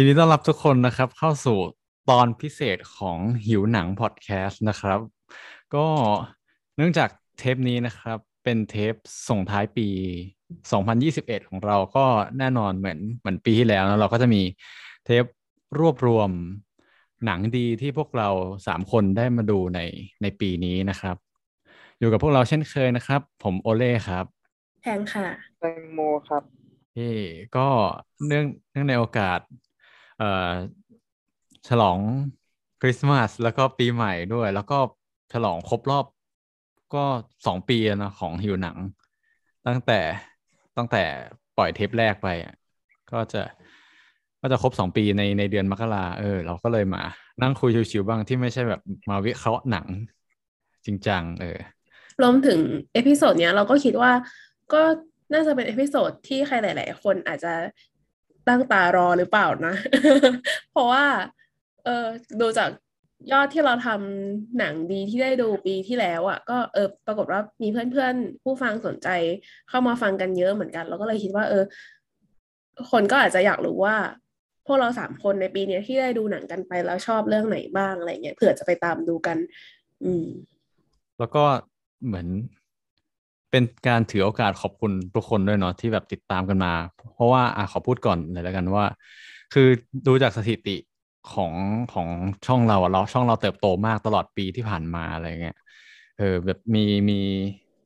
ยินดีต้อนรับทุกคนนะครับ เข้าสู่ตอนพิเศษของหิวหนังพอดแคสต์นะครับ ก็เนื่องจากเทปนี้นะครับ เป็นเทปส่งท้ายปี 2021 ของเราก็แน่นอนเหมือนเหมือนปีที่แล้วนะเราก็จะมีเทปรวบรวมหนังดีที่พวกเราสามคนได้มาดูในในปีนี้นะครับ อยู่กับพวกเราเช่นเคยนะครับ ผมโอเล่ครับแพงค่ะแตงโมครับเอ้ก็เนื่องเนื่องในโอกาส เอ่อฉลองคริสต์มาสแล้วก็ปีใหม่ด้วย แล้วก็ฉลองครบรอบก็สองปีนะของหิวหนัง ตั้งแต่ตั้งแต่ปล่อยเทปแรกไปอะก็จะก็จะครบสองปีในในเดือนมกราเออ เราก็เลยมา นั่งคุยชิวๆบ้างที่ไม่ใช่แบบมาวิเคราะห์หนัง จริงจังเออรวมถึง episode เนี้ยเราก็คิดว่าก็น่าจะเป็น episode ที่ใครหลาย ๆ คนอาจจะ ตั้งตารอหรือเปล่านะ เพราะว่า เออดูจากยอดที่เราทำหนังดีที่ได้ดูปีที่แล้วอะ่ะ ก็เออปรากฏว่ามีเพื่อนๆ ผู้ฟังสนใจเข้ามาฟังกันเยอะเหมือนกัน เราก็เลยคิดว่า เออ คนก็อาจจะอยากรู้ว่า พวกเราสามคนในปีนี้ที่ได้ดูหนังกันไปแล้วชอบเรื่องไหนบ้างอะไรเงี้ยเผื่อจะไปตามดูกัน อืม แล้วก็เหมือน เป็นการถือโอกาสขอบคุณทุกคนด้วยเนาะที่แบบติดตามกันมา เพราะว่าอะขอพูดก่อนเลยแล้วกันว่า คือดูจากสถิติของของช่องเราอะเราช่องเราเติบโตมากตลอดปีที่ผ่านมาอะไรเงี้ยเออแบบมีมี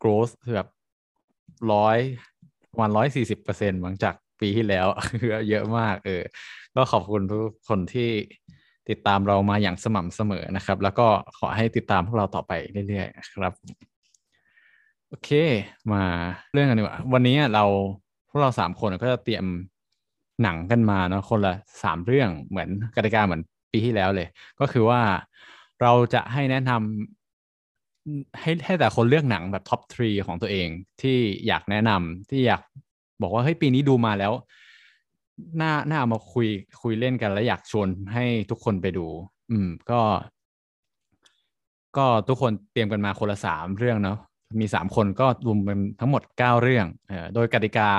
growth คือแบบร้อยวันร้อยสี่สิบเปอร์เซ็นต์หลังจากปีที่แล้วคือเยอะมาก เออ ก็ขอบคุณทุกคนที่ติดตามเรามาอย่างสม่ำเสมอนะครับ แล้วก็ขอให้ติดตามพวกเราต่อไปเรื่อยๆครับ โอเค มาเรื่องกันดีกว่า วันนี้เราพวกเราสามคนก็จะเตรียมหนังกันมาเนาะคนละสามเรื่องเหมือนกติกาเหมือนปีที่แล้วเลย ก็คือว่าเราจะให้แนะนำให้ให้แต่คนเลือกหนังแบบท็อปทรีของตัวเองที่อยากแนะนำที่อยากบอกว่าเฮ้ยปีนี้ดูมาแล้วน่าน่าเอามาคุยคุยเล่นกัน แล้วอยากชวนให้ทุกคนไปดู อืม ก็ ก็ทุกคนเตรียมกันมาคนละสามเรื่องเนาะ มีสามคนก็รวมเป็นทั้งหมดเก้าเรื่องเออโดยกติกา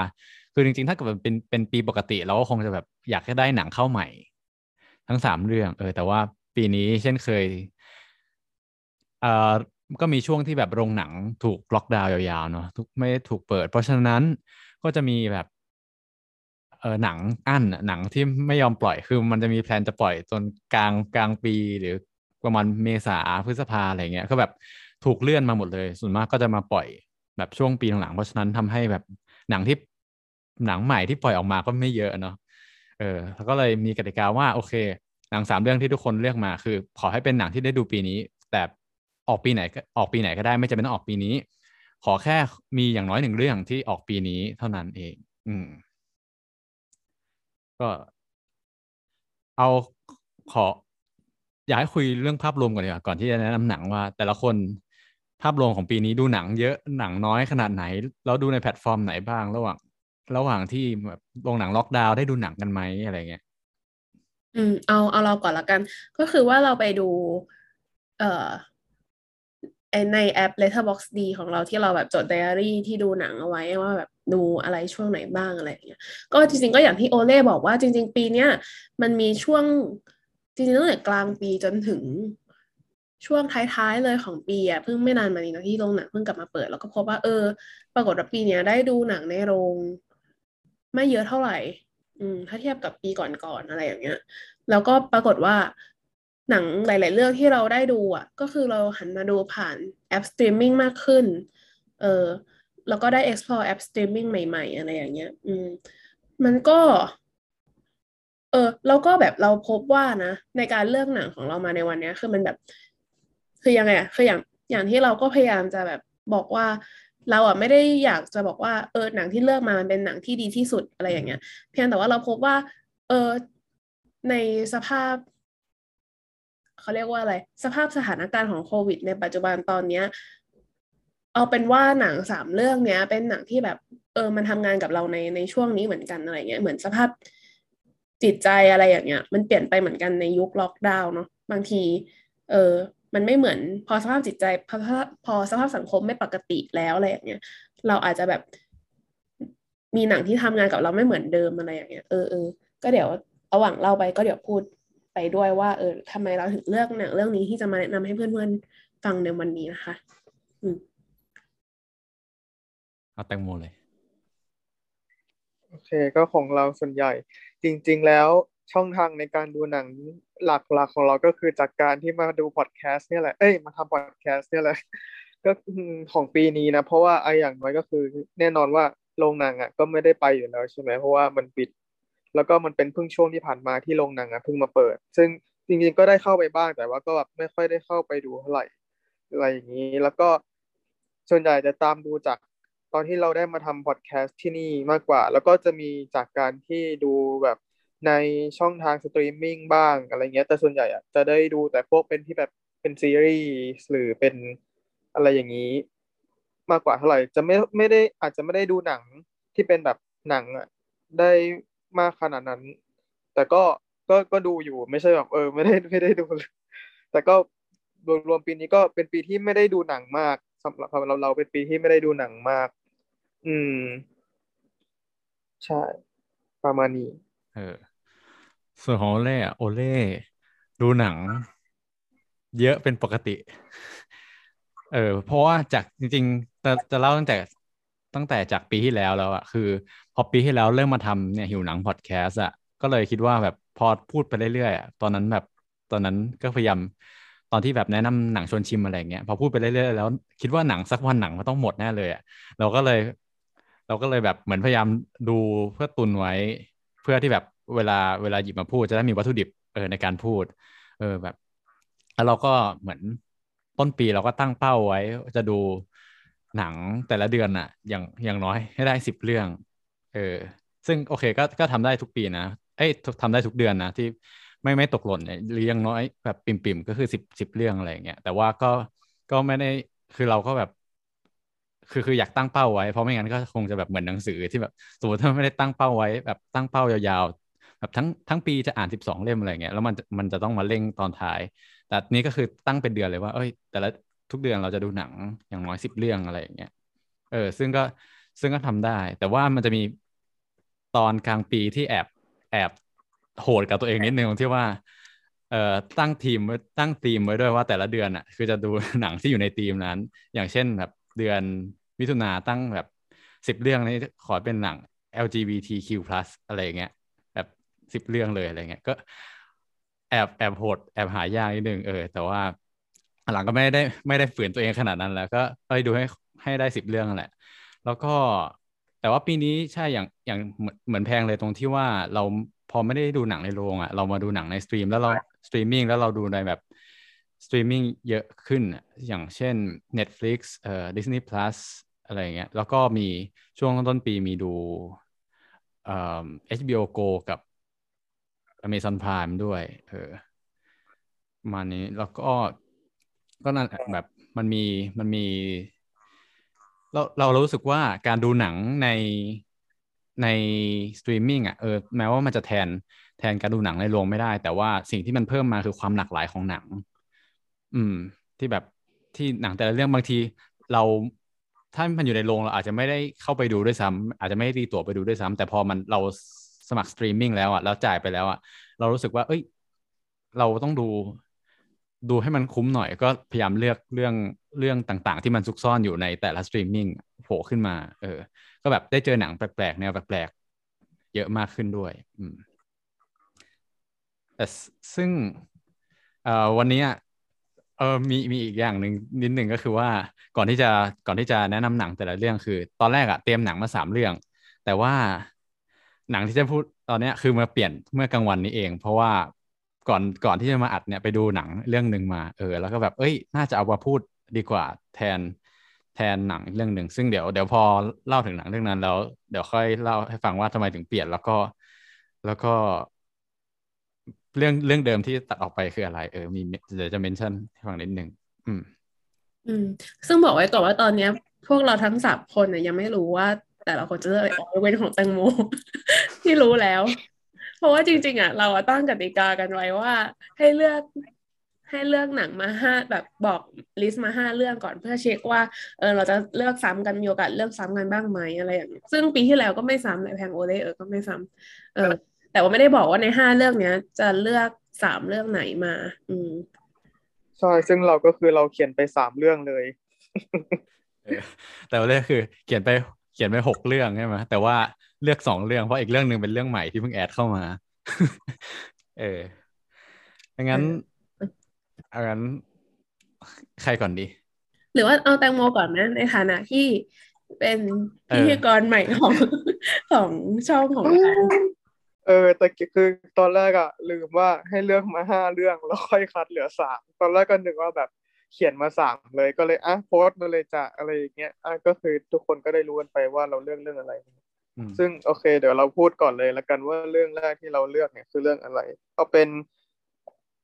คือจริงๆ ถ้าเกิดเป็นเป็นปีปกติเราก็คงจะแบบอยากจะได้หนังเข้าใหม่ ทั้งสามเรื่องเออแต่ว่าปีนี้เช่นเคยเอ่อก็มีช่วงที่แบบโรงหนังถูกล็อกดาวน์ยาวๆเนาะทุกไม่ได้ถูกเปิด เพราะฉะนั้นก็จะมีแบบเออหนังอั้นหนังที่ไม่ยอมปล่อยคือมันจะมีแพลนจะปล่อยจนกลางกลางปีหรือประมาณเมษาพฤษภาอะไรเงี้ยก็แบบ ถูกเลื่อนมาหมดเลย ส่วนมากก็จะมาปล่อยแบบช่วงปีหลังๆเพราะฉะนั้นทำให้แบบหนังที่หนังใหม่ที่ปล่อยออกมาก็ไม่เยอะเนาะเออแล้วก็เลยมีกติกาว่าโอเค หนังสามเรื่องที่ทุกคนเลือกมาคือ ขอให้เป็นหนังที่ได้ดูปีนี้ แต่ออกปีไหนก็ออกปีไหนก็ได้ไม่จำเป็นต้องออกปีนี้ ขอแค่มีอย่างน้อยหนึ่งเรื่องที่ออกปีนี้เท่านั้นเอง อืม ก็ เอาขอ อยากให้คุยเรื่องภาพรวมก่อนดีกว่าก่อนที่จะแนะนำหนังว่า แต่ละคนาพรวมของปีนี้ดูหนังเยอะหนังน้อยขนาดไหน แล้วดูในแพลตฟอร์มไหนบ้างระหว่างระหว่างที่แบบโรงหนังล็อกดาวน์ได้ดูหนังกันไหมอะไรเงี้ยอืมเอาเอาเราก่อนละกัน ก็คือว่าเราไปดู เอ่อในแอป Letterboxd ของเราที่เราแบบจดไดอารี่ที่ดูหนังเอาไว้ว่าแบบดูอะไรช่วงไหนบ้างอะไรอย่างเงี้ยก็จริงๆก็อย่างที่โอเล่บอกว่าจริง ๆ ปีเนี้ยมันมีช่วงจริงๆตั้งแต่กลางปีจนถึง ช่วงท้ายๆเลยของปีอะเพิ่งไม่นานมานี้นะที่โรงหนังเพิ่งกลับมาเปิด แล้วก็พบว่าเออ ปรากฏว่าปีเนี้ยได้ดูหนังในโรง ไม่เยอะเท่าไหร่ อืม ถ้าเทียบกับปีก่อนๆอะไรอย่างเงี้ย แล้วก็ปรากฏว่าหนังหลาย ๆ เรื่องที่เราได้ดูอะ ก็คือเราหันมาดูผ่านแอปสตรีมมิ่งมากขึ้น เออแล้วก็ได้ explore แอปสตรีมมิ่งใหม่ ๆ อะไรอย่างเงี้ย อืม มันก็ เออแล้วก็แบบเราพบว่านะ ในการเลือกหนังของเรามาในวันเนี้ยคือมันแบบ คือยังไงอะคืออย่างอย่างที่เราก็พยายามจะแบบบอกว่าเราอะไม่ได้อยากจะบอกว่าเออหนังที่เลือกมามันเป็นหนังที่ดีที่สุดอะไรอย่างเงี้ย เพียงแต่ว่าเราพบว่า เออในสภาพเขาเรียกว่าอะไร สภาพสถานการณ์ของโควิด ในปัจจุบันตอนเนี้ย เอาเป็นว่าหนังสามเรื่องเนี้ย เป็นหนังที่แบบ เออมันทำงานกับเราในในช่วงนี้เหมือนกันอะไรเงี้ยเหมือนสภาพจิตใจอะไรอย่างเงี้ย มันเปลี่ยนไปเหมือนกันในยุคล็อกดาวน์เนาะบางที เออ มันไม่เหมือนพอสภาพจิตใจพอพอสภาพสังคมไม่ปกติแล้วอะไรอย่างเงี้ยเราอาจจะแบบมีหนังที่ทำงานกับเราไม่เหมือนเดิมอะไรอย่างเงี้ยเออเออก็เดี๋ยวระหว่างเล่าไปก็เดี๋ยวพูดไปด้วยว่า เออทำไมเราถึงเลือกหนังเรื่องนี้ที่จะมาแนะนำให้เพื่อนๆฟังในวันนี้นะคะ อืมเอาแตงโมเลยโอเคก็ของเราส่วนใหญ่ จริง ๆ แล้วช่องทางในการดูหนัง หลักๆของเราก็คือจากการที่มาดูพอดแคสต์เนี่ยแหละ เอ้ย มาทำพอดแคสต์เนี่ยแหละ ก็ของปีนี้นะ เพราะว่าไออย่างน้อยก็คือ แน่นอนว่าโรงหนังอะ ก็ไม่ได้ไปอยู่แล้วใช่ไหม เพราะว่ามันปิด แล้วก็มันเป็นเพิ่งช่วงที่ผ่านมาที่โรงหนังอะเพิ่งมาเปิด ซึ่งจริงๆก็ได้เข้าไปบ้าง แต่ว่าก็แบบไม่ค่อยได้เข้าไปดูเท่าไหร่ อะไรอย่างนี้ แล้วก็ส่วนใหญ่จะตามดูจากตอนที่เราได้มาทำพอดแคสต์ที่นี่มากกว่า แล้วก็จะมีจากการที่ดูแบบ ในช่องทางสตรีมมิ่งบ้างอะไรเงี้ย แต่ส่วนใหญ่อะจะได้ดูแต่พวกเป็นที่แบบเป็นซีรีส์หรือเป็นอะไรอย่างนี้ มากกว่าเท่าไหร่จะไม่ไม่ได้อาจจะไม่ได้ดูหนังที่เป็นแบบหนังอะได้มากขนาดนั้น แต่ก็ก็ก็ดูอยู่ไม่ใช่แบบเออ ไม่ได้ไม่ได้ดูแต่ก็รวมรวมปีนี้ก็เป็นปีที่ไม่ได้ดูหนังมากสำหรับเราเราเป็นปีที่ไม่ได้ดูหนังมาก อืม ใช่ ประมาณนี้ เออ ส่วนของโอเล่อะโอเล่ดูหนัง เยอะเป็นปกติ เออเพราะว่าจากจริงๆจะจะเล่าตั้งแต่ตั้งแต่จากปีที่แล้วแล้วอะคือ พอปีที่แล้วเริ่มมาทำเนี่ยหิวหนังพอดแคสต์อะก็เลยคิดว่าแบบพอพูดไปเรื่อยๆอะตอนนั้นแบบตอนนั้นก็พยายามตอนที่แบบแนะนำหนังชวนชิมอะไรเงี้ยพอพูดไปเรื่อยๆแล้วคิดว่าหนังสักวันหนังมันต้องหมดแน่เลยอะเราก็เลย เราก็เลยแบบเหมือนพยายามดูเพื่อตุนไว้ เพื่อที่แบบ เวลาเวลาหยิบมาพูดจะได้มีวัตถุดิบเออในการพูด เออแบบแล้วเราก็เหมือนต้นปีเราก็ตั้งเป้าไว้จะดูหนังแต่ละเดือนอะอย่างอย่างน้อยให้ได้สิบเรื่อง เออ ซึ่งโอเคก็ก็ทำได้ทุกปีนะ เอ้ยทำได้ทุกเดือนนะที่ไม่ไม่ตกหล่นเนี่ยหรือยังน้อยแบบปิ่มๆก็คือสิบสิบเรื่องอะไรเงี้ยแต่ว่าก็ก็ไม่ได้คือเราก็แบบ คือคืออยากตั้งเป้าไว้ เพราะไม่งั้นก็คงจะแบบเหมือนหนังสือที่แบบสมมติถ้าไม่ได้ตั้งเป้าไว้ แบบตั้งเป้ายาว แบบทั้งทั้งปีจะอ่านสิบสองเล่มอะไรเงี้ยแล้วมันมันจะต้องมาเร่งตอนท้าย แต่นี้ก็คือตั้งเป็นเดือนเลยว่า เอ้ย แต่ละทุกเดือนเราจะดูหนังอย่างน้อยสิบเรื่องอะไรอย่างเงี้ยเออ ซึ่งก็ซึ่งก็ทำได้ แต่ว่ามันจะมีตอนกลางปีที่แอบแอบโหดกับตัวเองนิดนึงที่ว่าเอ่อตั้งทีมตั้งทีมไว้ด้วยว่าแต่ละเดือนอะ คือจะดูหนังที่อยู่ในทีมนั้น อย่างเช่นแบบเดือนมิถุนาตั้งแบบสิบเรื่องนี้ขอเป็นหนัง LGBTQ+ อะไรเงี้ย สิบเรื่องเลยอะไรเงี้ยก็แอบแอบโหดแอบหายากนิดนึงเออ แต่ว่าหลังก็ไม่ได้ไม่ได้ฝืนตัวเองขนาดนั้นแล้วก็ไปดูให้ให้ได้สิบเรื่องแหละ แล้วก็แต่ว่าปีนี้ใช่อย่างอย่างเหมือนแพงเลยตรงที่ว่าเราพอไม่ได้ดูหนังในโรงอะเรามาดูหนังในสตรีมแล้วเราสตรีมมิ่งแล้วเราดูในแบบสตรีมมิ่งเยอะขึ้น อย่างเช่น Netflix เอ่อ Disney Plus อะไรเงี้ยแล้วก็มีช่วงต้นปีมีดูเอ่อ HBO Go กับ Amazon Prime ด้วย เออมานี้แล้วก็ก็นั่นแบบมันมีมันมี เราเรารู้สึกว่าการดูหนังในในสตรีมมิ่งอะเออแม้ว่ามันจะแทนแทนการดูหนังในโรงไม่ได้ แต่ว่าสิ่งที่มันเพิ่มมาคือความหลากหลายของหนัง อืม ที่แบบที่หนังแต่ละเรื่องบางทีเราถ้ามันอยู่ในโรงเราอาจจะไม่ได้เข้าไปดูด้วยซ้ำอาจจะไม่ได้ตีตั๋วไปดูด้วยซ้ำแต่พอมันเรา สมัครสตรีมมิ่งแล้วอะแล้วจ่ายไปแล้วอะ เรารู้สึกว่า เอ้ย เราต้องดู ดูให้มันคุ้มหน่อย ก็พยายามเลือกเรื่องเรื่องต่างๆ ที่มันซุกซ่อนอยู่ในแต่ละสตรีมมิ่งโผล่ขึ้นมา เออ ก็แบบได้เจอหนังแปลกๆแนวแปลกๆเยอะมากขึ้นด้วย อืมแต่ซึ่งเอ่อวันนี้เออมีมีอีกอย่างหนึ่งนิดหนึ่งก็คือว่าก่อนที่จะก่อนที่จะแนะนำหนังแต่ละเรื่องคือ ตอนแรกอะเตรียมหนังมาสามเรื่อง แต่ว่า หนังที่จะพูดตอนนี้คือมาเปลี่ยนเมื่อกลางวันนี้เอง เพราะว่าก่อนก่อนที่จะมาอัดเนี่ยไปดูหนังเรื่องหนึ่งมาเออแล้วก็แบบเอ้ย น่าจะเอามาพูดดีกว่าแทนแทนหนังเรื่องหนึ่งซึ่งเดี๋ยวเดี๋ยวพอเล่าถึงหนังเรื่องนั้นแล้วเดี๋ยวค่อยเล่าให้ฟังว่าทำไมถึงเปลี่ยนแล้วก็ แล้วก็ เรื่องเรื่องเดิมที่ตัดออกไปคืออะไร เออมีเดี๋ยวจะเมนชั่นให้ฟังนิดนึงอืม อืม ซึ่งบอกไว้ก่อนว่าตอนเนี้ย พวกเราทั้งสามคนเนี่ยยังไม่รู้ว่า แต่ละคนจะเลือกอะไรออกเว้นของแตงโม ที่รู้แล้ว เพราะว่าจริง ๆ อะ เราตั้งกติกากันไว้ว่า ให้เลือกให้เลือกหนังมาห้าแบบบอกลิสต์มาห้าเรื่องก่อนเพื่อเช็คว่าเออเราจะเลือกซ้ำกันมีโอกาสเลือกซ้ำกันบ้างไหมอะไรอย่างเงี้ยซึ่งปีที่แล้วก็ไม่ซ้ำเลยแพงโอเลเออก็ไม่ซ้ำเออ แต่ว่าไม่ได้บอกว่าในห้าเรื่องเนี้ย จะเลือกสามเรื่องไหนมา อืมใช่ซึ่งเราก็คือเราเขียนไปสามเรื่องเลย แต่ว่าเรื่องคือ เขียนไป เขียนไปหกเรื่องใช่ไหมแต่ว่าเลือกสองเรื่องเพราะอีกเรื่องหนึ่งเป็นเรื่องใหม่ที่เพิ่งแอดเข้ามา เออดังนั้นเอางั้นใครก่อนดี หรือว่าเอาแตงโมก่อนนะในฐานะที่เป็นพิธีกรใหม่ของของช่องของเราเออแต่คือตอนแรกอะลืมว่าให้เลือกมาห้าเรื่องแล้วค่อยคัดเหลือสามตอนแรกก็นึกว่าแบบ เขียนมาสามเลยก็เลยอะโพสต์มาเลยจ้ะอะไรอย่างเงี้ยอะก็คือทุกคนก็ได้รู้กันไปว่าเราเลือกเรื่องอะไร ซึ่งโอเค เดี๋ยวเราพูดก่อนเลยละกันว่าเรื่องแรกที่เราเลือกเนี่ยคือเรื่องอะไรเอาเป็น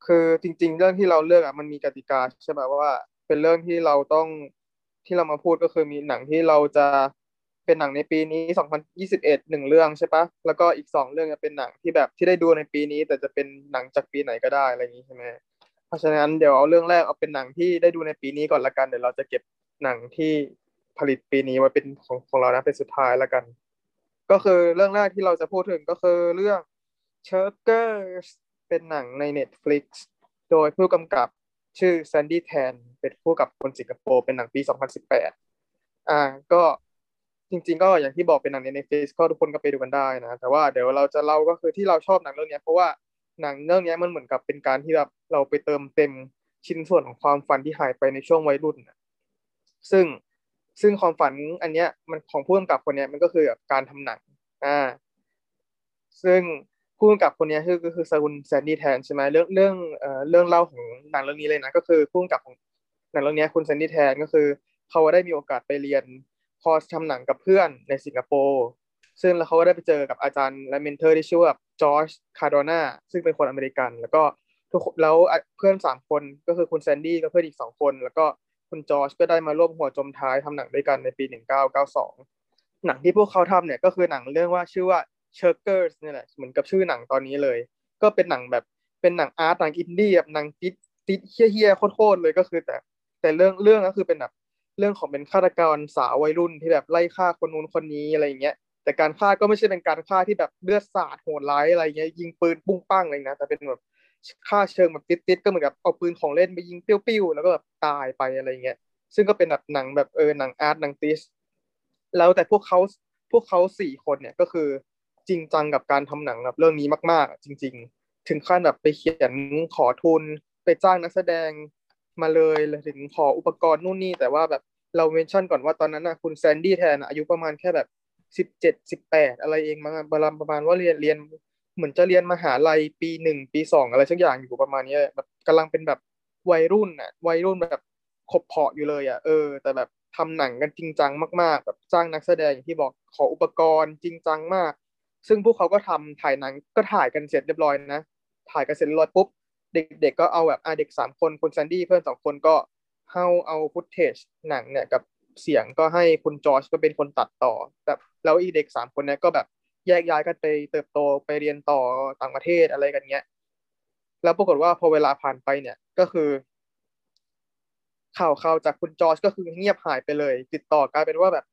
คือจริง ๆ เรื่องที่เราเลือกอะมันมีกติกาใช่ไหมว่า เป็นเรื่องที่เราต้องที่เรามาพูดก็คือมีหนังที่เราจะเป็นหนังในปีนี้2021หนึ่งเรื่องใช่ปะแล้วก็อีกสองเรื่องจะเป็นหนังที่แบบที่ได้ดูในปีนี้ แต่จะเป็นหนังจากปีไหนก็ได้อะไรอย่างนี้ใช่ไหม เพราะฉะนั้นเดี๋ยวเอาเรื่องแรกเอาเป็นหนังที่ได้ดูในปีนี้ก่อนละกัน เดี๋ยวเราจะเก็บหนังที่ผลิตปีนี้ไว้เป็นของของเรานะเป็นสุดท้ายละกัน ก็คือเรื่องแรกที่เราจะพูดถึงก็คือเรื่อง c h u r k e r s เป็นหนังใน Netflix โดยผู้กำกับชื่อแซนดี้แทนเป็นผู้กับคนสิงคโปร์เป็นหนังปี 2018 อ่าก็จริง ๆ ก็อย่างที่บอกเป็นหนังในในเฟซก็ทุกคนก็ไปดูกันได้นะ แต่ว่าเดี๋ยวเราจะเล่าก็คือที่เราชอบหนังเรื่องนี้เพราะว่า หนังเรื่องนี้มันเหมือนกับเป็นการที่แบบเราไปเติมเต็มชิ้นส่วนของความฝันที่หายไปในช่วงวัยรุ่นซึ่งซึ่งความฝันอันเนี้ยมันของผู้กำกับคนนี้มันก็คือการทำหนังอ่าซึ่งผู้กำกับคนนี้คือก็คือคุณแซนดี้แทนใช่ไหมเรื่องเรื่องเอ่อเรื่องเล่าของหนังเรื่องนี้เลยนะก็คือผู้กำกับของหนังเรื่องนี้คุณแซนดี้แทนก็คือ เขาได้มีโอกาสไปเรียนคอร์สทำหนังกับเพื่อนในสิงคโปร์ซึ่งแล้วเขาก็ได้ไปเจอกับอาจารย์และ mentor ที่ชื่อว่า จอร์จคาร์โดนาซึ่งเป็นคนอเมริกัน แล้วก็ทุกแล้วเพื่อนสามคนก็คือคุณแซนดี้กับเพื่อนอีกสองคน แล้วก็คุณจอร์จก็ได้มาร่วมหัวจมท้ายทำหนังด้วยกันในปี1992หนังที่พวกเขาทำเนี่ยก็คือหนังเรื่องว่าชื่อว่า Shirkers นี่แหละเหมือนกับชื่อหนังตอนนี้เลย ก็เป็นหนังแบบเป็นหนังอาร์ตหนังอินดี้แบบหนังติดติดเฮี้ยๆโคตรเลยก็คือแต่แต่เรื่องเรื่องก็คือเป็นแบบเรื่องของเป็นฆาตกรสาววัยรุ่นที่แบบไล่ฆ่าคนนู้นคนนี้อะไรอย่างเงี้ย แต่การฆ่าก็ไม่ใช่เป็นการฆ่าที่แบบเลือดสาดโหดร้ายอะไรเงี้ยยิงปืนปุ้งปั้งเลยนะแต่เป็นแบบฆ่าเชิงแบบติดๆก็เหมือนกับเอาปืนของเล่นไปยิงปิ้วๆแล้วก็แบบตายไปอะไรเงี้ยซึ่งก็เป็นแบบหนังแบบเออหนังอาร์ตหนังติสแล้วแต่พวกเขาพวกเขาสี่คนเนี่ยก็คือจริงจังกับการทำหนังแบบเรื่องนี้มาก ๆ จริง ๆ ถึงขั้นแบบไปเขียนขอทุนไปจ้างนักแสดงมาเลยเลยถึงขออุปกรณ์นู่นนี่แต่ว่าแบบเราเมนชั่นก่อนว่าตอนนั้นนะคุณแซนดี้แทนอายุประมาณแค่แบบ สิบเจ็ดสิบแปดอะไรเองมั้งประมาณประมาณว่าเรียนเรียน เหมือนจะเรียนมหาลัยปีหนึ่งปีสองอะไรสักอย่างอยู่ประมาณนี้แบบกำลังเป็นแบบวัยรุ่นอะวัยรุ่นแบบขบเพาะอยู่เลยอะเออ แต่แบบทำหนังกันจริงจังมากๆ แบบจ้างนักแสดงอย่างที่บอกขออุปกรณ์จริงจังมาก ซึ่งพวกเขาก็ทำถ่ายหนังก็ถ่ายกันเสร็จเรียบร้อยนะ ถ่ายกันเสร็จเรียบร้อยปุ๊บเด็กๆก็เอาแบบอ่าเด็กสามคนคุณแซนดี้เพื่อนสองคนก็เข้าเอาฟุตเทจหนังเนี่ยกับ เสียงก็ให้คุณจอชก็เป็นคนตัดต่อแบบแล้วอีเด็กสามคนนี้ก็แบบแยกย้ายกันไปเติบโตไปเรียนต่อต่างประเทศอะไรกันเงี้ย แล้วปรากฏว่าพอเวลาผ่านไปเนี่ยก็คือ ข่าวข่าวจากคุณจอชก็คือเงียบหายไปเลย ติดต่อกลายเป็นว่าแบบ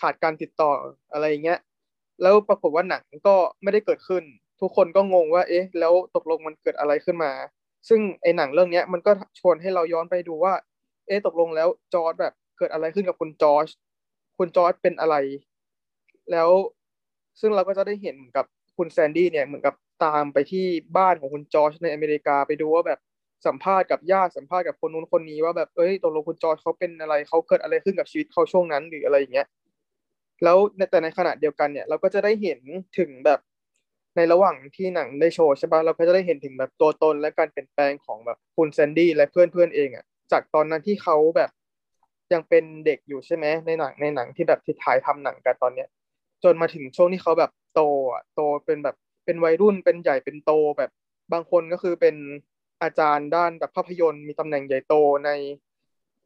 ขาดการติดต่ออะไรเงี้ย แล้วปรากฏว่าหนังก็ไม่ได้เกิดขึ้น ทุกคนก็งงว่า เอ๊ะ แล้วตกลงมันเกิดอะไรขึ้นมา ซึ่งไอ้หนังเรื่องนี้มันก็ชวนให้เราย้อนไปดูว่า เอ๊ะตกลงแล้วจอร์จแบบ เกิดอะไรขึ้นกับคุณจอร์จคุณจอร์จเป็นอะไร แล้วซึ่งเราก็จะได้เห็นกับคุณแซนดี้เนี่ยเหมือนกับตามไปที่บ้านของคุณจอร์จในอเมริกาไปดูว่าแบบสัมภาษณ์กับญาติสัมภาษณ์กับคนนู้นคนนี้ว่าแบบเอ้ยตกลงคุณจอร์จเขาเป็นอะไรเขาเกิดอะไรขึ้นกับชีวิตเขาช่วงนั้นหรืออะไรอย่างเงี้ยแล้วแต่ในขณะเดียวกันเนี่ย เราก็จะได้เห็นถึงแบบในระหว่างที่หนังได้โชว์ใช่ปะเราก็จะได้เห็นถึงแบบตัวตนและการเปลี่ยนแปลงของแบบคุณแซนดี้และเพื่อนๆเองอะจากตอนนั้นที่เขาแบบ ยังเป็นเด็กอยู่ใช่ไหมในหนังในหนังที่แบบที่ถ่ายทำหนังกันตอนเนี้ย จนมาถึงช่วงที่เขาแบบโตอะโตเป็นแบบเป็นวัยรุ่นเป็นใหญ่เป็นโตแบบบางคนก็คือเป็นอาจารย์ด้านแบบภาพยนตร์มีตำแหน่งใหญ่โตใน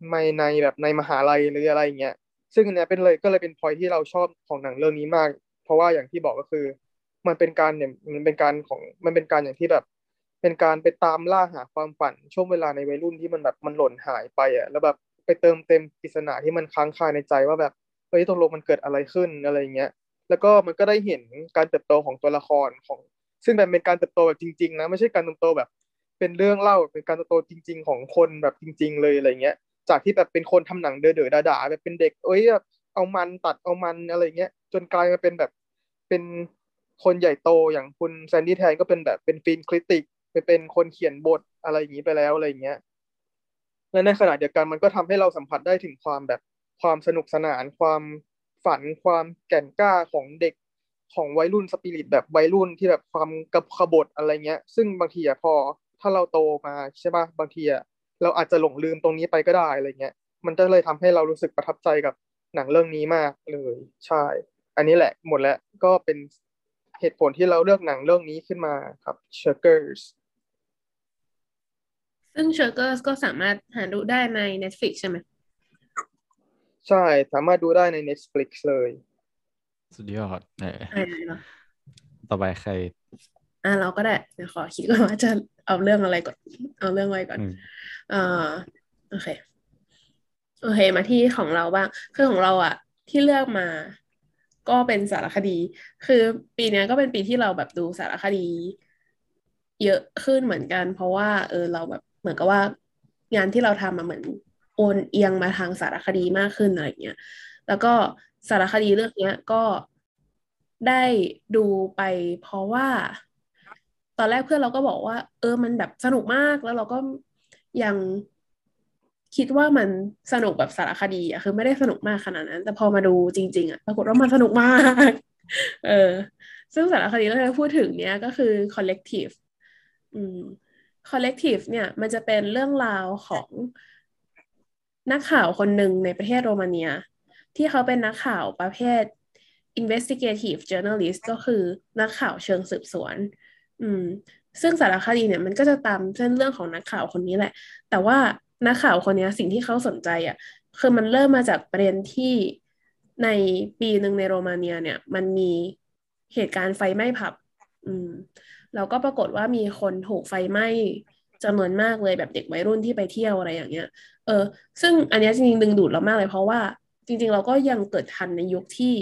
ไม่ในแบบในมหาลัยหรืออะไรเงี้ยซึ่งอันนี้เป็นเลยก็เลยเป็นพอยที่เราชอบของหนังเรื่องนี้มาก เพราะว่าอย่างที่บอกก็คือ มันเป็นการเนี่ยมันเป็นการของมันเป็นการอย่างที่แบบ เป็นการไปตามล่าหาความฝันช่วงเวลาในวัยรุ่นที่มันแบบมันหล่นหายไปอะแล้วแบบ ไปเติมเต็มปริศนาที่มันค้างคาในใจว่าแบบเฮ้ยตกลงมันเกิดอะไรขึ้นอะไรเงี้ยแล้วก็มันก็ได้เห็นการเติบโตของตัวละครของ ซึ่งแบบเป็นการเติบโตแบบจริงๆนะไม่ใช่การเติบโตแบบ เป็นเรื่องเล่าเป็นการเติบโตจริง ๆ ของคนแบบจริง ๆ เลยอะไรเงี้ยจากที่แบบเป็นคนทำหนังเด๋อๆด่าๆแบบเป็นเด็กเอ้ยแบบเอามันตัดเอามันอะไรเงี้ยจนกลายมาเป็นแบบเป็นคนใหญ่โตอย่างคุณแซนดี้แทนก็เป็นแบบเป็นฟิล์มคริติกไปเป็นคนเขียนบทอะไรอย่างนี้ไปแล้วอะไรเงี้ย และในขณะเดียวกันมันก็ทำให้เราสัมผัสได้ถึงความแบบความสนุกสนาน ความฝันความแก่นกล้าของเด็กของวัยรุ่นสปิริตแบบวัยรุ่นที่แบบความกับขบฏอะไรเงี้ย ซึ่งบางทีอะพอถ้าเราโตมาใช่ป่ะบางทีอะเราอาจจะหลงลืมตรงนี้ไปก็ได้อะไรเงี้ย มันจะเลยทำให้เรารู้สึกประทับใจกับหนังเรื่องนี้มากเลยใช่ อันนี้แหละหมดแล้วก็เป็นเหตุผลที่เราเลือกหนังเรื่องนี้ขึ้นมาครับ Shirkers ซึ่ง Shirkers ก็สามารถหาดูได้ใน Netflix ใช่ไหม ใช่ สามารถดูได้ใน Netflix เลย สุดยอดเออเนาะต่อไปใคร อ่าเราก็ได้เดี๋ยวขอคิดก่อนว่าจะเอาเรื่องอะไรก่อน เอาเรื่องอะไรก่อนอ่าโอเค โอเค มาที่ของเราบ้าง คือของเราอะที่เลือกมา ก็เป็นสารคดี คือปีนี้ก็เป็นปีที่เราแบบดูสารคดี เยอะขึ้นเหมือนกัน เพราะว่า เออเราแบบ เหมือนกับว่างานที่เราทำมาเหมือนโอนเอียงมาทางสารคดีมากขึ้นอะไรเงี้ยแล้วก็สารคดีเรื่องนี้ก็ได้ดูไปเพราะว่า ตอนแรกเพื่อนเราก็บอกว่า เออมันแบบสนุกมากแล้วเราก็ยังคิดว่ามันสนุกแบบสารคดีอะคือไม่ได้สนุกมากขนาดนั้น แต่พอมาดูจริง ๆอะปรากฏว่ามันสนุกมาก เออ ซึ่งสารคดีที่เราพูดถึงเนี้ยก็คือ collective อืม collective เนี่ยมันจะเป็นเรื่องราวของนักข่าวคนหนึ่งในประเทศโรมาเนีย ที่เขาเป็นนักข่าวประเภท investigative journalist ก็คือนักข่าวเชิงสืบสวน อืม ซึ่งสารคดีเนี่ยมันก็จะตามเส้นเรื่องของนักข่าวคนนี้แหละ แต่ว่านักข่าวคนนี้สิ่งที่เขาสนใจอะ คือมันเริ่มมาจากประเด็นที่ในปีหนึ่งในโรมาเนียเนี่ย มันมีเหตุการณ์ไฟไหม้ผับ อืม แล้วก็ปรากฏว่ามีคนถูกไฟไหม้จำนวนมากเลยแบบเด็กวัยรุ่นที่ไปเที่ยวอะไรอย่างเงี้ย เออ ซึ่งอันนี้จริงๆดึงดูดเรามากเลยเพราะว่า จริง ๆ เราก็ยังเกิดทันในยุคที่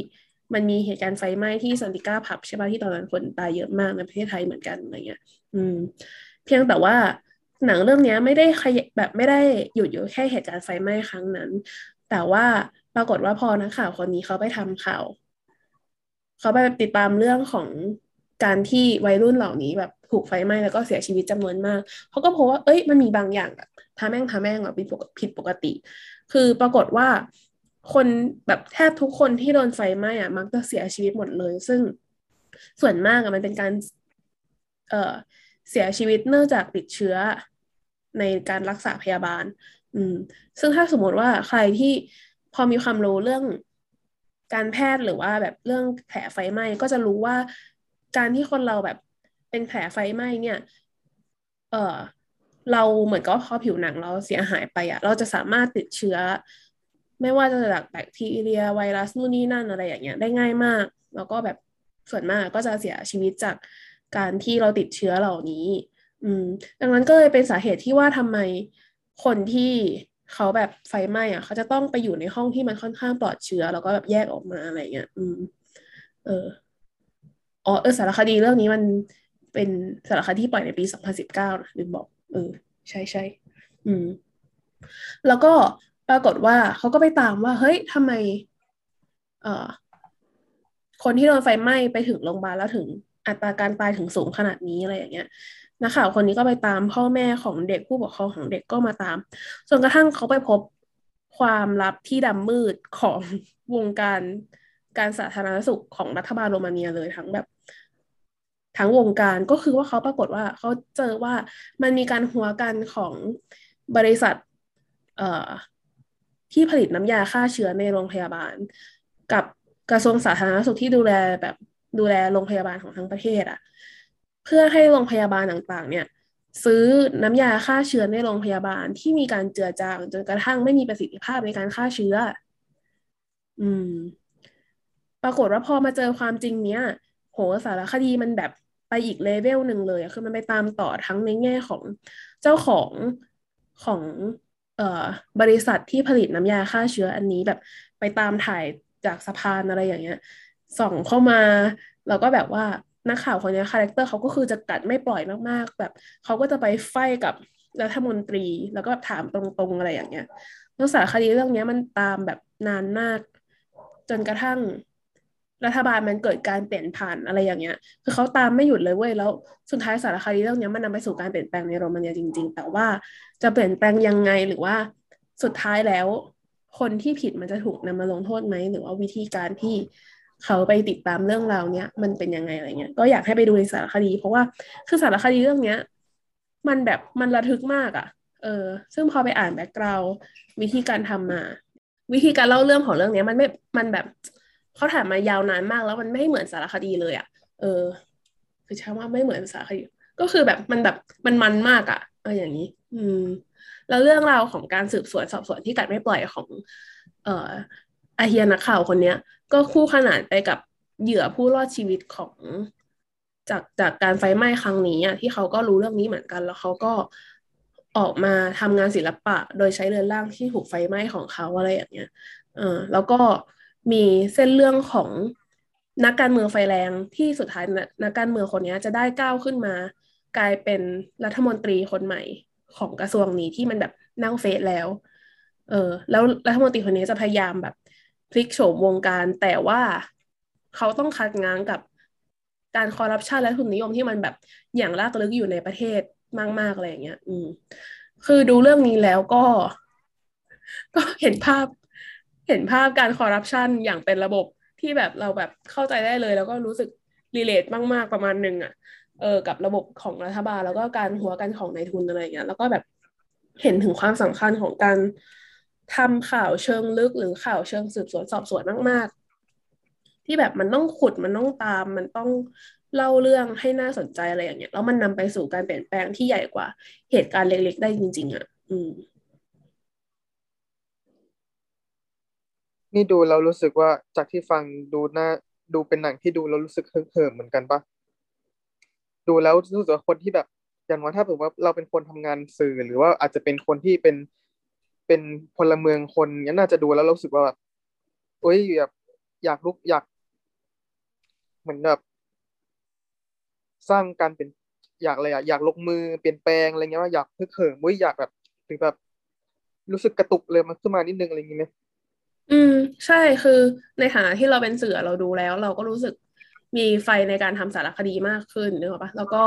มันมีเหตุการณ์ไฟไหม้ที่ซันติก้าผับใช่ป่ะที่ตอนนั้นคนตายเยอะมากในประเทศไทยเหมือนกันอะไรเงี้ย อืม เพียงแต่ว่าหนังเรื่องนี้ไม่ได้ขยแบบไม่ได้หยุดอยู่แค่เหตุการณ์ไฟไหม้ครั้งนั้น แต่ว่าปรากฏว่าพอนักข่าวคนนี้เขาไปทำข่าว เขาไปติดตามเรื่องของ การที่วัยรุ่นเหล่านี้แบบถูกไฟไหม้แล้วก็เสียชีวิตจำนวนมากเขาก็พบว่าเอ้ยมันมีบางอย่างแบบทาแม่งทาแม่งแบบผิดปกติ คือปรากฏว่าคนแบบแทบทุกคนที่โดนไฟไหม้อะมักจะเสียชีวิตหมดเลย ซึ่งส่วนมากอะมันเป็นการ เอ่อเสียชีวิตเนื่องจากติดเชื้อในการรักษาพยาบาล อืม ซึ่งถ้าสมมติว่าใครที่พอมีความรู้เรื่องการแพทย์หรือว่าแบบเรื่องแผลไฟไหม้ก็จะรู้ว่า การที่คนเราแบบเป็นแผลไฟไหม้เนี่ย เออเราเหมือนกับพอผิวหนังเราเสียหายไปอะเราจะสามารถติดเชื้อ ไม่ว่าจะจากแบคทีเรียไวรัสนู่นนี่นั่นอะไรอย่างเงี้ยได้ง่ายมาก แล้วก็แบบส่วนมากก็จะเสียชีวิตจากการที่เราติดเชื้อเหล่านี้ อืม ดังนั้นก็เลยเป็นสาเหตุที่ว่าทำไมคนที่เขาแบบไฟไหม้อะเขาจะต้องไปอยู่ในห้องที่มันค่อนข้างปลอดเชื้อ แล้วก็แบบแยกออกมาอะไรเงี้ย อืม เออ อ๋อเออสารคดีเรื่องนี้มันเป็นสารคดีที่ปล่อยในปีสองพันสิบเก้านะลืมบอก เออ ใช่ใช่อืม แล้วก็ปรากฏว่าเขาก็ไปตามว่า เฮ้ยทำไม เอ่อ คนที่โดนไฟไหม้ไปถึงโรงพยาบาลแล้วถึงอัตราการตายถึงสูงขนาดนี้อะไรอย่างเงี้ยนักข่าวคนนี้ก็ไปตามพ่อแม่ของเด็กผู้ปกครองของเด็กก็มาตามจนกระทั่งเขาไปพบความลับที่ดำมืดของวงการการสาธารณสุขของรัฐบาลโรมาเนียเลยทั้งแบบ ทั้งวงการก็คือว่าเขาปรากฏว่าเขาเจอว่ามันมีการหัวกันของบริษัทเอ่อที่ผลิตน้ำยาฆ่าเชื้อในโรงพยาบาล กับกระทรวงสาธารณสุขที่ดูแลแบบดูแลโรงพยาบาลของทั้งประเทศอะเพื่อให้โรงพยาบาลต่างๆ เนี่ยซื้อน้ำยาฆ่าเชื้อในโรงพยาบาลที่มีการเจือจางจนกระทั่งไม่มีประสิทธิภาพในการฆ่าเชื้อ อืม ปรากฏว่าพอมาเจอความจริงเนี้ย โหสารคดีมันแบบ ไปอีกเลเวลหนึ่งเลยคือมันไปตามต่อทั้งในแง่ของเจ้าของของเอ่อบริษัทที่ผลิตน้ำยาฆ่าเชื้ออันนี้แบบไปตามถ่ายจากสะพานอะไรอย่างเงี้ยส่องเข้ามาแล้วก็แบบว่านักข่าวคนนี้ character เขาก็คือจะกัดไม่ปล่อยมากๆ แบบเขาก็จะไป fight กับรัฐมนตรีแล้วก็แบบถามตรงๆอะไรอย่างเงี้ยแล้วสารคดีเรื่องนี้มันตามแบบนานมาก จนกระทั่ง รัฐบาลมันเกิดการเปลี่ยนผ่านอะไรอย่างเงี้ย คือเขาตามไม่หยุดเลยเว้ยแล้วสุดท้ายสารคดีเรื่องนี้มันนำไปสู่การเปลี่ยนแปลงในโรมาเนียจริง ๆ แต่ว่าจะเปลี่ยนแปลงยังไงหรือว่าสุดท้ายแล้ว คนที่ผิดมันจะถูกนำมาลงโทษไหมหรือว่าวิธีการที่เขาไปติดตามเรื่องราวเนี้ยมันเป็นยังไงอะไรเงี้ยก็อยากให้ไปดูในสารคดี เพราะว่าคือสารคดีเรื่องเนี้ย มันแบบมันระทึกมากอะ่ะ เออ ซึ่งพอไปอ่านแบ็กกราววิธีการทำมา วิธีการเล่าเรื่องของเรื่องเนี้ย มันไม่มันแบบ เขาถ่ายมายาวนานมากแล้วมันไม่เหมือนสารคดีเลยอะ่ะ เออ คือใช่ว่าไม่เหมือนสารคดี ก็คือแบบมันแบบมันมันมากอะ่ะเอออย่างนี้ อืม แล้วเรื่องราวของการสืบสวนสอบสวนที่กัดไม่ปล่อยของ เอ่ออาเฮียนักข่าวคนเนี้ย ก็คู่ขนานไปกับเหยื่อผู้รอดชีวิตของจากจากการไฟไหม้ครั้งนี้อะที่เขาก็รู้เรื่องนี้เหมือนกัน แล้วเขาก็ออกมาทำงานศิลปะ โดยใช้เรือนร่างที่ถูกไฟไหม้ของเขาอะไรอย่างเงี้ยเออแล้วก็ มีเส้นเรื่องของนักการเมืองไฟแรงที่สุดท้ายนักการเมืองคนนี้จะได้ก้าวขึ้นมา กลายเป็นรัฐมนตรีคนใหม่ของกระทรวงนี้ที่มันแบบนั่งเฟสแล้ว เออ แล้วรัฐมนตรีคนนี้จะพยายามแบบพลิกโฉมวงการแต่ว่าเขาต้องคัดง้างกับการคอร์รัปชันและทุนนิยมที่มันแบบอย่างลากลึกอยู่ในประเทศมากๆอะไรอย่างเงี้ย อืม คือดูเรื่องนี้แล้วก็ ก็เห็นภาพ เห็นภาพการคอร์รัปชันอย่างเป็นระบบที่แบบเราแบบเข้าใจได้เลย แล้วก็รู้สึกรีเลทมากๆประมาณหนึ่งอะเออกับระบบของรัฐบาล แล้วก็การหัวกันของนายทุนอะไรเงี้ยแล้วก็แบบเห็นถึงความสำคัญของการทำข่าวเชิงลึกหรือข่าวเชิงสืบสวนสอบสวนมาก ๆ ที่แบบมันต้องขุดมันต้องตาม มันต้องเล่าเรื่องให้น่าสนใจอะไรอย่างเงี้ยแล้วมันนำไปสู่การเปลี่ยนแปลงที่ใหญ่กว่าเหตุการณ์เล็ก ๆ ได้จริง ๆอะอืม นี่ดูเรารู้สึกว่าจากที่ฟังดูหน้าดูเป็นหนังที่ดูแล้วรู้สึกเหิมเหมือนกันปะดูแล้วรู้สึกว่าคนที่แบบ อย่างว่าถ้าผมว่าเราเป็นคนทำงานสื่อหรือว่าอาจจะเป็นคนที่เป็นเป็นพลเมืองคนนี้น่าจะดูแล้วรู้สึกว่าแบบโอ้ยแบบอยากลุกอยาก เหมือนแบบสร้างการเป็นอยากอะไรอะอยากลงมือเปลี่ยนแปลงอะไรเงี้ยว่าอยากเพื่อเขิมอยากแบบถึงแบบ รู้สึกกระตุกเลยมันขึ้นมานิดนึงอะไรอย่างเงี้ย อืม ใช่คือในฐานะที่เราเป็นเสือเราดูแล้ว เราก็รู้สึกมีไฟในการทำสารคดีมากขึ้นนึกออกปะแล้วก็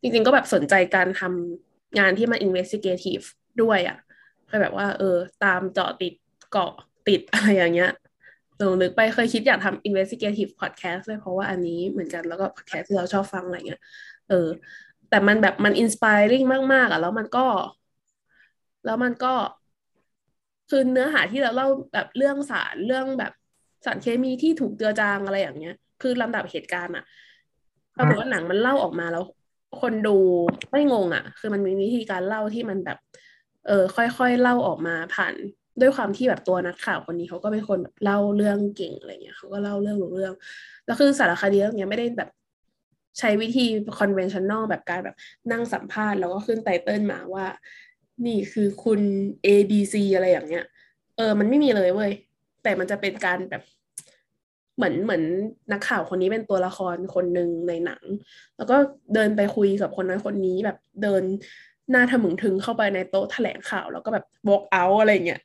จริงๆก็แบบสนใจการทำงานที่มัน investigative ด้วยอะ่ะคือแบบว่า เออ ตามเจาะติดเกาะติดอะไรอย่างเงี้ยลองนึกไปเคยคิดอยากทำ investigative podcast เลยเพราะว่าอันนี้เหมือนกันแล้วก็ podcast ที่เราชอบฟังอะไรเงี้ย เออ แต่มันแบบมัน inspiring มาก ๆ อะ แล้วมันก็ แล้วมันก็ คือเนื้อหาที่เราเล่าแบบเรื่องสารเรื่องแบบสารเคมีที่ถูกเจือจางอะไรอย่างเงี้ย คือลำดับเหตุการณ์อะปรากฏว่าหนังมันเล่าออกมาแล้ว คนดูไม่งงอะคือมันมีวิธีการเล่าที่มันแบบ เออค่อยๆเล่าออกมาผ่านด้วยความที่แบบตัวนักข่าวคนนี้เขาก็เป็นคนแบบเล่าเรื่องเก่งอะไรเงี้ยเขาก็เล่าเรื่องรู้เรื่อง แล้วคือสารคดีเรื่องนี้ยไม่ได้แบบใช้วิธี conventional แบบการแบบนั่งสัมภาษณ์ แล้วก็ขึ้นไตเติลมาว่า นี่คือคุณ A B C อะไรอย่างเงี้ย เออ มันไม่มีเลยเว้ย แต่มันจะเป็นการแบบเหมือนเหมือนนักข่าวคนนี้เป็นตัวละครคนหนึ่งในหนัง แล้วก็เดินไปคุยกับคนนั้นคนนี้แบบเดินหน้าทะมึงถึงเข้าไปในโต๊ะแถลงข่าว แล้วก็แบบบอกเอาอะไรเงี้ย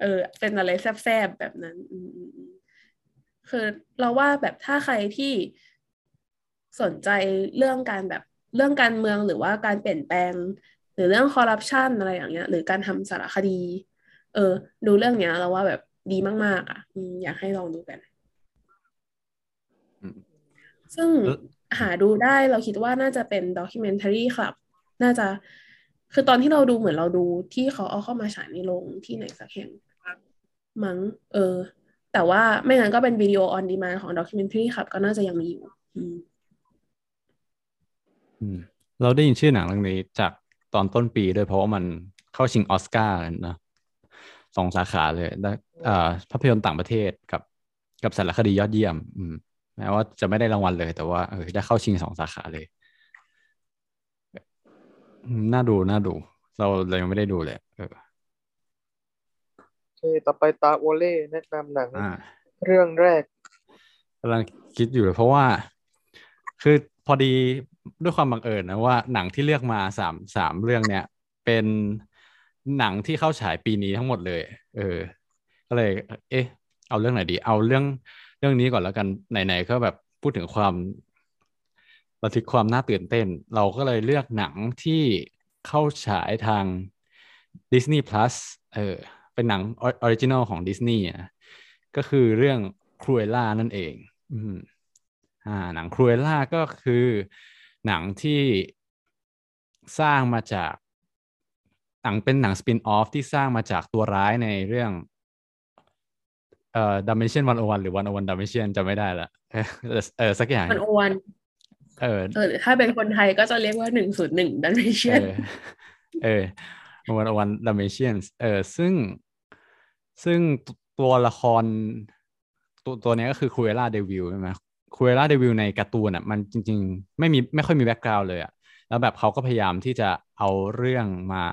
เออ เป็นอะไรแซบๆแบบนั้นคือเราว่าแบบถ้าใครที่สนใจเรื่องการแบบเรื่องการเมืองหรือว่าการเปลี่ยนแปลง รือเรื่องคอร์รัปชันอะไรอย่างเงี้ย หรือการทำสารคดี เออ ดูเรื่องเนี้ย เราว่าแบบดีมาก ๆ อะอยากให้ลองดูกัน ซึ่งหาดูได้เราคิดว่าน่าจะเป็นด็อกิเมนทารีครับ น่าจะคือตอนที่เราดูเหมือนเราดูที่เขาเอาเข้ามาฉายในโรงที่ไหนสักแห่งมั้งเออ แต่ว่าไม่งั้นก็เป็นวิดีโอออนดีมาของด็อกิเมนทรีครับ ก็น่าจะยังมีอยู่อืมอืมเราได้ยินชื่อหนังเรื่องนี้จาก ตอนต้นปีด้วยเพราะว่ามันเข้าชิงออสการ์นะสองสาขาเลยได้อ่าภาพยนตร์ต่างประเทศกับกับสารคดียอดเยี่ยมอืมแม้ว่าจะไม่ได้รางวัลเลย แต่ว่าเออได้เข้าชิงสองสาขาเลย น่าดูน่าดู เราเรายังไม่ได้ดูเลยเออโอเคต่อไปตาโอเล่แนะนำหนังเรื่องแรกกำลังคิดอยู่เพราะว่า คือพอดีด้วยความบังเอิญนะว่าหนังที่เลือกมาสามสามเรื่องเนี่ย เป็นหนังที่เข้าฉายปีนี้ทั้งหมดเลย เออ ก็เลย เอ๊ะ เอาเรื่องไหนดี เอาเรื่องเรื่องนี้ก่อนแล้วกันไหนๆก็แบบพูดถึงความระทึกความน่าตื่นเต้น เราก็เลยเลือกหนังที่เข้าฉายทาง Disney Plus เออ เป็นหนัง original ของดิสนีย์นะก็คือเรื่องครูเอล่านั่นเอง อืมอ่า หนังครูเอล่าก็คือ หนังที่สร้างมาจากหนังเป็นหนัง spin-off ที่สร้างมาจากตัวร้ายในเรื่องเอ่อ Dalmatian One O One หรือ One O One Dalmatian จะไม่ได้ละเออเออสักอย่าง One O One เออเออถ้าเป็นคนไทยก็จะเรียกว่าหนึ่งศูนย์หนึ่งดันเมเชีเอยอเออ One One Dalmatian เออซึ่งซึ่งตัวละครตัวตัวนี้ก็คือครูเอล่าเดวิลใช่ไหม ครูเอล่าเดวิลในการ์ตูนอะมันจริง ๆ ไม่มีไม่ค่อยมี background เลยอะแล้วแบบเขาก็พยายามที่จะเอาเรื่องมา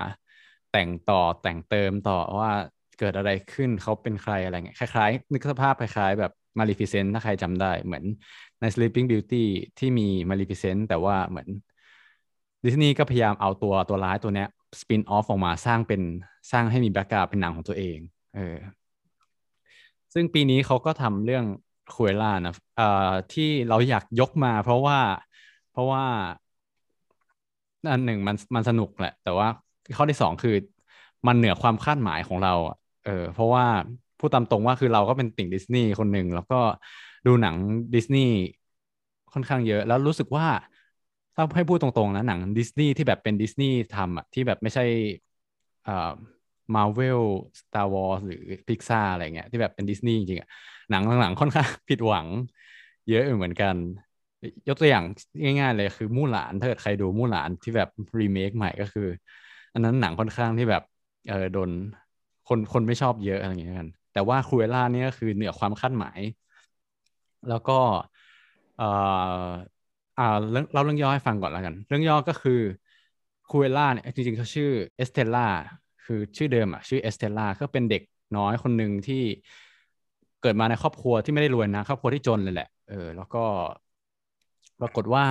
แต่งต่อแต่งเติมต่อว่าเกิดอะไรขึ้นเขาเป็นใครอะไรเงี้ยคล้ายๆ นึกสภาพคล้ายๆ แบบMaleficent ถ้าใครจำได้เหมือนใน Sleeping Beauty ที่มี Maleficent แต่ว่าเหมือนดิสนีย์ก็พยายามเอาตัวตัวร้ายตัวเนี้ย spin-off ออกมาสร้างเป็นสร้างให้มี background เป็นหนังของตัวเองเออซึ่งปีนี้เขาก็ทำเรื่อง Cruella นะเอ่อที่เราอยากยกมา เพราะว่า เพราะว่าอันหนึ่งมันมันสนุกแหละ แต่ว่าข้อที่สองคือมันเหนือความคาดหมายของเราเออเพราะว่าพูดตามตรงว่าคือเราก็เป็นติ่งดิสนีย์คนหนึ่งแล้วก็ดูหนังดิสนีย์ค่อนข้างเยอะ แล้วรู้สึกว่าถ้าให้พูดตรงๆนะหนังดิสนีย์ที่แบบเป็นดิสนีย์ทำอะที่แบบไม่ใช่อ่า Marvel Star Wars หรือพิกซาอะไรเงี้ยที่แบบเป็นดิสนีย์จริงๆอะ หนังหลังๆค่อนข้างผิดหวัง เยอะเหมือนกัน ยกตัวอย่างง่าย ๆ เลยคือมู่หลานถ้าเกิดใครดูมู่หลานที่แบบรีเมคใหม่ก็คือ อันนั้นหนังค่อนข้างที่แบบเออโดนคนคนไม่ชอบเยอะอะไรอย่างเงี้ยกัน แต่ว่า Cruella นี่ก็คือเหนือความคาดหมาย แล้วก็เอออ่าเล่าเรื่องย่อให้ฟังก่อนแล้วกัน เรื่องย่อก็คือ Cruella เนี่ยจริงๆเขาชื่อ Estella คือชื่อเดิมอะชื่อ Estella ก็เป็นเด็กน้อยคนหนึ่งที่ เกิดมาในครอบครัวที่ไม่ได้รวยนะครอบครัวที่จนเลยแหละเออแล้วก็ปรากฏว่า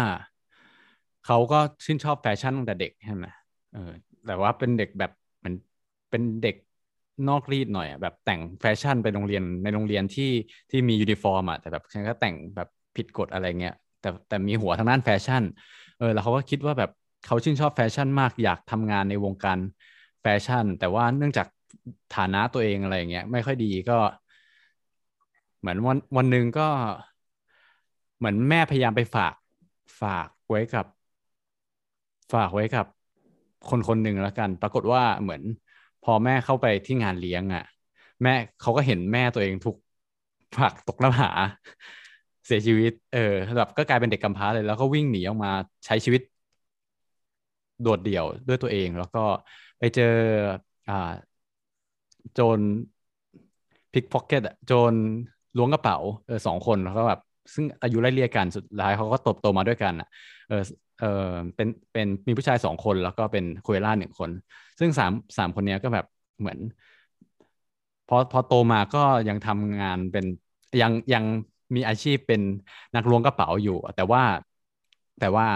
เขาก็ชื่นชอบแฟชั่นตั้งแต่เด็กใช่ไหมเออแต่ว่าเป็นเด็กแบบเหมือนเป็นเด็กนอกรีตหน่อยแบบแต่งแฟชั่นไปโรงเรียนในโรงเรียนที่ที่มียูนิฟอร์มอะแต่แบบฉันก็แต่งแบบผิดกฎอะไรเงี้ยแต่แต่มีหัวทางด้านแฟชั่นเออแล้วเขาก็คิดว่าแบบเขาชื่นชอบแฟชั่นมากอยากทำงานในวงการแฟชั่น แต่ว่าเนื่องจากฐานะตัวเองอะไรเงี้ยไม่ค่อยดีก็ เหมือนวันวันหนึ่งก็ เหมือนแม่พยายามไปฝากฝากไว้กับ ฝากไว้กับ คนคนหนึ่งแล้วกัน ปรากฏว่าเหมือน พอแม่เข้าไปที่งานเลี้ยงอะ่ะ แม่เขาก็เห็นแม่ตัวเองถูกผลักตกน้ำหาเสียชีวิต เออแบบก็กลายเป็นเด็กกำพร้าเลย แล้วก็วิ่งหนีออกมาใช้ชีวิต โดดเดี่ยวด้วยตัวเอง แล้วก็ไปเจออ่าโจรพิกพ็อกเก็ตอะโจร ล้วงกระเป๋าเออสองคนแล้วก็แบบซึ่งอายุไล่เลี่ยกันสุดท้ายเขาก็ตบโตมาด้วยกันอะเออเออเป็นเป็นมีผู้ชายสองคนแล้วก็เป็นคุเอล่าหนึ่งคน ซึ่งสามสามคนนี้ก็แบบเหมือน พอพอโตมาก็ยังทำงานเป็นยังยังมีอาชีพเป็นนักล้วงกระเป๋าอยู่ แต่ว่าแต่ว่า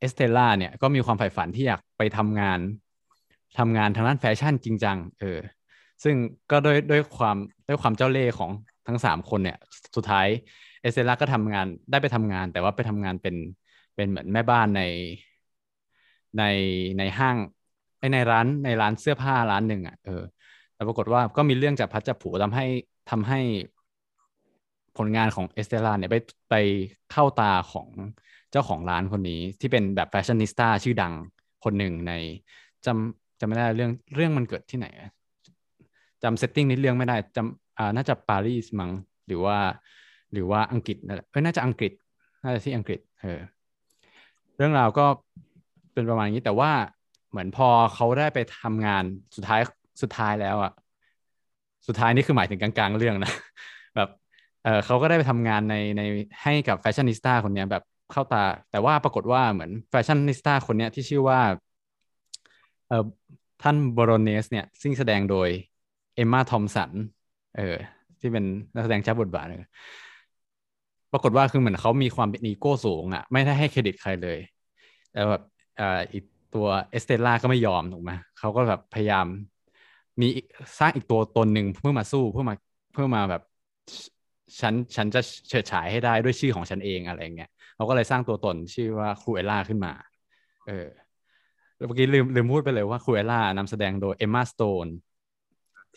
Estella เนี่ยก็มีความใฝ่ฝันที่อยากไปทำงานทำงานทางด้านแฟชั่นจริงจังเออซึ่งก็ด้วยด้วยความด้วยความเจ้าเล่ห์ของ ทั้งสามคนเนี่ย สุดท้าย Estella ก็ทำงานได้ไปทำงาน แต่ว่าไปทำงานเป็นเป็นเหมือนแม่บ้านในในในห้างในร้านในร้านเสื้อผ้าร้านหนึ่งอะเออแต่ปรากฏว่าก็มีเรื่องจากพลัดจับผลูทำให้ทำให้ผลงานของ Estella เนี่ยไปไปเข้าตาของเจ้าของร้านคนนี้ ที่เป็นแบบ fashionista ชื่อดังคนหนึ่งในจำจำไม่ได้เรื่องเรื่องมันเกิดที่ไหนจำ setting ในเรื่องไม่ได้จำ อ่าน่าจะปารีสมั้งหรือว่า หรือว่าอังกฤษนั่นแหละเออน่าจะอังกฤษน่าจะที่อังกฤษเออเรื่องราวก็เป็นประมาณนี้แต่ว่าเหมือนพอเขาได้ไปทำงานสุดท้ายสุดท้ายแล้วอะสุดท้ายนี่คือหมายถึงกลางๆเรื่องนะแบบเออเขาก็ได้ไปทำงานในในให้กับ fashionista คนนี้แบบเข้าตา แต่ว่าปรากฏว่าเหมือน fashionista คนนี้ที่ชื่อว่าเออท่าน Baroness เนี่ยซึ่งแสดงโดย Emma Thompson เออ ที่เป็นนักแสดงเจ้าบทบาทเลยปรากฏว่าคือเหมือนเขามีความเป็นอีโก้สูงอะ ไม่ได้ให้เครดิตใครเลย แต่แบบอ่าอีกตัว Estella ก็ไม่ยอมถูกไหมเขาก็แบบพยายาม มีสร้างอีกตัวตนหนึ่งเพื่อมาสู้เพื่อมาเพื่อมาแบบฉันฉันจะเฉิดฉายให้ได้ด้วยชื่อของฉันเองอะไรเงี้ยเขาก็เลยสร้างตัวตนชื่อว่าครูเอล่าขึ้นมา เออเมื่อกี้ลืมลืมพูดไปเลยว่าครูเอล่านำแสดงโดยเอมมาสโตน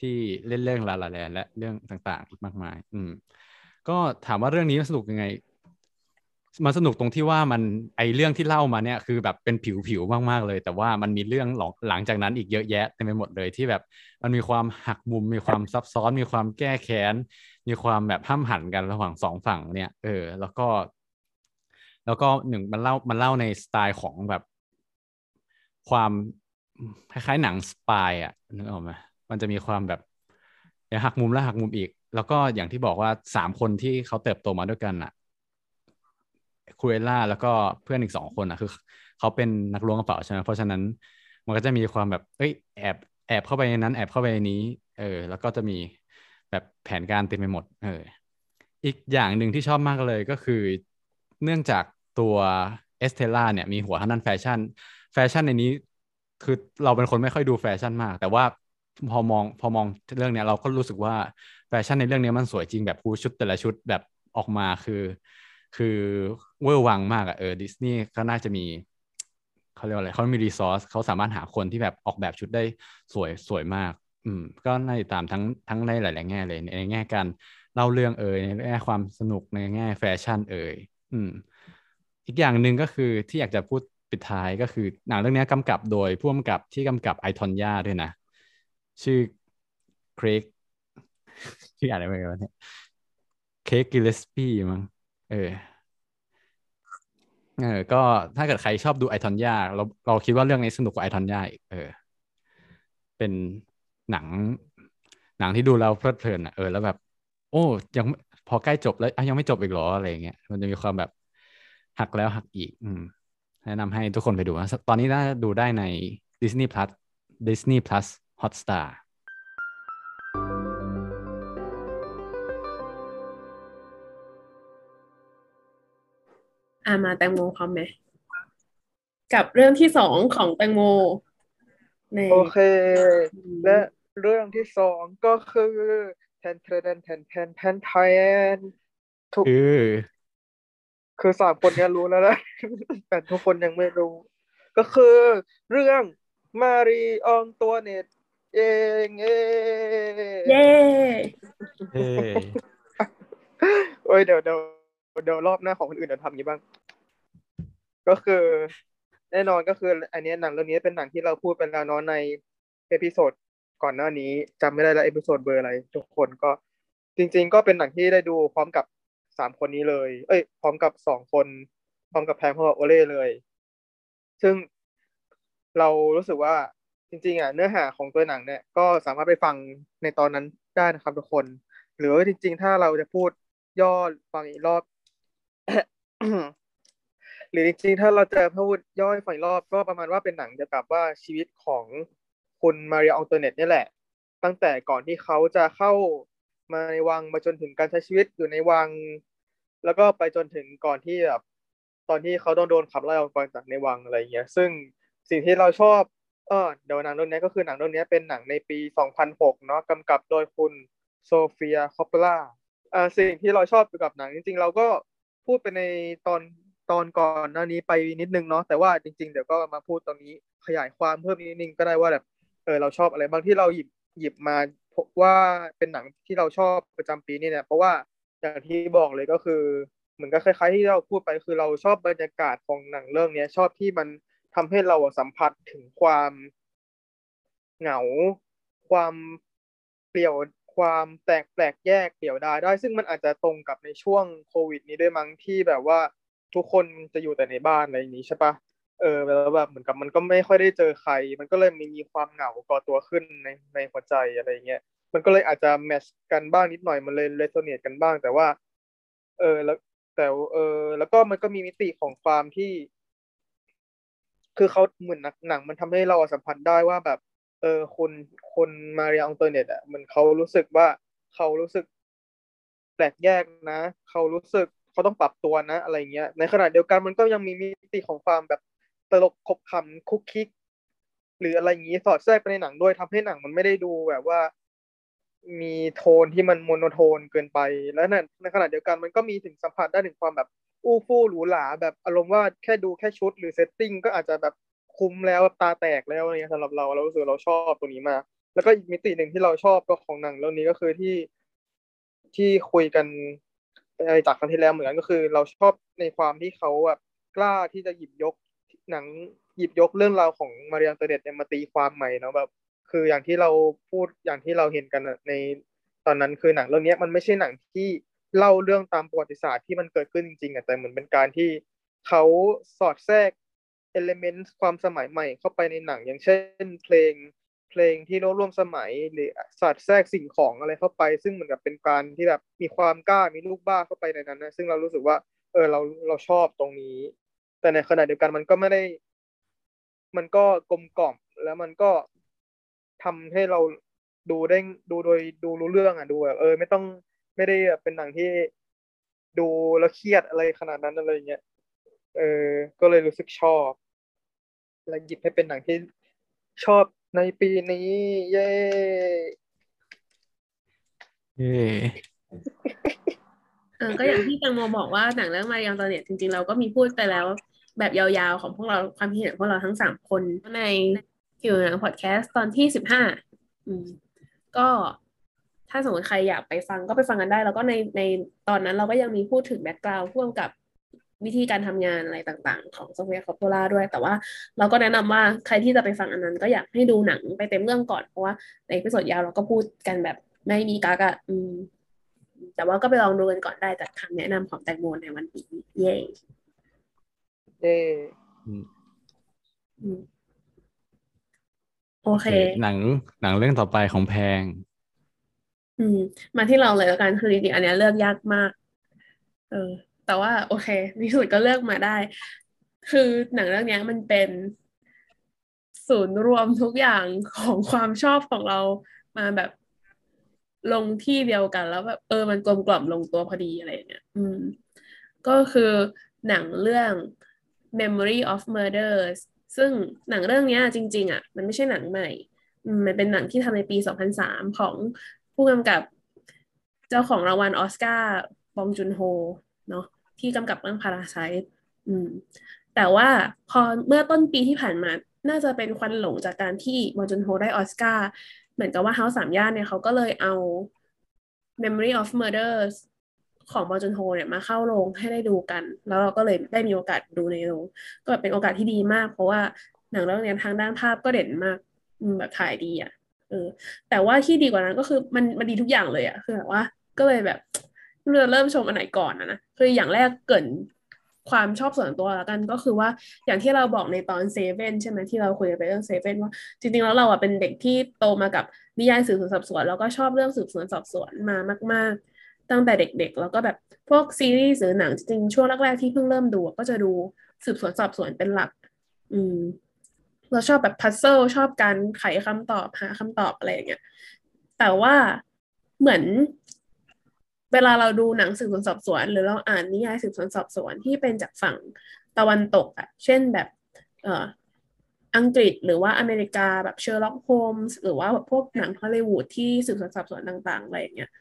ที่เล่นเรื่องลาลาแลนและเรื่องต่างๆอีกมากมาย อืม ก็ถามว่าเรื่องนี้สนุกยังไง มันสนุกตรงที่ว่ามันไอเรื่องที่เล่ามาเนี่ยคือแบบเป็นผิวๆมากๆเลย แต่ว่ามันมีเรื่องหลังหลังจากนั้นอีกเยอะแยะเต็มไปหมดเลยที่แบบมันมีความหักมุม มีความซับซ้อน มีความแก้แค้น มีความแบบห้ามหันกันระหว่างสองฝั่งเนี่ย เออ แล้วก็ แล้วก็หนึ่งมันเล่ามันเล่าในสไตล์ของแบบความคล้ายๆหนังสปายอะนึกออกไหม มันจะมีความแบบอย่างหักมุมแล้วหักมุมอีก แล้วก็อย่างที่บอกว่าสามคนที่เขาเติบโตมาด้วยกันอะ Cruella แล้วก็เพื่อนอีกสองคนอะคือเขาเป็นนักล้วงกระเป๋าใช่ไหมเพราะฉะนั้นมันก็จะมีความแบบเอ้ยแอบแอบเข้าไปในนั้น แอบเข้าไปในนี้ เออ แล้วก็จะมีแบบแผนการเต็มไปหมด เออ อีกอย่างหนึ่งที่ชอบมากเลยก็คือเนื่องจากตัว Estella เนี่ยมีหัวทางด้านแฟชั่น แฟชั่นในนี้ คือเราเป็นคนไม่ค่อยดูแฟชั่นมาก แต่ว่า พอมองพอมองเรื่องเนี้ยเราก็รู้สึกว่าแฟชั่นในเรื่องนี้มันสวยจริงแบบชุดแต่ละชุดแบบออกมาคือ คือเวอร์วังมากอะเออดิสนีย์ก็น่าจะมีเขาเรียกว่าอะไรเขามี resource เขาสามารถหาคนที่แบบออกแบบชุดได้สวยสวยมาก อืม ก็น่าติดตามทั้งทั้งในหลาย ๆ แง่เลยในแง่การเล่าเรื่องเอ่ยในแง่ความสนุกในแง่แฟชั่นเอ่ยอืม อีกอย่างหนึ่งก็คือที่อยากจะพูดปิดท้ายก็คือหนังเรื่องนี้กำกับโดยผู้กำกับที่กำกับ I, Tonya ด้วยนะ ชื่อ Craig ชื่ออะไรไม่รู้เนี่ย Craig Gillespie มั้งเออเออก็ถ้าเกิดใครชอบดู I, Tonya เราเราคิดว่าเรื่องนี้สนุกกว่า I, Tonya อีกเออ เป็นหนัง หนังที่ดูแล้วเพลิดเพลินอะเออแล้วแบบ โอ้ยังพอใกล้จบแล้วยังไม่จบอีกหรออะไรเงี้ยมันจะมีความแบบหักแล้วหักอีก อืมแนะนำให้ทุกคนไปดูนะตอนนี้น่าดูได้ใน Disney Plus Disney Plus Hotstar อ่ามาแตงโมพร้อมไหมกับเรื่องที่สองของแตงโมในโอเค และเรื่องที่สองก็คือแทนแทนแทนแทนแทนแทนทุกคือคือสามคนเนี้ยรู้แล้วนะแต่ทุกคนยังไม่รู้ ก็คือเรื่องมารีอองตัวเนต เองเอเย้เฮ้โอ้ยเดี๋ยวเดี๋ยวเดี๋ยวรอบหน้าของคนอื่นเดี๋ยวทำอย่างนี้บ้าง ก็คือแน่นอนก็คือ อันเนี้ยหนังเรื่องนี้เป็นหนังที่เราพูดไปแล้วเนาะใน episodeก่อนหน้านี้จำไม่ได้แล้ว episode เบอร์อะไร ทุกคนก็จริง ๆ ก็เป็นหนังที่ได้ดูพร้อมกับสามคนนี้เลย เอ้ย พร้อมกับสองคน พร้อมกับแพงพร้อมกับโอเล่เลย ซึ่งเรารู้สึกว่า จริงๆอะเนื้อหาของตัวหนังเนี่ยก็สามารถไปฟังในตอนนั้นได้นะครับทุกคน หรือจริง ๆ ถ้าเราจะพูดย่อฟังอีกรอบ หรือจริงๆถ้าเราจะพูดย่อฟังอีกรอบก็ประมาณว่าเป็นหนังเกี่ยวกับว่าชีวิตของคุณมาริอองโตเนตนี่แหละ ตั้งแต่ก่อนที่เขาจะเข้ามาในวังมาจนถึงการใช้ชีวิตอยู่ในวัง แล้วก็ไปจนถึงก่อนที่แบบตอนที่เขาต้องโดนขับไล่ออกไปจากในวังอะไรเงี้ย ซึ่งสิ่งที่เราชอบ เออเดี๋ยวหนังเรื่องนี้ก็คือหนังเรื่องนี้เป็นหนังในปี 2006 เนาะกำกับโดยคุณโซเฟียคอปเปล่าอ่าสิ่งที่เราชอบเกี่ยวกับหนังจริง ๆ เราก็พูดไปในตอนตอนก่อนหน้านี้ไปนิดนึงเนาะแต่ว่าจริง ๆ เดี๋ยวก็มาพูดตรงนี้ขยายความเพิ่มนิดนึงก็ได้ว่าแบบเออเราชอบอะไรบางที่เราหยิบหยิบมาพบว่าเป็นหนังที่เราชอบประจำปีนี่เนี่ยเพราะว่าอย่างที่บอกเลยก็คือ เหมือนก็คล้ายๆที่เราพูดไปคือเราชอบบรรยากาศของหนังเรื่องนี้ชอบที่มัน ทำให้เราสัมผัสถึงความเหงา ความเปลี่ยวความแตกแปลกแยกเปลี่ยวดายได้ ซึ่งมันอาจจะตรงกับในช่วงโควิด นี้ด้วยมั้งที่แบบว่าทุกคนจะอยู่แต่ในบ้านอะไรอย่างนี้ใช่ปะเออแล้วแบบเหมือนกับมันก็ไม่ค่อยได้เจอใคร มันก็เลยมีมีความเหงาก่อตัวขึ้นในในหัวใจอะไรเงี้ยมันก็เลยอาจจะแมชกันบ้างนิดหน่อยมันเลยเรโซเนตกันบ้าง แต่ว่า เออแล้วแต่เออแล้วก็มันก็มีมิติของความที่ คือเขาเหมือนหนังมันทำให้เราสัมผัสได้ว่าแบบ เออคุณคุณมาเริอองเตอร์เน็ตอะมันเขารู้สึกว่าเขารู้สึกแปลกแยกนะเขารู้สึกเขาต้องปรับตัวนะ อะไรเงี้ย ในขณะเดียวกันมันก็ยังมีมิติของความแบบตลกขบขำคุกคิก หรืออะไรอย่างนี้สอดแทรกไปในหนังด้วยทำให้หนังมันไม่ได้ดูแบบว่า มีโทนที่มัน monotone เกินไป แล้วในขณะเดียวกันมันก็มีถึงสัมผัสได้ถึงความแบบ อู้ฟู่หรูหราแบบอารมณ์ว่าแค่ดูแค่ชุดหรือ setting ก็อาจจะแบบคุ้มแล้วตาแตกแล้วอะไรเงี้ยสำหรับเราเรารู้สึกเราชอบตัวนี้มากแล้วก็อีกมิติหนึ่งที่เราชอบก็ของหนังเรื่องนี้ก็คือที่ที่คุยกันอะไรจากครั้งที่แล้วเหมือนกันก็คือ เราชอบในความที่เขาแบบกล้าที่จะหยิบยกหนังหยิบยกเรื่องราวของมาเริอันเตเดตมาตีความใหม่เนาะแบบ คืออย่างที่เราพูดอย่างที่เราเห็นกันในตอนนั้นคือหนังเรื่องนี้มันไม่ใช่หนังที่ เล่าเรื่องตามประวัติศาสตร์ที่มันเกิดขึ้นจริงๆอะแต่เหมือนเป็นการที่เขาสอดแทรกเอลเมนต์ความสมัยใหม่เข้าไปในหนัง อย่างเช่น เพลงเพลงที่ร่วมสมัยหรือสอดแทรกสิ่งของอะไรเข้าไป ซึ่งเหมือนกับเป็นการที่แบบมีความกล้ามีลูกบ้าเข้าไปในนั้นนะซึ่งเรารู้สึกว่า เออเราเราชอบตรงนี้ แต่ในขณะเดียวกันมันก็ไม่ได้ มันก็กลมกล่อมแล้วมันก็ทำให้เราดูได้ดูโดยดูรู้เรื่องอะดูแบบเออ ไม่ต้อง ไม่ได้เป็นหนังที่ดูแล้วเครียดอะไรขนาดนั้นอะไรเงี้ยเออก็เลยรู้สึกชอบและหยิบให้เป็นหนังที่ชอบในปีนี้ เย้เย้เออก็อย่างที่ตังโมบอกว่าหนังเรื่องมาริองตอนเนี่ยจริงๆเราก็มีพูดไปแล้ว แบบยาวๆของพวกเราความคิดเห็นพวกเราทั้งสามคนในคิวหนังพอดแคสต์ตอนที่สิบห้าอืมก็ ถ้าสมมติใครอยากไปฟังก็ไปฟังกันได้ แล้วก็ในในตอนนั้นเราก็ยังมีพูดถึง background ผู้กำกับวิธีการทำงานอะไรต่างๆ ของ Sofia Coppola ด้วย แต่ว่าเราก็แนะนำว่าใครที่จะไปฟังอันนั้น ก็อยากให้ดูหนังไปเต็มเรื่องก่อนเพราะว่าใน episode ยาวเราก็พูดกันแบบไม่มีกั๊กอะอืมแต่ว่าก็ไปลองดูกันก่อนได้จากคำแนะนำของแตงโมในวันนี้เย่เย่โอเค หนังหนังเรื่องต่อไปของแพง อืม มาที่เราเลยแล้วกันคือจริงๆอันนี้เลือกยากมาก เออ แต่ว่า โอเคที่สุดก็เลือกมาได้ คือหนังเรื่องนี้มันเป็นศูนย์รวมทุกอย่างของความชอบของเรามาแบบลงที่เดียวกันแล้วแบบเออมันกลมกล่อมลงตัวพอดีอะไรเงี้ย อืม ก็คือหนังเรื่อง Memory of Murders ซึ่งหนังเรื่องนี้จริง ๆ อะ มันไม่ใช่หนังใหม่ มันเป็นหนังที่ทำในปี 2003 ของ ผู้กำกับเจ้าของรางวัลออสการ์บองจุนโฮเนาะที่กำกับเรื่องพาราไซต์อืม แต่ว่าพอเมื่อต้นปีที่ผ่านมา น่าจะเป็นควันหลงจากการที่บองจุนโฮได้ออสการ์เหมือนกับว่าเฮาสามย่านเนี่ยเขาก็เลยเอา Memory of Murders ของบอจุนโฮเนี่ยมาเข้าโรงให้ได้ดูกัน แล้วเราก็เลยได้มีโอกาสดูในโรงก็แบบเป็นโอกาสที่ดีมาก เพราะว่าหนังเรื่องนี้ทางด้านภาพก็เด่นมากแบบถ่ายดีอะ เออ แต่ว่าที่ดีกว่านั้นก็คือมันมันดีทุกอย่างเลยอะคือแบบว่า ก็เลยแบบเราเริ่มชมอันไหนก่อนนะนะคืออย่างแรกเกิดความชอบส่วนตัวแล้วกันก็คือว่าอย่างที่เราบอกในตอนเซเว่นใช่ไหมที่เราคุยไปเรื่องเซเว่นว่า จริงๆแล้วเราอะเป็นเด็กที่โตมากับนิยายสืบสวนสอบสวนแล้วก็ชอบเรื่องสืบสวนสอบสวนมามาก ๆ ตั้งแต่เด็กๆ แล้วก็แบบพวกซีรีส์หรือหนังจริงๆช่วงแรกๆที่เพิ่งเริ่มดูก็จะดูสืบสวนสอบสวนเป็นหลัก อืม เราชอบแบบพัซเซิลชอบการไขคำตอบหาคำตอบอะไรอย่างเงี้ยแต่ว่าเหมือนเวลาเราดูหนังสืบสวนสอบสวน หรือเราอ่านนิยายสืบสวนสอบสวนที่เป็นจากฝั่งตะวันตกอะเช่นแบบเอ่ออังกฤษหรือว่าอเมริกาแบบ Sherlock Holmes หรือว่าแบบพวกหนังฮอลลีวูดที่สืบสวนสอบสวนต่าง ๆ อะไรอย่างเงี้ย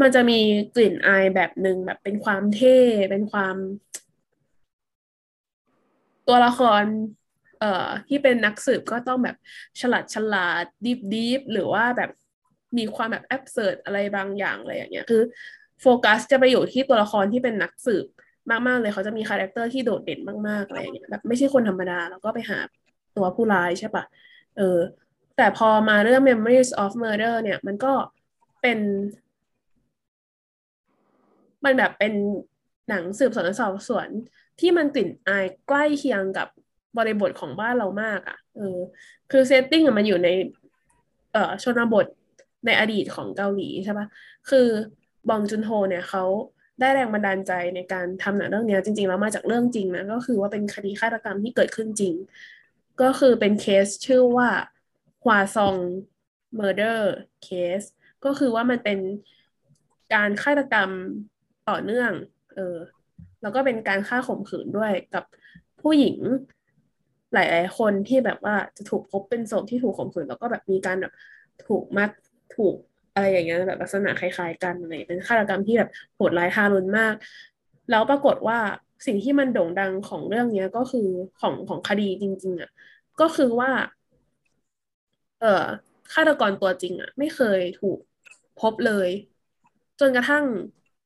มันจะมีกลิ่นอายแบบหนึ่งแบบเป็นความเท่เป็นความ ตัวละคร เอ่อที่เป็นนักสืบก็ต้องแบบฉลาดฉลาด deep deep หรือว่าแบบมีความแบบ absurd อะไรบางอย่างอะไรอย่างเงี้ยคือโฟกัสจะไปอยู่ที่ตัวละครที่เป็นนักสืบมากๆเลยเขาจะมี character ที่โดดเด่นมากๆอะไรอย่างเงี้ยแบบไม่ใช่คนธรรมดา แล้วก็ไปหาตัวผู้ร้ายใช่ปะเออแต่พอมาเรื่อง Memories of Murder เนี่ยมันก็เป็น มันแบบเป็นหนังสืบสวนสอบสวนที่มันกลิ่นอายใกล้เคียงกับ บริบทของบ้านเรามากอะ่ะเออคือ setting มันอยู่ในเอ่อชนบทในอดีตของเกาหลีใช่ปะคือบองจุนโฮเนี่ยเขาได้แรงบันดาลใจในการทำหนังเรื่องนี้จริงๆแล้วมาจากเรื่องจริงนะก็คือว่าเป็นคดีฆาตกรรมที่เกิดขึ้นจริง ก็คือเป็นเคสชื่อว่าฮวาซอง murder case ก็คือว่ามันเป็นการฆาตกรรมต่อเนื่อง เออแล้วก็เป็นการฆ่าข่มขืนด้วยกับผู้หญิง หลาย ๆ คนที่แบบว่าจะถูกพบเป็นศพที่ถูกข่มขืนแล้วก็แบบมีการแบบถูกมัดถูกอะไรอย่างเงี้ยแบบลักษณะคล้าย ๆ กันอะไรเป็นฆาตกรรมที่แบบโหดร้ายทารุณมาก แล้วปรากฏว่าสิ่งที่มันโด่งดังของเรื่องเนี้ยก็คือของของคดีจริง ๆ อะ ก็คือว่า เอ่อฆาตกรตัวจริง อะ ไม่เคยถูกพบเลย จนกระทั่ง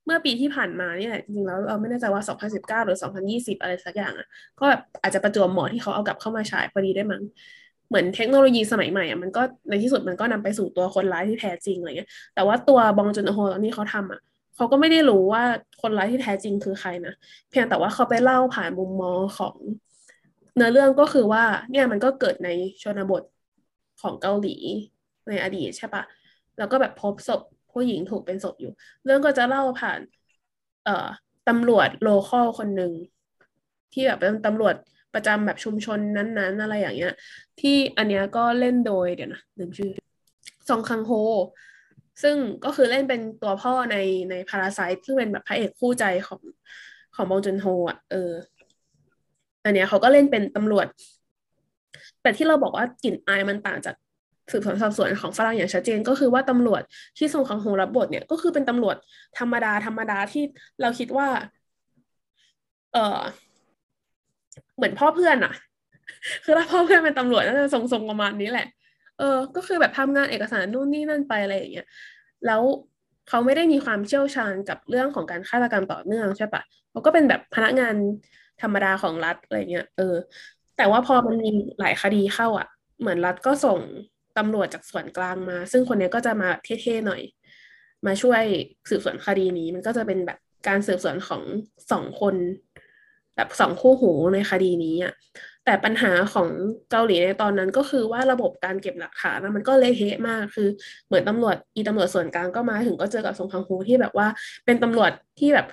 เมื่อปีที่ผ่านมาเนี่แหละจริงๆแล้วเราไม่แน่ใจว่า 2019 หรือ 2020 อะไรสักอย่างอะ ก็แบบอาจจะประจวบเหมาะที่เขาเอากลับเข้ามาฉายพอดีได้มั้ง เหมือนเทคโนโลยีสมัยใหม่อะมันก็ในที่สุดมันก็นำไปสู่ตัวคนร้ายที่แท้จริงอะไรเงี้ย แต่ว่าตัวบองจุนโฮตอนนี้เขาทำอะเขาก็ไม่ได้รู้ว่าคนร้ายที่แท้จริงคือใครนะ เพียงแต่ว่าเขาไปเล่าผ่านมุมมองของเนื้อเรื่องก็คือว่าเนี่ยมันก็เกิดในชนบทของเกาหลีในอดีตใช่ปะแล้วก็แบบพบศพ ผู้หญิงถูกเป็นศพอยู่ เรื่องก็จะเล่าผ่าน เอ่อตำรวจโลคอลคนหนึ่งที่แบบเป็นตำรวจประจำแบบชุมชนนั้นๆ อะไรอย่างเงี้ย ที่อันเนี้ยก็เล่นโดยเดี๋ยวนะลืมชื่อซองคังโฮ ซึ่งก็คือเล่นเป็นตัวพ่อในในพาราไซซึ่งเป็นแบบพระเอกคู่ใจของของบองจุนโฮอะเออ อันเนี้ยเขาก็เล่นเป็นตำรวจ แต่ที่เราบอกว่ากลิ่นอายมันต่างจาก สืบสวนสอบสวนของฝรั่งอย่างชัดเจน ก็คือว่าตำรวจที่ทรงคังโฮรับบทเนี่ยก็คือเป็นตำรวจธรรมดาธรรมดาที่เราคิดว่า เออเหมือนพ่อเพื่อนอะคือถ้าพ่อเพื่อนเป็นตำรวจน่าจะทรงๆประมาณนี้แหละ เออ ก็คือแบบทำงานเอกสารนู่นนี่นั่นไปอะไรอย่างเงี้ยแล้วเขาไม่ได้มีความเชี่ยวชาญกับเรื่องของการฆาตกรรมต่อเนื่องใช่ปะเขาก็เป็นแบบพนักงานธรรมดาของรัฐอะไรเงี้ย เออ แต่ว่าพอมันมีหลายคดีเข้าอะ เหมือนรัฐก็ส่ง ตำรวจจากส่วนกลางมา ซึ่งคนนี้ก็จะมาเท่ๆหน่อย มาช่วยสืบสวนคดีนี้ มันก็จะเป็นแบบการสืบสวนของสองคน แบบสองคู่หูในคดีนี้อะแต่ปัญหาของเกาหลีในตอนนั้นก็คือว่าระบบการเก็บหลักฐานมันก็เละเทะมากคือเหมือนตำรวจอีตำรวจส่วนกลางก็มาถึงก็เจอกับสงครามฮูที่แบบว่า เป็นตำรวจที่แบบ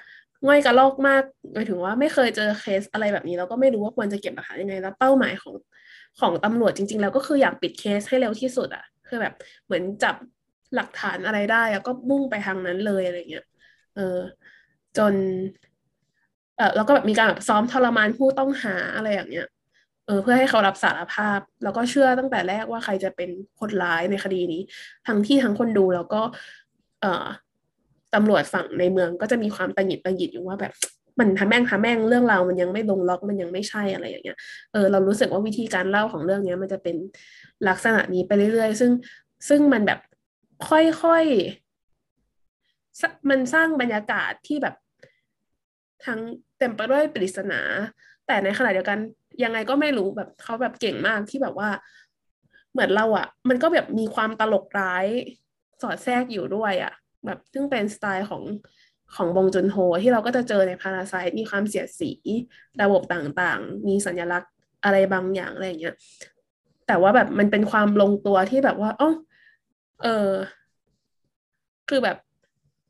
ง่อยกระลอกมากหมายถึงว่าไม่เคยเจอเคสอะไรแบบนี้ แล้วก็ไม่รู้ว่าควรจะเก็บหลักฐานยังไง แล้วเป้าหมายของ ของตำรวจจริง ๆ แล้วก็คืออยากปิดเคสให้เร็วที่สุดอะคือแบบเหมือนจับหลักฐานอะไรได้แล้วก็มุ่งไปทางนั้นเลยอะไรเงี้ยเออจนเออแล้วก็แบบมีการแบบซ้อมทรมานผู้ต้องหาอะไรอย่างเงี้ยเออเพื่อให้เขารับสารภาพ แล้วก็เชื่อตั้งแต่แรกว่าใครจะเป็นคนร้ายในคดีนี้ ทั้งที่ทั้งคนดูแล้วก็ เออตำรวจฝั่งในเมืองก็จะมีความตังหิดตังหิดอยู่ว่าแบบ มันทำแม่งทำแม่งเรื่องราวมันยังไม่ลงล็อกมันยังไม่ใช่อะไรอย่างเงี้ยเออเรารู้สึกว่าวิธีการเล่าของเรื่องเนี้ย มันจะเป็นลักษณะนี้ไปเรื่อยๆ ซึ่งซึ่งมันแบบค่อยๆมันสร้างบรรยากาศที่แบบทั้งเต็มไปด้วยปริศนา แต่ในขณะเดียวกันยังไงก็ไม่รู้แบบเขาแบบเก่งมากที่แบบว่า เหมือนเราอะ่ะ มันก็แบบมีความตลกร้ายสอดแทรกอยู่ด้วยอะ่ะ แบบซึ่งเป็นสไตล์ของ ของบงจุนโฮที่เราก็จะเจอในพาราไซต์มีความเสียดสี ระบบต่างๆ มีสัญลักษณ์อะไรบางอย่างอะไรเงี้ยแต่ว่าแบบมันเป็นความลงตัวที่แบบว่าอ๋อเออ คือแบบ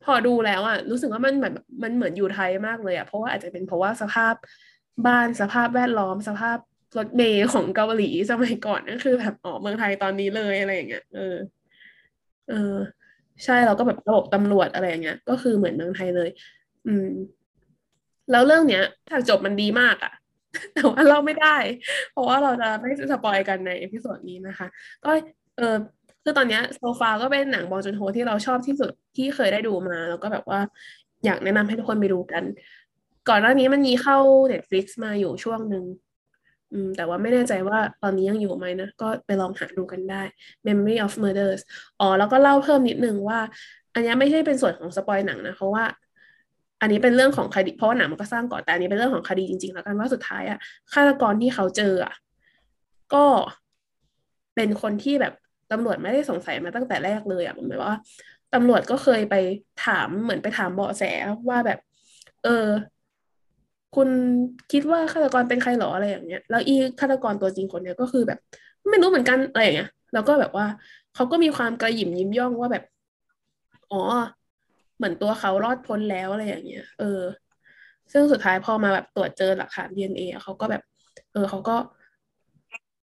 พอดูแล้วอะรู้สึกว่ามันแบบมันเหมือนอยู่ไทยมากเลยอะเพราะว่าอาจจะเป็นเพราะว่าสภาพบ้านสภาพแวดล้อมสภาพรถเมย์ของเกาหลีสมัยก่อนก็คือแบบอ๋อเมืองไทยตอนนี้เลยอะไรอย่างเงี้ยเออ เออ ใช่เราก็แบบระบบตำรวจอะไรอย่างเงี้ย ก็คือเหมือนเมืองไทยเลย อืม แล้วเรื่องเนี้ยถ้าจบมันดีมากอะแต่ว่าเราไม่ได้ เพราะว่าเราจะไม่ spoil กันใน episode นี้นะคะ ก็เออคือตอนนี้ so far ก็เป็นหนังบองจุนโฮที่เราชอบที่สุดที่เคยได้ดูมา แล้วก็แบบว่าอยากแนะนำให้ทุกคนไปดูกัน ก่อนหน้านี้มันมีเข้า Netflix มาอยู่ช่วงหนึ่ง อืมแต่ว่าไม่แน่ใจว่าตอนนี้ยังอยู่ไหมนะ ก็ไปลองหาดูกันได้ Memory of Murders อ๋อ แล้วก็เล่าเพิ่มนิดนึงว่า อันนี้ไม่ใช่เป็นส่วนของสปอยหนังนะ เพราะว่า อันนี้เป็นเรื่องของคดี เพราะว่าหนังมันก็สร้างก่อนแต่อันนี้เป็นเรื่องของคดีจริงๆ แล้วกันว่าสุดท้ายอะฆาตกรที่เขาเจออะก็เป็นคนที่แบบตำรวจไม่ได้สงสัยมาตั้งแต่แรกเลยอะหมายว่าตำรวจก็เคยไปถามเหมือนไปถามเบาะแสว่าแบบ เออ คุณคิดว่าฆาตกรเป็นใครหรออะไรอย่างเงี้ยแล้วอีฆาตกรตัวจริงคนเนี้ยก็คือแบบ ไม่รู้เหมือนกันอะไรอย่างเงี้ยแล้วก็แบบว่าเขาก็มีความกระหยิมยิ้มย่องว่าแบบ อ๋อ เหมือนตัวเขารอดพ้นแล้วอะไรอย่างเงี้ยเออ ซึ่งสุดท้ายพอมาแบบตรวจเจอหลักฐาน DNA เขาก็แบบ เออเขาก็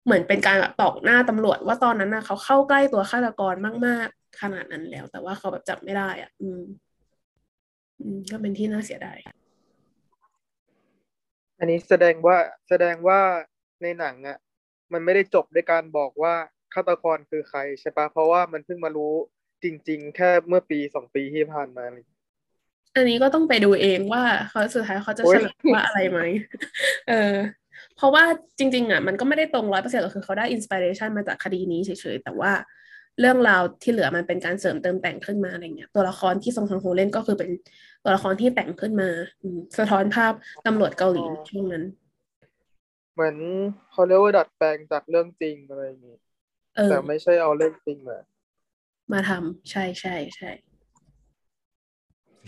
เหมือนเป็นการแบบตอกหน้าตำรวจว่าตอนนั้นนะเขาเข้าใกล้ตัวฆาตกรมาก ๆ ขนาดนั้นแล้ว แต่ว่าเขาแบบจับไม่ได้ อะ อืม อืม ก็เป็นที่น่าเสียดาย อันนี้แสดงว่าแสดงว่าในหนังอะ มันไม่ได้จบด้วยการบอกว่าฆาตกรคือใครใช่ปะเพราะว่ามันเพิ่งมารู้จริง ๆ แค่เมื่อปีสองปีที่ผ่านมาเลยอันนี้ก็ต้องไปดูเองว่าเขาสุดท้ายเขาจะโอ๊เฉยลยว่าอะไรไหมเออ เพราะว่าจริง ๆ อะ มันก็ไม่ได้ตรงร้อยเปอร์เซ็นต์หรอกคือเขาได้อินสปิเรชันมาจากคดีนี้เฉยๆ แต่ว่าเรื่องราวที่เหลือมันเป็นการเสริมเติมแต่งขึ้นมาอะไรเงี้ย ตัวละครที่ซงซังโฮเล่นก็คือเป็น ตัวละครที่แต่งขึ้นมาอืมสะท้อนภาพตำรวจเกาหลีช่วงนั้น เหมือนเขาเรียกว่าดัดแปลงจากเรื่องจริงอะไรอย่างงี้เออแต่ไม่ใช่เอาเรื่องจริงมามาทำใช่ใช่ใช่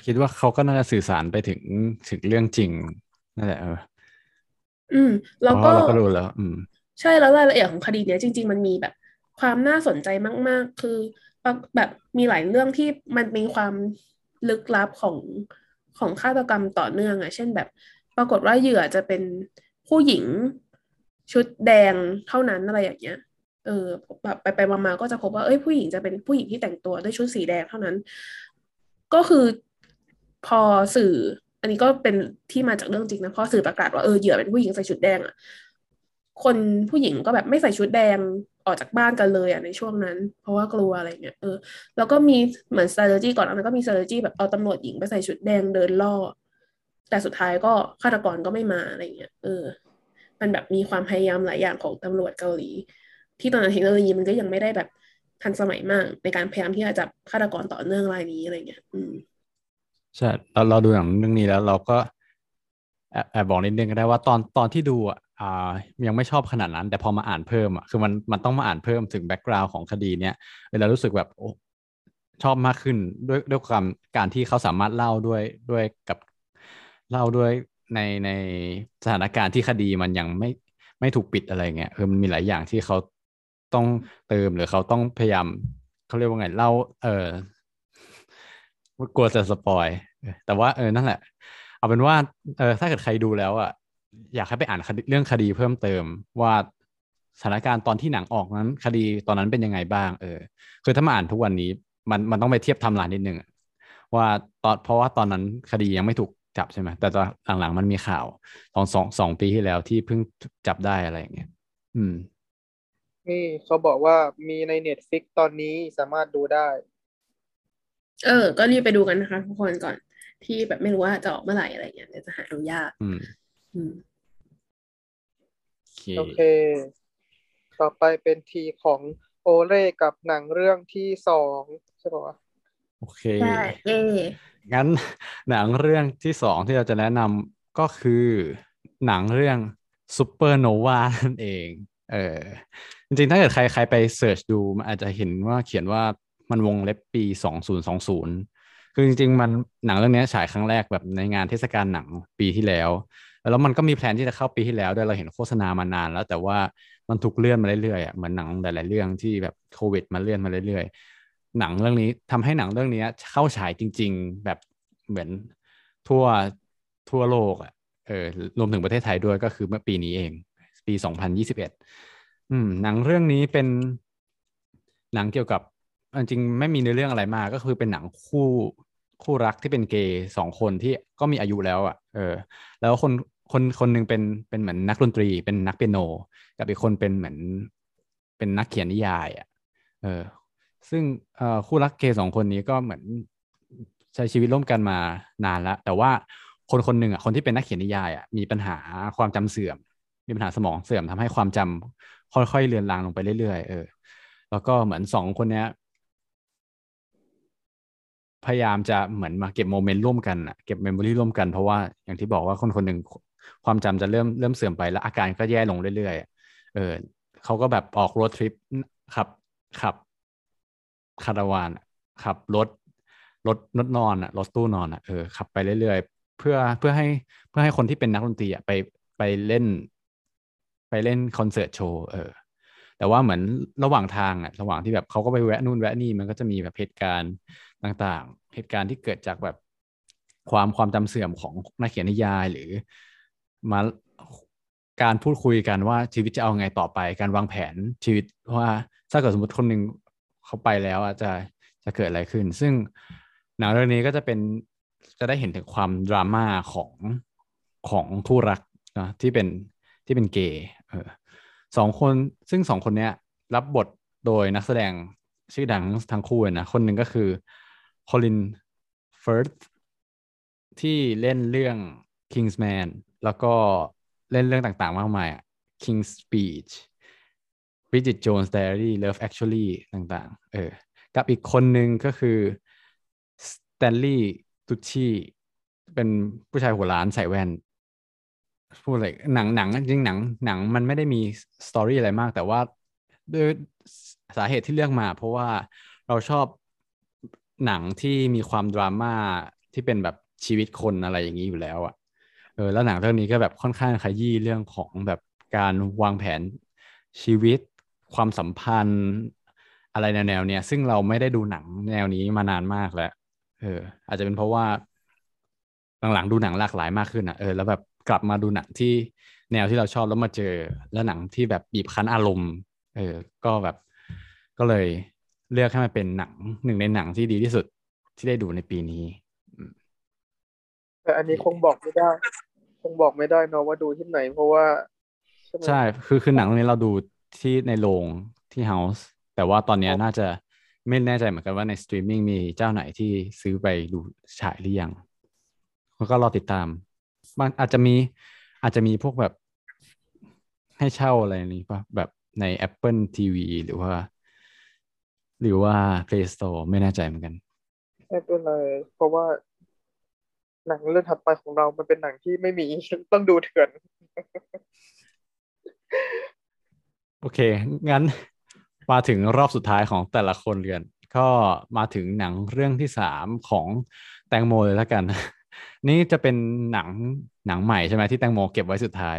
คิดว่าเขาก็น่าจะสื่อสารไปถึงถึงเรื่องจริงนั่นแหละเอออืมเพแล้วราะก็ว่าเราก็รู้แล้ว อืม ใช่แล้วรายละเอียดของคดีเนี้ยจริง ๆ มันมีแบบความน่าสนใจมาก ๆ คือแบบมีหลายเรื่องที่มันมีความ ลึกลับของของฆาตกรรมต่อเนื่องอะเช่นแบบ ปรากฏว่าเหยื่อจะเป็นผู้หญิงชุดแดงเท่านั้นอะไรอย่างเงี้ย เออแบบไปไปมาๆก็จะพบว่าเอ้ยผู้หญิงจะเป็นผู้หญิงที่แต่งตัวด้วยชุดสีแดงเท่านั้น ก็คือพอสื่อ อันนี้ก็เป็นที่มาจากเรื่องจริงนะพอสื่อประกาศว่าเออเหยื่อเป็นผู้หญิงใส่ชุดแดงอะ คนผู้หญิงก็แบบไม่ใส่ชุดแดงออกจากบ้านกันเลยอะในช่วงนั้น เพราะว่ากลัวอะไรเงี้ยเออแล้วก็มีเหมือน strategy ก่อนอันนั้นก็มี strategy แบบเอาตำรวจหญิงไปใส่ชุดแดงเดินล่อ แต่สุดท้ายก็ฆาตกรก็ไม่มาอะไรเงี้ยเออ มันแบบมีความพยายามหลายอย่างของตำรวจเกาหลี ที่ตอนนั้นเทคโนโลยีมันก็ยังไม่ได้แบบทันสมัยมากในการพยายามที่จะจับฆาตกรต่อเนื่องรายนี้อะไรเงี้ยอืมใช่เราเราดูหนังเรื่องนี้แล้ว เราก็แอบแอบบอกนิดนึงก็ได้ว่าตอนตอนที่ดูอะ อ่ายังไม่ชอบขนาดนั้น แต่พอมาอ่านเพิ่มอะคือมันมันต้องมาอ่านเพิ่มถึงแบ็กกราวน์ของคดีเนี้ยเวลารู้สึกแบบโอ้ชอบมากขึ้นด้วยด้วยความการที่เขาสามารถเล่าด้วยด้วยกับเล่าด้วยในในสถานการณ์ที่คดีมันยังไม่ไม่ถูกปิดอะไรเงี้ยคือมันมีหลายอย่างที่เขาต้องเติมหรือเขาต้องพยายามเขาเรียกว่าไงเล่า เออกลัวจะสปอยแต่ว่าเออนั่นแหละ เอาเป็นว่าเออถ้าเกิดใครดูแล้วอะ อยากให้ไปอ่านคดีเรื่องคดีเพิ่มเติมว่าสถานการณ์ตอนที่หนังออกนั้น คดีตอนนั้นเป็นยังไงบ้าง เออ คือถ้ามาอ่านทุกวันนี้ มันมันต้องไปเทียบไทำลายนิดนึงอะว่าตอนเพราะว่าตอนนั้นคดียังไม่ถูกจับใช่ไหมแต่ตอนหลังๆมันมีข่าวตอนสองสองปีที่แล้วที่เพิ่งจับได้อะไรอย่างเงี้ยอืมนี่เขาบอกว่ามีใน Netflix ตอนนี้สามารถดูได้ เออ ก็รีบไปดูกันนะคะ ทุกคนก่อน ที่แบบไม่รู้ว่าจะออกเมื่อไหร่อะไรเงี้ยเดี๋ยวจะหาดูยาก อืมอืม โอเคโอเค ต่อไปเป็นทีของโอเล่กับหนังเรื่องที่สองใช่ปะวะโอเคใช่เย่งั้นหนังเรื่องที่สองที่เราจะแนะนำก็คือหนังเรื่องซูเปอร์โนวานั่นเอง เออจริงๆ ถ้าเกิดใครใครไป search ดูมันอาจจะเห็นว่าเขียนว่ามันวงเล็บปีสองศูนย์สองศูนย์คือจริงๆ มันหนังเรื่องนี้ฉายครั้งแรกแบบในงานเทศกาลหนังปีที่แล้ว แล้วมันก็มี plan ที่จะเข้าปีที่แล้วด้วยเราเห็นโฆษณามานานแล้ว แต่ว่ามันถูกเลื่อนมาเรื่อยๆอะเหมือนหนังหลายๆเรื่องที่แบบโควิดมาเลื่อนมาเรื่อยๆ หนังเรื่องนี้ทำให้หนังเรื่องนี้เข้าฉายจริง ๆ แบบเหมือนทั่วทั่วโลกอะเออรวมถึงประเทศไทยด้วยก็คือเมื่อปีนี้เอง ปีสองพันยี่สิบเอ็ดอืม หนังเรื่องนี้เป็นหนังเกี่ยวกับจริงๆไม่มีเนื้อเรื่องอะไรมากก็คือเป็นหนังคู่คู่รักที่เป็นเกย์สองคนที่ก็มีอายุแล้วอะ เออ แล้วคน คนคนหนึงเป็นเป็นเหมือนนักดนตรี เป็นนักเปียโน กับอีกคนเป็นเหมือนเป็นนักเขียนนิยายอะเออซึ่งคู่รักเกย์สองคนนี้ก็เหมือนใช้ชีวิตร่วมกันมานานแล้ว แต่ว่าคนคนหนึ่งอะคนที่เป็นนักเขียนนิยายอะมีปัญหาความจำเสื่อม มีปัญหาสมองเสื่อมทำให้ความจำค่อยๆเลือนลางลงไปเรื่อยๆเออแล้วก็เหมือนสองคนเนี้ยพยายามจะเหมือนมาเก็บโมเมนต์ร่วมกันอะเก็บเมมโมรีร่วมกันเพราะว่าอย่างที่บอกว่าคนคนหนึ่ง ความจำจะเริ่มเริ่มเสื่อมไปแล้วอาการก็แย่ลงเรื่อยๆเออเขาก็แบบออกรถทริปขับขับคาราวานขับรถรถรถนอนอะรถตู้นอนอะเออขับไปเรื่อยๆ เพื่อเพื่อให้เพื่อให้คนที่เป็นนักดนตรีอะไปไปเล่น ไปเล่นคอนเสิร์ตโชว์เออ แต่ว่าเหมือนระหว่างทางอะระหว่างที่แบบเขาก็ไปแวะนู่นแวะนี่มันก็จะมีแบบเหตุการณ์ต่างๆ เหตุการณ์ที่เกิดจากแบบความความจำเสื่อมของนักเขียนนิยายหรือ มาการพูดคุยกันว่าชีวิตจะเอาไงต่อไป การวางแผนชีวิตว่าถ้าเกิดสมมติคนหนึ่งเขาไปแล้วอะจะจะเกิดอะไรขึ้น ซึ่งหนังเรื่องนี้ก็จะเป็นจะได้เห็นถึงความดราม่าของของคู่รักนะที่เป็นที่เป็นเกย์สองคนซึ่งสองคนเนี้ยรับบทโดยนักแสดงชื่อดังทั้งคู่นะคนหนึ่งก็คือคอลินเฟิร์ธที่เล่นเรื่อง Kingsman แล้วก็เล่นเรื่องต่างๆ มากมายอะ King's Speech Bridget Jones Diary Love Actually ต่างๆ เออ กับอีกคนหนึ่งก็คือ Stanley Tucci เป็นผู้ชายหัวล้านใส่แว่นพูดอะไรหนังหนังจริงหนังหนังมันไม่ได้มีสตอรี่อะไรมาก แต่ว่าด้วยสาเหตุที่เลือกมา เพราะว่าเราชอบหนังที่มีความดราม่าที่เป็นแบบชีวิตคนอะไรอย่างนี้อยู่แล้วอะ เออแล้วหนังเรื่องนี้ก็แบบค่อนข้างขยี้เรื่องของแบบการวางแผนชีวิต ความสัมพันธ์ อะไรแนวๆเนี้ยซึ่งเราไม่ได้ดูหนังแนวนี้มานานมากแล้ว เออ อาจจะเป็นเพราะว่าหลังๆดูหนังหลากหลายมากขึ้นอะเออแล้วแบบกลับมาดูหนังที่แนวที่เราชอบแล้วมาเจอ แล้วหนังที่แบบบีบคั้นอารมณ์เออก็แบบก็เลยเลือกให้มันเป็นหนังหนึ่งในหนังที่ดีที่สุดที่ได้ดูในปีนี้แต่อันนี้คงบอกไม่ได้ คงบอกไม่ได้เนาะว่าดูที่ไหน เพราะว่า ใช่ คือคือหนังเรื่องนี้เราดูที่ในโรงที่ House แต่ว่าตอนนี้น่าจะไม่แน่ใจเหมือนกันว่าในสตรีมมิ่งมีเจ้าไหนที่ซื้อไปดูฉายหรือยังแล้วก็รอติดตามมันอาจจะมีอาจจะมีพวกแบบให้เช่าอะไรนี้ป่ะแบบใน Apple TV หรือว่า หรือว่า Play Store ไม่แน่ใจเหมือนกันไม่เป็นไรเพราะว่า หนังเรื่องถัดไปของเรา มันเป็นหนังที่ไม่มีต้องดูเถื่อน โอเค งั้นมาถึงรอบสุดท้ายของแต่ละคนเรือน ก็มาถึงหนังเรื่องที่สามของแตงโมเลยแล้วกัน นี่จะเป็นหนังหนังใหม่ใช่ไหมที่แตงโมเก็บไว้สุดท้าย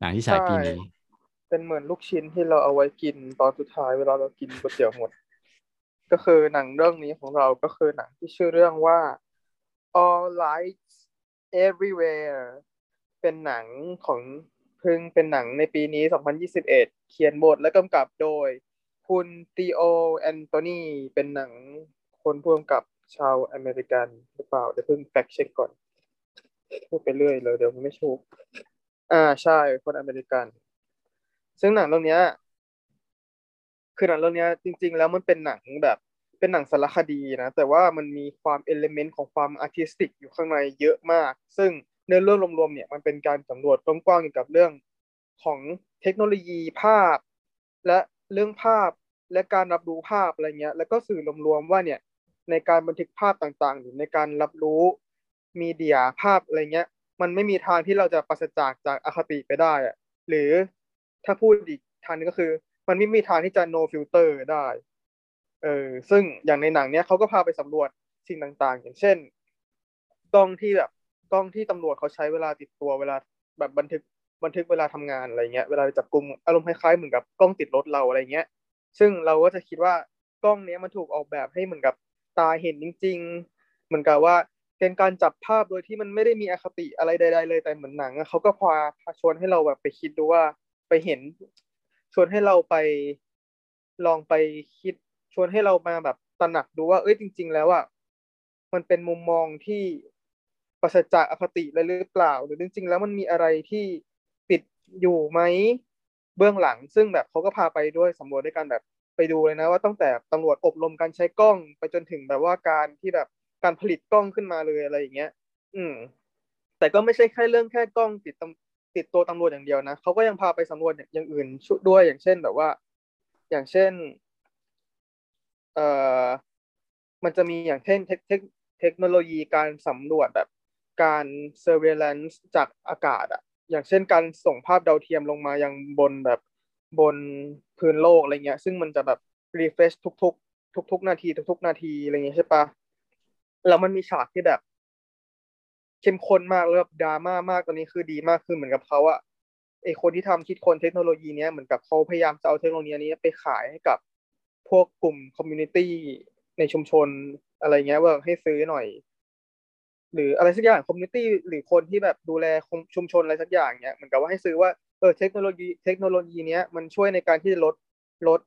หนังที่ฉายปีนี้ เป็นเหมือนลูกชิ้นที่เราเอาไว้กินตอนสุดท้ายเวลาเรากินก๋วยเตี๋ยวหมด ก็คือหนังเรื่องนี้ของเราก็คือหนังที่ชื่อเรื่องว่า All Lights Everywhere เป็นหนังของเพิ่งเป็นหนังในปีนี้ 2021 เขียนบทและกำกับโดย คุณ Theo Anthony เป็นหนังผู้กำกับชาวอเมริกันหรือเปล่า เดี๋ยวเพิ่ง fact check ก่อน พูดไปเรื่อยเลยเดี๋ยวไม่ชัวร์อ่าใช่คนอเมริกัน ซึ่งหนังเรื่องนี้คือหนังเรื่องนี้จริง ๆ แล้วมันเป็นหนังแบบ เป็นหนังสารคดีนะ แต่ว่ามันมีความ element ของความ artistic อยู่ข้างในเยอะมาก ซึ่งเนื้อเรื่องรวมๆเนี่ยมันเป็นการสำรวจกว้างๆเกี่ยวกับเรื่องของเทคโนโลยีภาพ และเรื่องภาพและการรับรู้ภาพอะไรเงี้ย แล้วก็สื่อรวมๆว่าเนี่ยในการบันทึกภาพต่างๆ หรือในการรับรู้มีเดียภาพอะไรเงี้ย มันไม่มีทางที่เราจะปราศจากจากอคติไปได้อะหรือถ้าพูดอีกทางนึงก็คือ มันไม่มีทางที่จะ no filter ได้ เออซึ่งอย่างในหนังเนี้ยเขาก็พาไปสำรวจสิ่งต่างๆ อย่างเช่น กล้องที่แบบกล้องที่ตำรวจเขาใช้เวลาติดตัวเวลาแบบบันทึกบันทึกเวลาทำงานอะไรเงี้ยเวลาจับกลุ่มอารมณ์คล้ายๆเหมือนกับกล้องติดรถเราอะไรเงี้ย ซึ่งเราก็จะคิดว่ากล้องเนี้ยมันถูกออกแบบให้เหมือนกับตาเห็นจริง ๆ เหมือนกับว่าเป็นการจับภาพโดยที่มันไม่ได้มีอคติอะไรใด ๆ เลยแต่เหมือนหนังเขาก็พาพาชวนให้เราแบบไปคิดดูว่าไปเห็น ชวนให้เราไปลองไปคิด ชวนให้เรามาแบบตระหนักดูว่า เอ้ยจริง ๆ แล้วอะมันเป็นมุมมองที่ปราศจากอคติเลยหรือเปล่า หรือจริง ๆ แล้วมันมีอะไรที่ปิดอยู่ไหมเบื้องหลัง ซึ่งแบบเขาก็พาไปด้วยสำรวจด้วยกันแบบไปดูเลยนะว่าตั้งแต่ตำรวจอบรมการใช้กล้องไปจนถึงแบบว่าการที่แบบการผลิตกล้องขึ้นมาเลยอะไรอย่างเงี้ย อืม แต่ก็ไม่ใช่แค่เรื่องแค่กล้องติดติดตัวตำรวจอย่างเดียวนะเขาก็ยังพาไปสำรวจอย่างอื่นชุดด้วยอย่างเช่นแบบว่า อย่างเช่น เอ่อมันจะมีอย่างเช่นเทคเทคโนโลยีการสำรวจแบบการ surveillance จากอากาศอะอย่างเช่นการส่งภาพดาวเทียมลงมายังบนแบบบนพื้นโลกอะไรเงี้ย ซึ่งมันจะแบบ refresh ทุก ๆ ทุก ๆ นาที ทุก ๆ นาทีอะไรเงี้ยใช่ปะแล้วมันมีฉากที่แบบ เข้มข้นมากแล้วแบบดราม่ามากตอนนี้คือดีมากคือเหมือนกับเขาอะไอคนที่ทำคิดคนเทคโนโลยีเนี้ยเหมือนกับเขาพยายามจะเอาเทคโนโลยีนี้ไปขายให้กับ พวกกลุ่ม community ในชุมชนอะไรเงี้ยว่าให้ซื้อหน่อย หรืออะไรสักอย่าง community หรือคนที่แบบดูแลชุมชนอะไรสักอย่างเนี้ยเหมือนกับว่าให้ซื้อว่าเออเทคโนโลยีเทคโนโลยีเนี้ยมันช่วยในการที่จะลดลด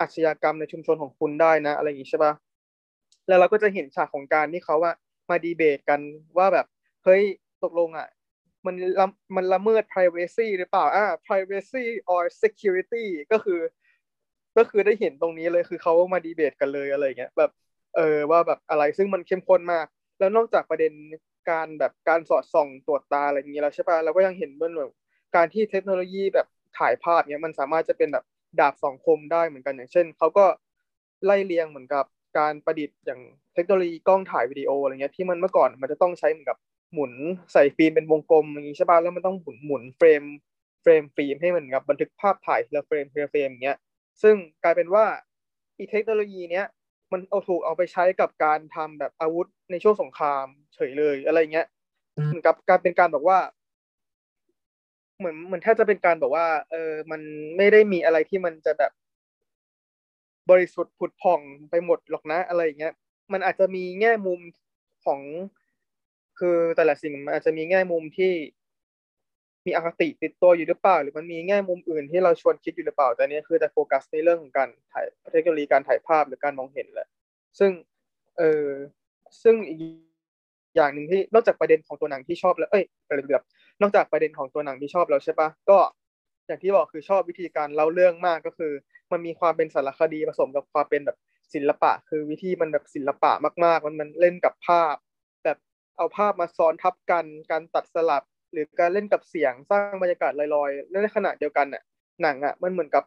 อาชญากรรมในชุมชนของคุณได้นะ อะไรอย่างนี้ใช่ปะแล้วเราก็จะเห็นฉากของการที่เขาว่ามาดีเบตกันว่าแบบเฮ้ยตกลงอะมันละมันละเมิด privacy หรือเปล่าอ่า privacy or security ก็คือ ก็คือได้เห็นตรงนี้เลยคือเขามาดีเบตกันเลยอะไรเงี้ยแบบเออว่าแบบอะไรซึ่งมันเข้มข้นมาก แล้วนอกจากประเด็นการแบบการสอดส่องตรวจตาอะไรอย่างนี้แล้วใช่ปะเราก็ยังเห็นเบื้องแบบการที่เทคโนโลยีแบบถ่ายภาพเนี้ยมันสามารถจะเป็นแบบดาบสองคมได้เหมือนกันอย่างเช่นเขาก็ไล่เรียงเหมือนกับการประดิษฐ์อย่างเทคโนโลยีกล้องถ่ายวิดีโออะไรเงี้ยที่มันเมื่อก่อนมันจะต้องใช้เหมือนกับหมุนใส่ฟิล์มเป็นวงกลมอย่างนี้ใช่ป่ะแล้วมันต้องหมุนหมุน frame frame ฟิล์มให้มันกับบันทึกภาพถ่ายทีละ frame ทีละ frame อย่างเงี้ย ซึ่งกลายเป็นว่าอีเทคโนโลยีเนี้ยมันเอาถูกเอาไปใช้กับการทำแบบอาวุธในช่วงสงครามเฉยเลยอะไรเงี้ยเหมือนกับการเป็นการบอกว่า เหมือนเหมือนแทบจะเป็นการบอกว่า เออมันไม่ได้มีอะไรที่มันจะแบบ บริสุทธิ์ผุดผ่องไปหมดหรอกนะอะไรเงี้ยมันอาจจะมีแง่มุมของ คือแต่ละสิ่งมันอาจจะมีแง่มุมที่ มีอคติติดตัวอยู่หรือเปล่า หรือมันมีแง่มุมอื่นที่เราชวนคิดอยู่หรือเปล่า แต่นี้คือจะโฟกัสในเรื่องของการถ่ายเทคโนโลยีการถ่ายภาพหรือการมองเห็นแหละ ซึ่งเออซึ่งอีกอย่างหนึ่งที่นอกจากประเด็นของตัวหนังที่ชอบแล้วเอ้ยอะไรแบบนอกจากประเด็นของตัวหนังที่ชอบแล้วใช่ปะก็อย่างที่บอกคือชอบวิธีการเล่าเรื่องมากก็คือ มันมีความเป็นสารคดีผสมกับความเป็นแบบศิลปะ คือวิธีมันแบบศิลปะมาก ๆ มันมันเล่นกับภาพ แบบเอาภาพมาซ้อนทับกัน การตัดสลับ หรือการเล่นกับเสียงสร้างบรรยากาศลอยๆและในขณะเดียวกันน่ะ หนังอะมันเหมือนกับ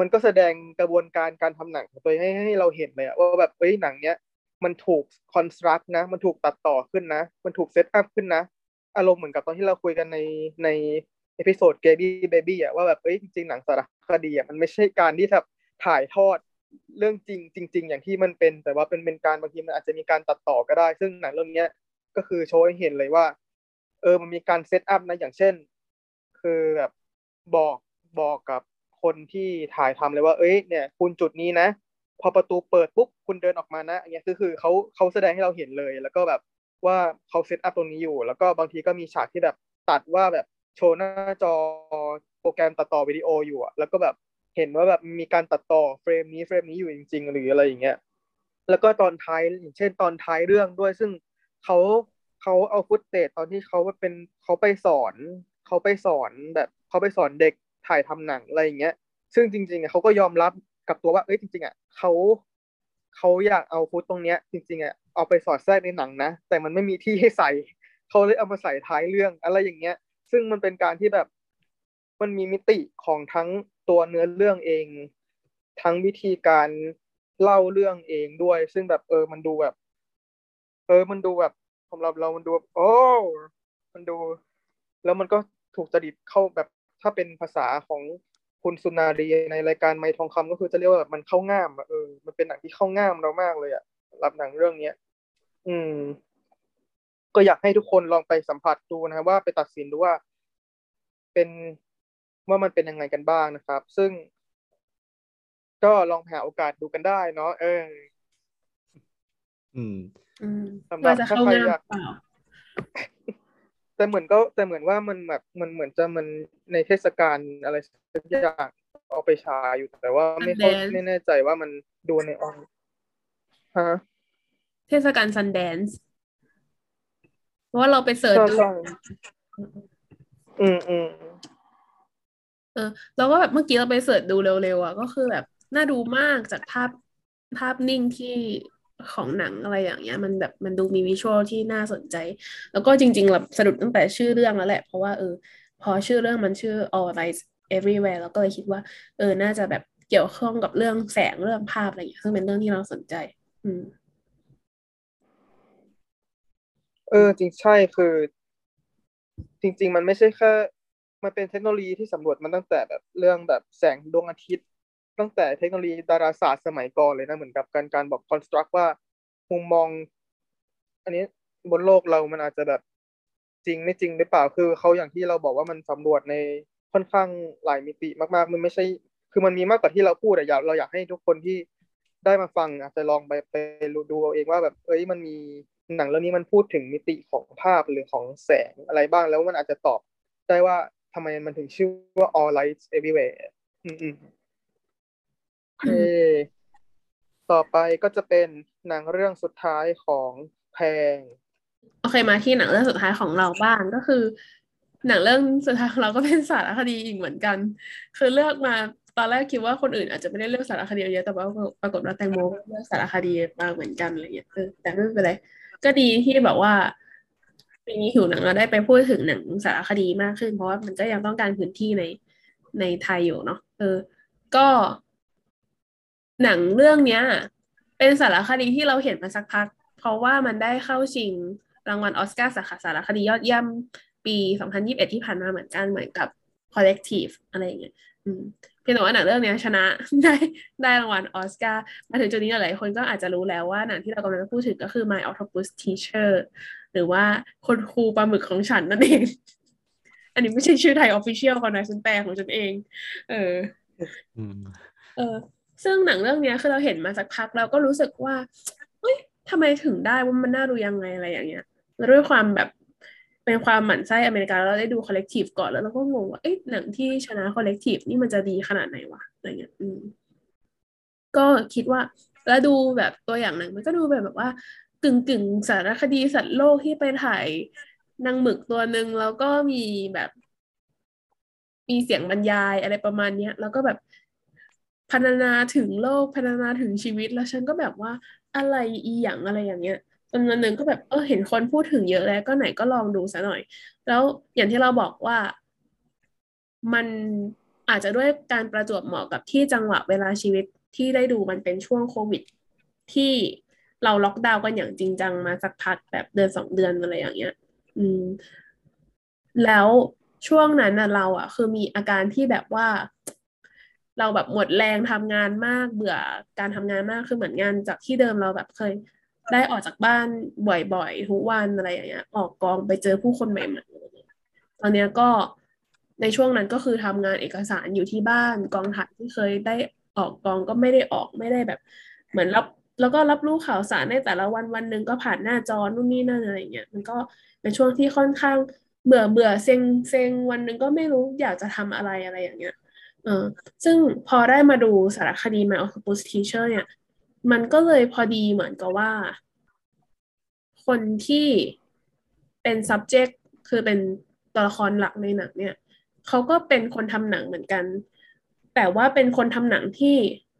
มันก็แสดงกระบวนการการทำหนังของตัวให้ให้เราเห็นเลยว่าแบบเฮ้ยหนังเนี้ยมันถูกconstruct นะ มันถูกตัดต่อขึ้นนะ มันถูก set up ขึ้นนะ อารมณ์เหมือนกับตอนที่เราคุยกันในใน episode Gayby Baby อะว่าแบบเอ้ยจริงๆหนังสารคดีอะมันไม่ใช่การที่แบบถ่ายทอดเรื่องจริงจริง ๆ อย่างที่มันเป็นแต่ว่าเป็นเป็นการบางทีมันอาจจะมีการตัดต่อก็ได้ ซึ่งหนังเรื่องเนี้ยก็คือโชว์ให้เห็นเลยว่า เออมันมีการ set up นะอย่างเช่น คือแบบบอกบอกกับคนที่ถ่ายทำเลยว่า เอ้ยเนี่ย คุณจุดนี้นะ พอประตูเปิดปุ๊บคุณเดินออกมานะอย่างเงี้ยคือคือเขาเขาแสดงให้เราเห็นเลย แล้วก็แบบว่าเขา set up ตรงนี้อยู่ แล้วก็บางทีก็มีฉากที่แบบตัดว่าแบบโชว์หน้าจอโปรแกรมตัดต่อวิดีโออยู่อะแล้วก็แบบเห็นว่าแบบมีการตัดต่อ frame นี้ frame นี้อยู่จริง ๆ หรืออะไรอย่างเงี้ย แล้วก็ตอนท้ายอย่างเช่นตอนท้ายเรื่องด้วยซึ่งเขา เขาเอา footage ตอนที่เขาเป็นเขาไปสอนเขาไปสอนแบบเขาไปสอนเด็กถ่ายทำหนังอะไรอย่างเงี้ย ซึ่งจริงๆเขาก็ยอมรับกับตัวว่าเอ้ยจริง ๆอะเขาเขาอยากเอาฟุตตรงเนี้ย จริง ๆอะเอาไปสอดแทรกในหนังนะ แต่มันไม่มีที่ให้ใส่เขาเลยเอามาใส่ท้ายเรื่องอะไรอย่างเงี้ย ซึ่งมันเป็นการที่แบบมันมีมิติของทั้งตัวเนื้อเรื่องเอง ทั้งวิธีการเล่าเรื่องเองด้วย ซึ่งแบบเออมันดูแบบ เออมันดูแบบ สำหรับเรามันดูโอ้มันดู แล้วมันก็ถูกจริตเข้าแบบถ้าเป็นภาษาของคุณสุนารีในรายการไม้ทองคำก็คือจะเรียกว่าแบบมันเข้าง่ามเออมันเป็นหนังที่เข้าง่ามเรามากเลยอะรับหนังเรื่องเนี้ย อืม ก็อยากให้ทุกคนลองไปสัมผัสดูนะว่าไปตัดสินดูว่า เป็นว่ามันเป็นยังไงกันบ้างนะครับ ซึ่ง ก็ลองหาโอกาสดูกันได้เนาะเออ อืม สำหรับถ้าใครอยากแต่เหมือนก็แต่เหมือนว่ามันแบบมันเหมือนจะมันในเทศกาลอะไรสักอย่างเอาไปฉายอยู่แต่ว่าไม่ค่อยไม่แน่ใจว่ามันดูในออนฮะเทศกาล Sundance เพราะว่าเราไป search ดูอืมอืมเออแล้วก็แบบเมื่อกี้เราไป search ดูเร็วๆอะก็คือแบบน่าดูมากจากภาพภาพนิ่งที่ ของหนังอะไรอย่างเงี้ย มันแบบมันดูมีวิชวลที่น่าสนใจ แล้วก็จริงๆแบบสะดุดตั้งแต่ชื่อเรื่องแล้วแหละ เพราะว่าเออ พอชื่อเรื่องมันชื่อ All Lights Everywhere แล้วก็เลยคิดว่า เออน่าจะแบบเกี่ยวข้องกับเรื่องแสงเรื่องภาพอะไรอย่างเงี้ยซึ่งเป็นเรื่องที่เราสนใจ อืม เออ จริงใช่คือ จริง ๆ มันไม่ใช่แค่มันเป็นเทคโนโลยีที่สำรวจมันตั้งแต่แบบเรื่องแบบแสงดวงอาทิตย์ ตั้งแต่เทคโนโลยีดาราศาสตร์สมัยก่อนเลยนะเหมือนกับการการบอกคอนสตรักว่ามุมมอง อันนี้บนโลกเรามันอาจจะแบบจริงไม่จริงหรือเปล่าคือเขาอย่างที่เราบอกว่ามันสำรวจในค่อนข้างหลายมิติมาก ๆ มันไม่ใช่ คือมันมีมากกว่าที่เราพูดอะอยากเราอยากให้ทุกคนที่ได้มาฟังอาจจะลองไปไปดูเอาเองว่าแบบเอ้ยมันมีหนังเรื่องนี้มันพูดถึงมิติของภาพหรือของแสงอะไรบ้างแล้วมันอาจจะตอบได้ว่าทำไมมันถึงชื่อว่า all lights everywhere อืมอืม เค ต่อไปก็จะเป็นหนังเรื่องสุดท้ายของแพง โอเคมาที่หนังเรื่องสุดท้ายของเราบ้างก็คือ หนังเรื่องสุดท้ายของเราก็เป็นสารคดีอีกเหมือนกัน คือเลือกมาตอนแรกคิดว่าคนอื่นอาจจะไม่ได้เลือกสารคดีเยอะแต่ว่าปรากฏว่าแตงโมเลือกสารคดีมาเหมือนกันอะไรเงี้ยเออแต่ไม่เป็นไรก็ดีที่แบบว่าปีนี้หิวหนังเราได้ไปพูดถึงหนังสารคดีมากขึ้น เพราะว่ามันก็ยังต้องการพื้นที่ในในไทยอยู่เนาะเออ ก็ หนังเรื่องเนี้ย เป็นสารคดีที่เราเห็นมาสักพัก เพราะว่ามันได้เข้าชิงรางวัลออสการ์สาขาสารคดียอดเยี่ยมปี 2021 ที่ผ่านมาเหมือนกันเหมือนกับ Collective อะไรอย่างเงี้ยอืมเพียงแต่ว่าหนังเรื่องนี้ชนะได้ได้รางวัลออสการ์มาถึงจุดนี้หลายคนก็อาจจะรู้แล้วว่าหนังที่เรากำลังจะพูดถึงก็คือ My Octopus Teacher หรือว่าคุณครูปลาหมึกของฉันนั่นเอง อันนี้ไม่ใช่ชื่อไทย official ของนะฉันแปลของฉันเอง เอออืมเออ ซึ่งหนังเรื่องนี้คือเราเห็นมาสักพักเราก็รู้สึกว่าเฮ้ยทำไมถึงได้ว่ามันน่าดูยังไงอะไรอย่างเงี้ยแล้วด้วยความแบบเป็นความหมั่นไส้อเมริกาแล้วเราได้ดู Collective ก่อนแล้วเราก็งงว่าเอ๊ะหนังที่ชนะ Collective นี่มันจะดีขนาดไหนวะอะไรเงี้ยอืมก็คิดว่า แล้วดูแบบตัวอย่างหนังมันก็ดูแบบแบบว่ากึ่งกึ่งสารคดีสัตว์โลกที่ไปถ่ายนางหมึกตัวหนึ่งแล้วก็มีแบบ มีเสียงบรรยายอะไรประมาณเนี้ย แล้วก็แบบ พรรณนาถึงโลกพรรณนาถึงชีวิตแล้วฉันก็แบบว่าอะไรอีหยังอะไรอย่างเงี้ยจนวันหนึ่งก็แบบเออเห็นคนพูดถึงเยอะแล้วก็ไหนก็ลองดูซะหน่อย แล้วอย่างที่เราบอกว่ามันอาจจะด้วยการประจวบเหมาะกับที่จังหวะเวลาชีวิตที่ได้ดูมันเป็นช่วงโควิด ที่เราล็อกดาวน์กันอย่างจริงจังมาสักพักแบบเดือนสองเดือนอะไรอย่างเงี้ย อืม แล้วช่วงนั้นนะเราอะ คือมีอาการที่แบบว่า เราแบบหมดแรงทำงานมากเบื่อการทำงานมากคือเหมือนงานจากที่เดิมเราแบบเคย ได้ออกจากบ้านบ่อยๆทุกวันอะไรอย่างเงี้ย ออกกองไปเจอผู้คนใหม่ๆตอนเนี้ยก็ในช่วงนั้นก็คือทำงานเอกสารอยู่ที่บ้านกองถ่ายที่เคยได้ออกกองก็ไม่ได้ออกไม่ได้แบบ เหมือนรับแล้วก็รับรู้ข่าวสารในแต่ละวันวันหนึ่งก็ผ่านหน้าจอนู่นนี่นั่นอะไรเงี้ยมันก็เป็นช่วงที่ค่อนข้างเบื่อเบื่อเซ็งเซ็งวันหนึ่งก็ไม่รู้อยากจะทำอะไรอะไรอย่างเงี้ย เออซึ่งพอได้มาดูสารคดี My Octopus Teacher เนี่ย มันก็เลยพอดีเหมือนกับว่า คนที่เป็น subject คือเป็นตัวละครหลักในหนังเนี่ยเขาก็เป็นคนทำหนังเหมือนกัน แต่ว่าเป็นคนทำหนังที่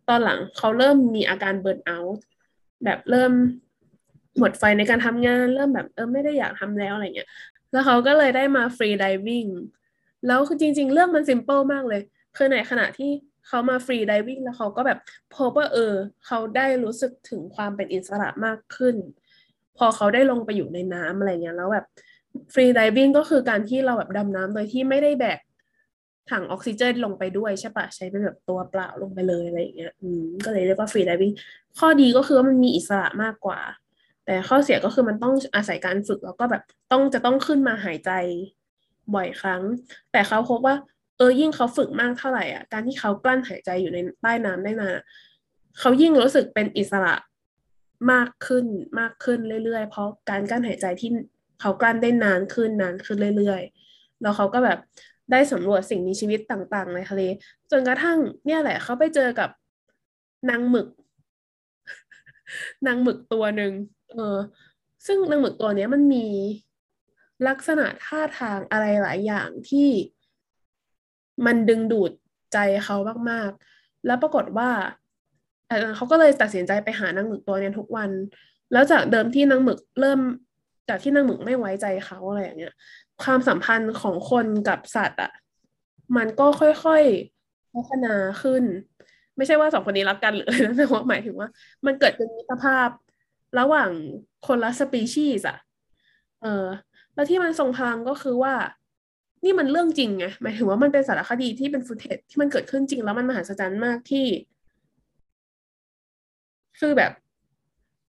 ตอนหลังเขาเริ่มมีอาการ burn out แบบเริ่มหมดไฟในการทำงาน เริ่มแบบเออไม่ได้อยากทำแล้วอะไรเงี้ย แล้วเขาก็เลยได้มา free diving แล้วคือจริง ๆ เรื่องมัน simple มากเลย คือในขณะที่เขามา free diving แล้วเขาก็แบบพบว่าเออ เขาได้รู้สึกถึงความเป็นอิสระมากขึ้น พอเขาได้ลงไปอยู่ในน้ำอะไรเงี้ยแล้วแบบฟรีไดวิ่งก็คือการที่เราแบบดำน้ำโดยที่ไม่ได้แบกถังออกซิเจนลงไปด้วยใช่ปะใช้เป็นแบบตัวเปล่าลงไปเลยอะไรอย่างเงี้ยอืมก็เลยเรียกว่าฟรีไดวิ่งข้อดีก็คือว่ามันมีอิสระมากกว่า แต่ข้อเสียก็คือมันต้องอาศัยการฝึกแล้วก็แบบต้องจะต้องขึ้นมาหายใจบ่อยครั้ง แต่เขาพบว่า ออยิ่งเขาฝึกมากเท่าไหร่อะการที่เขากลั้นหายใจอยู่ในใต้น้ำได้นานเขายิ่งรู้สึกเป็นอิสระมากขึ้นมากขึ้นเรื่อยๆ เพราะการกลั้นหายใจที่เขากลั้นได้นานขึ้นนานขึ้นเรื่อยๆ แล้วเขาก็แบบได้สำรวจสิ่งมีชีวิตต่างๆในทะเล จนกระทั่งเนี่ยแหละ เขาไปเจอกับนางหมึก นางหมึกตัวหนึ่งเออ ซึ่งนางหมึกตัวเนี้ยมันมีลักษณะท่าทางอะไรหลายอย่างที่ มันดึงดูดใจเขามากๆ แล้วปรากฏว่าเขาก็เลยตัดสินใจไปหานางหมึกตัวนี้ทุกวัน แล้วจากเดิมที่นางหมึกเริ่มจากที่นางหมึกไม่ไว้ใจเขาอะไรอย่างเงี้ย ความสัมพันธ์ของคนกับสัตว์อะ มันก็ค่อยๆพัฒนาขึ้น ไม่ใช่ว่าสองคนนี้รักกันหรืออะไรนะแต่ว่าหมายถึงว่า มันเกิดเป็นมิตรภาพระหว่างคนละสปีชีส์อะ เออ แล้วที่มันทรงพลังก็คือว่า นี่มันเรื่องจริงไงหมายถึงว่ามันเป็นสารคดีที่เป็นฟุตเทจที่มันเกิดขึ้นจริงแล้วมันมหัศจรรย์มากที่ คือแบบ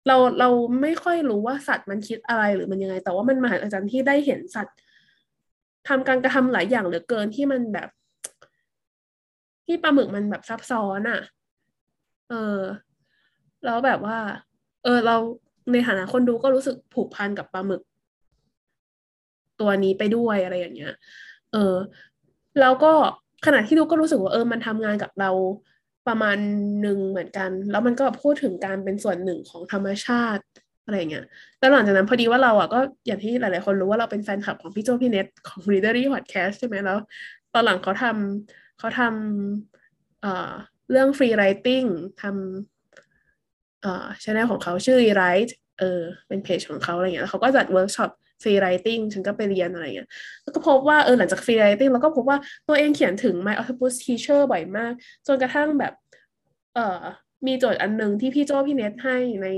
เราเราไม่ค่อยรู้ว่าสัตว์มันคิดอะไรหรือมันยังไง แต่ว่ามันมหัศจรรย์ที่ได้เห็นสัตว์ทำการกระทำหลายอย่างเหลือเกินที่มันแบบ ที่ปลาหมึกมันแบบซับซ้อนอะ่ะ เออ แล้วแบบว่า เออ เราในฐานะคนดูก็รู้สึกผูกพันกับปลาหมึก ตัวนี้ไปด้วยอะไรอย่างเงี้ย เออ แล้วก็ขณะที่ดูก็รู้สึกว่าเออมันทำงานกับเราประมาณหนึ่งเหมือนกัน แล้วมันก็พูดถึงการเป็นส่วนหนึ่งของธรรมชาติอะไรเงี้ยแล้วหลังจากนั้นพอดีว่าเราอะก็อย่างที่หลาย ๆ คนรู้ว่าเราเป็นแฟนคลับของพี่โจพี่เน็ตของ Readery Podcast ใช่ไหมแล้ว ตอนหลังเขาทำเขาทำเอ่อเรื่อง free writing ทำเอ่อช anel ของเขาชื่อ Rewrite เออเป็นเพจของเขาอะไรเงี้ยแล้วเขาก็จัดเวิร์กช็อป free writing ฉันก็ไปเรียนอะไรเงี้ยแล้วก็พบว่าเออหลังจาก free writing แล้วก็พบว่าตัวเองเขียนถึง my octopus teacher บ่อยมาก จนกระทั่งแบบ เอ่อมีโจทย์อันหนึ่งที่พี่โจ้พี่เน็ตให้ใน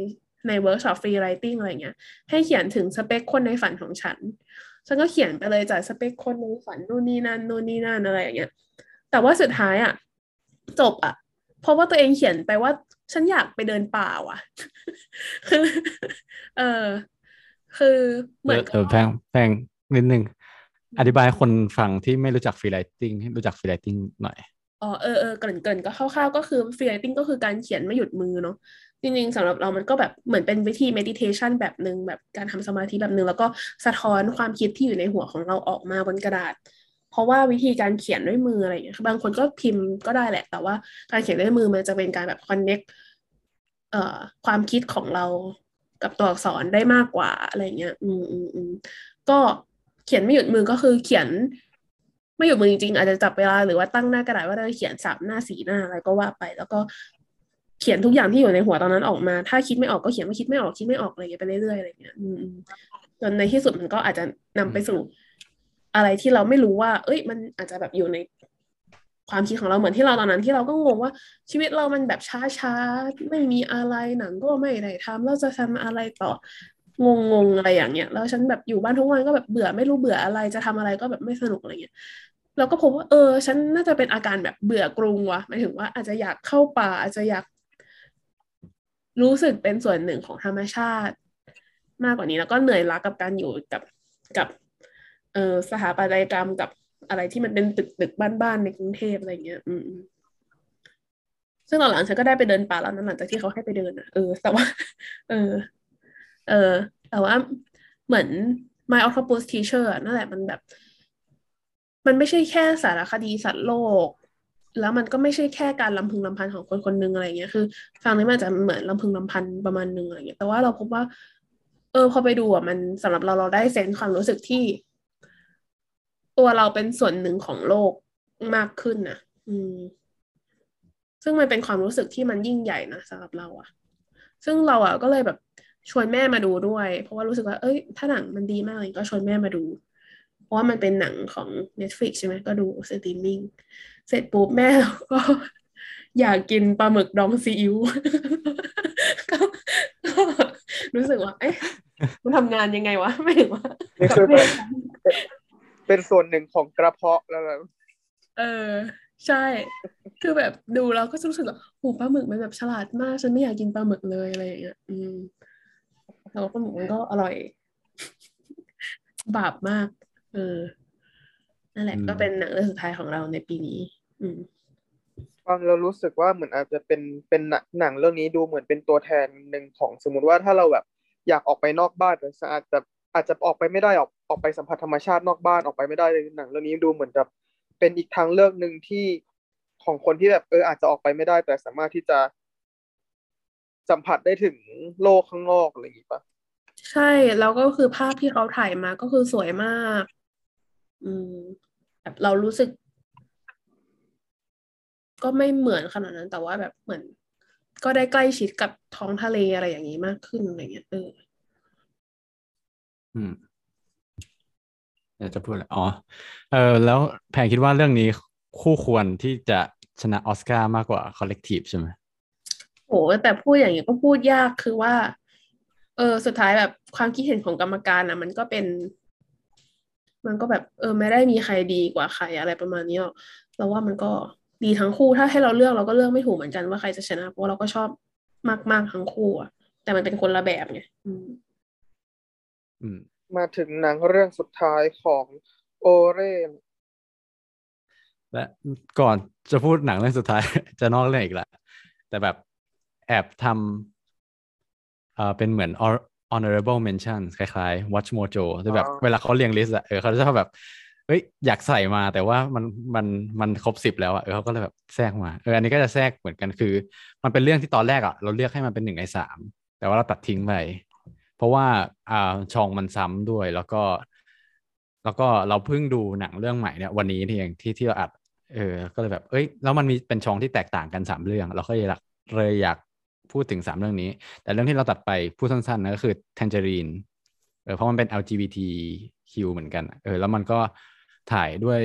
ในเวิร์กช็อป free writing อะไรเงี้ยให้เขียนถึงสเปคคนในฝันของฉัน ฉันก็เขียนไปเลยจากสเปคคนในฝันนู่นนี่นั่นนู่นนี่นั่นอะไรอย่างเงี้ยแต่ว่าสุดท้ายอะจบอะ เพราะว่าตัวเองเขียนไปว่าฉันอยากไปเดินป่าว่ะ คือ เออ คือเหมือนเออแพงแพงนิดนึง อธิบายคนฟังที่ไม่รู้จักฟรีไ i ติ้งให้รู้จักฟรีไ i ติ้งหน่อยอ๋อเออเออเกริ่นเกริ่นก็คร่าวๆก็คือ free writing ก็คือการเขียนไม่หยุดมือเนาะจริงๆสำหรับเรามันก็แบบเหมือนเป็นวิธี meditation แบบหนึ่งแบบการทำสมาธิแบบหนึ่งแล้วก็สะท้อนความคิดที่อยู่ในหัวของเราออกมาบนกระดาษ เพราะว่าวิธีการเขียนด้วยมืออะไรอย่างเงี้ยบางคนก็พิมพ์ก็ได้แหละ แต่ว่าการเขียนด้วยมือมันจะเป็นการแบบ connect เอ่อความคิดของเรา กับตัวอักษรได้มากกว่าอะไรเงี้ย อืมอืมอืมก็เขียนไม่หยุดมือก็คือเขียน ไม่หยุดมือจริงๆอาจจะจับเวลาหรือว่าตั้งหน้ากระดาษว่าเราจะเขียนสามหน้าสี่หน้าอะไรก็ว่าไป แล้วก็เขียนทุกอย่างที่อยู่ในหัวตอนนั้นออกมา ถ้าคิดไม่ออกก็เขียนว่าคิดไม่ออกคิดไม่ออกอะไรเงี้ยไปเรื่อยๆอะไรเงี้ย อืมอืมจนในที่สุดมันก็อาจจะนำไปสู่อะไรที่เราไม่รู้ว่า เอ้ย มันอาจจะแบบอยู่ใน ความคิดของเราเหมือนที่เราตอนนั้นที่เราก็งงว่าชีวิตเรามันแบบช้าๆ ไม่มีอะไรหนังก็ไม่ได้ทำเราจะทำอะไรต่องงงๆอะไรอย่างเงี้ยแล้วฉันแบบอยู่บ้านทุกวันก็แบบเบื่อไม่รู้เบื่ออะไรจะทำอะไรก็แบบไม่สนุกอะไรเงี้ยเราก็พบว่าเออ ฉันน่าจะเป็นอาการแบบเบื่อกรุงวะหมายถึงว่าอาจจะอยากเข้าป่าอาจจะอยาก รู้สึกเป็นส่วนหนึ่งของธรรมชาติ มากกว่านี้แล้วก็เหนื่อยล้ากับการอยู่กับกับเออสถาปัตยกรรมกับ อะไรที่มันเป็นตึกตึกบ้านๆในกรุงเทพอะไรเงี้ย อืมซึ่งตอนหลังฉันก็ได้ไปเดินป่าแล้วนั้นหลังจากที่เขาให้ไปเดินอะเออแต่ว่า เออ เออ แต่ว่าเหมือน My Octopus Teacher นั่นแหละมันแบบ มันไม่ใช่แค่สารคดีสัตว์โลก แล้วมันก็ไม่ใช่แค่การลำพึงลำพันของคนคนหนึ่งอะไรเงี้ยคือฟังนี้มันจะเหมือนลำพึงลำพันประมาณหนึ่งอะไรเงี้ยแต่ว่าเราพบว่า เออ พอไปดูอะมันสำหรับเราเราได้เซนส์ความรู้สึกที่ ตัวเราเป็นส่วนหนึ่งของโลกมากขึ้นนะอืม ซึ่งมันเป็นความรู้สึกที่มันยิ่งใหญ่นะสำหรับเราอะซึ่งเราอะก็เลยแบบชวนแม่มาดูด้วย เพราะว่ารู้สึกว่า เอ้ย ถ้าหนังมันดีมากเลยก็ชวนแม่มาดู เพราะว่ามันเป็นหนังของ Netflix ใช่ไหมก็ดูสตรีมมิ่งเสร็จปุ๊บแม่ก็อยากกินปลาหมึกดองซีอิ๊วก็ก็รู้สึกว่า เอ๊ะมันทำงานยังไงวะ หมายถึงว่านี่คือแบบ เป็นส่วนหนึ่งของกระเพาะแล้วแบบเออ ใช่ คือแบบดูแล้วก็รู้สึกว่าโหปลาหมึกมันแบบฉลาดมากฉันไม่อยากกินปลาหมึกเลยอะไรอย่างเงี้ยอืมแล้วปลาหมึกมันก็อร่อย บาปมาก เออนั่นแหละอืมก็เป็นหนังเรื่องสุดท้ายของเราในปีนี้ อืมฟังเรารู้สึกว่าเหมือนอาจจะเป็นเป็นหนังหนังเรื่องนี้ดูเหมือนเป็นตัวแทนหนึ่งของสมมติว่าถ้าเราแบบอยากออกไปนอกบ้านแต่อาจจะ อาจจะออกไปไม่ได้ออกออกไปสัมผัสธรรมชาตินอกบ้านออกไปไม่ได้เลยหนังเรื่องนี้ดูเหมือนกับเป็นอีกทางเลือกหนึ่งที่ของคนที่แบบเอออาจจะออกไปไม่ได้ แต่สามารถที่จะสัมผัสได้ถึงโลกข้างนอกอะไรอย่างนี้ปะใช่แล้วก็คือภาพที่เขาถ่ายมาก็คือสวยมาก อืมแบบเรารู้สึก ก็ไม่เหมือนขนาดนั้น แต่ว่าแบบเหมือน ก็ได้ใกล้ชิดกับท้องทะเลอะไรอย่างนี้มากขึ้นอะไรเงี้ยเออ อืมเดี๋ยวจะพูดอะไรอ๋อเออแล้วแพงคิดว่าเรื่องนี้คู่ควรที่จะชนะออสการ์มากกว่า Collective ใช่ไหมโหแต่พูดอย่างนี้ก็พูดยากคือว่า เออ สุดท้ายแบบความคิดเห็นของกรรมการอะมันก็เป็น มันก็แบบ เออ ไม่ได้มีใครดีกว่าใครอะไรประมาณนี้หรอกเราว่ามันก็ดีทั้งคู่ถ้าให้เราเลือกเราก็เลือกไม่ถูกเหมือนกันว่าใครจะชนะเพราะเราก็ชอบมากๆทั้งคู่อะแต่มันเป็นคนละแบบไงอื มอืมมาถึงหนังเรื่องสุดท้ายของโอเรนและก่อนจะพูดหนังเรื่องสุดท้าย จะนอกเรื่องอีกละแต่แบบแอบทำเอ่อเป็นเหมือน hon- honorable mention คล้ายๆ Watch Mojo ที่แบบเวลาเขาเรียงลิสต์อะเออเขาจะชอบแบบเอ้ยอยากใส่มาแต่ว่ามันมันมันครบสิบแล้วอะเออเขาก็เลยแบบแทรกมาเอออันนี้ก็จะแทรกเหมือนกันคือ มันเป็นเรื่องที่ตอนแรกอะเราเลือกให้มันเป็นหนึ่งในสามแต่ว่าเราตัดทิ้งไป ราะว่าอ่าช่องมันซ้ำด้วยแล้วก็ แล้วก็เราเพิ่งดูหนังเรื่องใหม่เนี่ยวันนี้นี่เองที่ที่เราอัดเออก็เลยแบบ เอ้ย แล้วมันมีเป็นช่องที่แตกต่างกันสามเรื่อง เราก็เลยอยากเลยอยากพูดถึงสามเรื่องนี้ แต่เรื่องที่เราตัดไปพูดสั้นๆนะก็คือ Tangerine เออเพราะมันเป็น LGBTQ เหมือนกันเออแล้วมันก็ถ่ายด้วย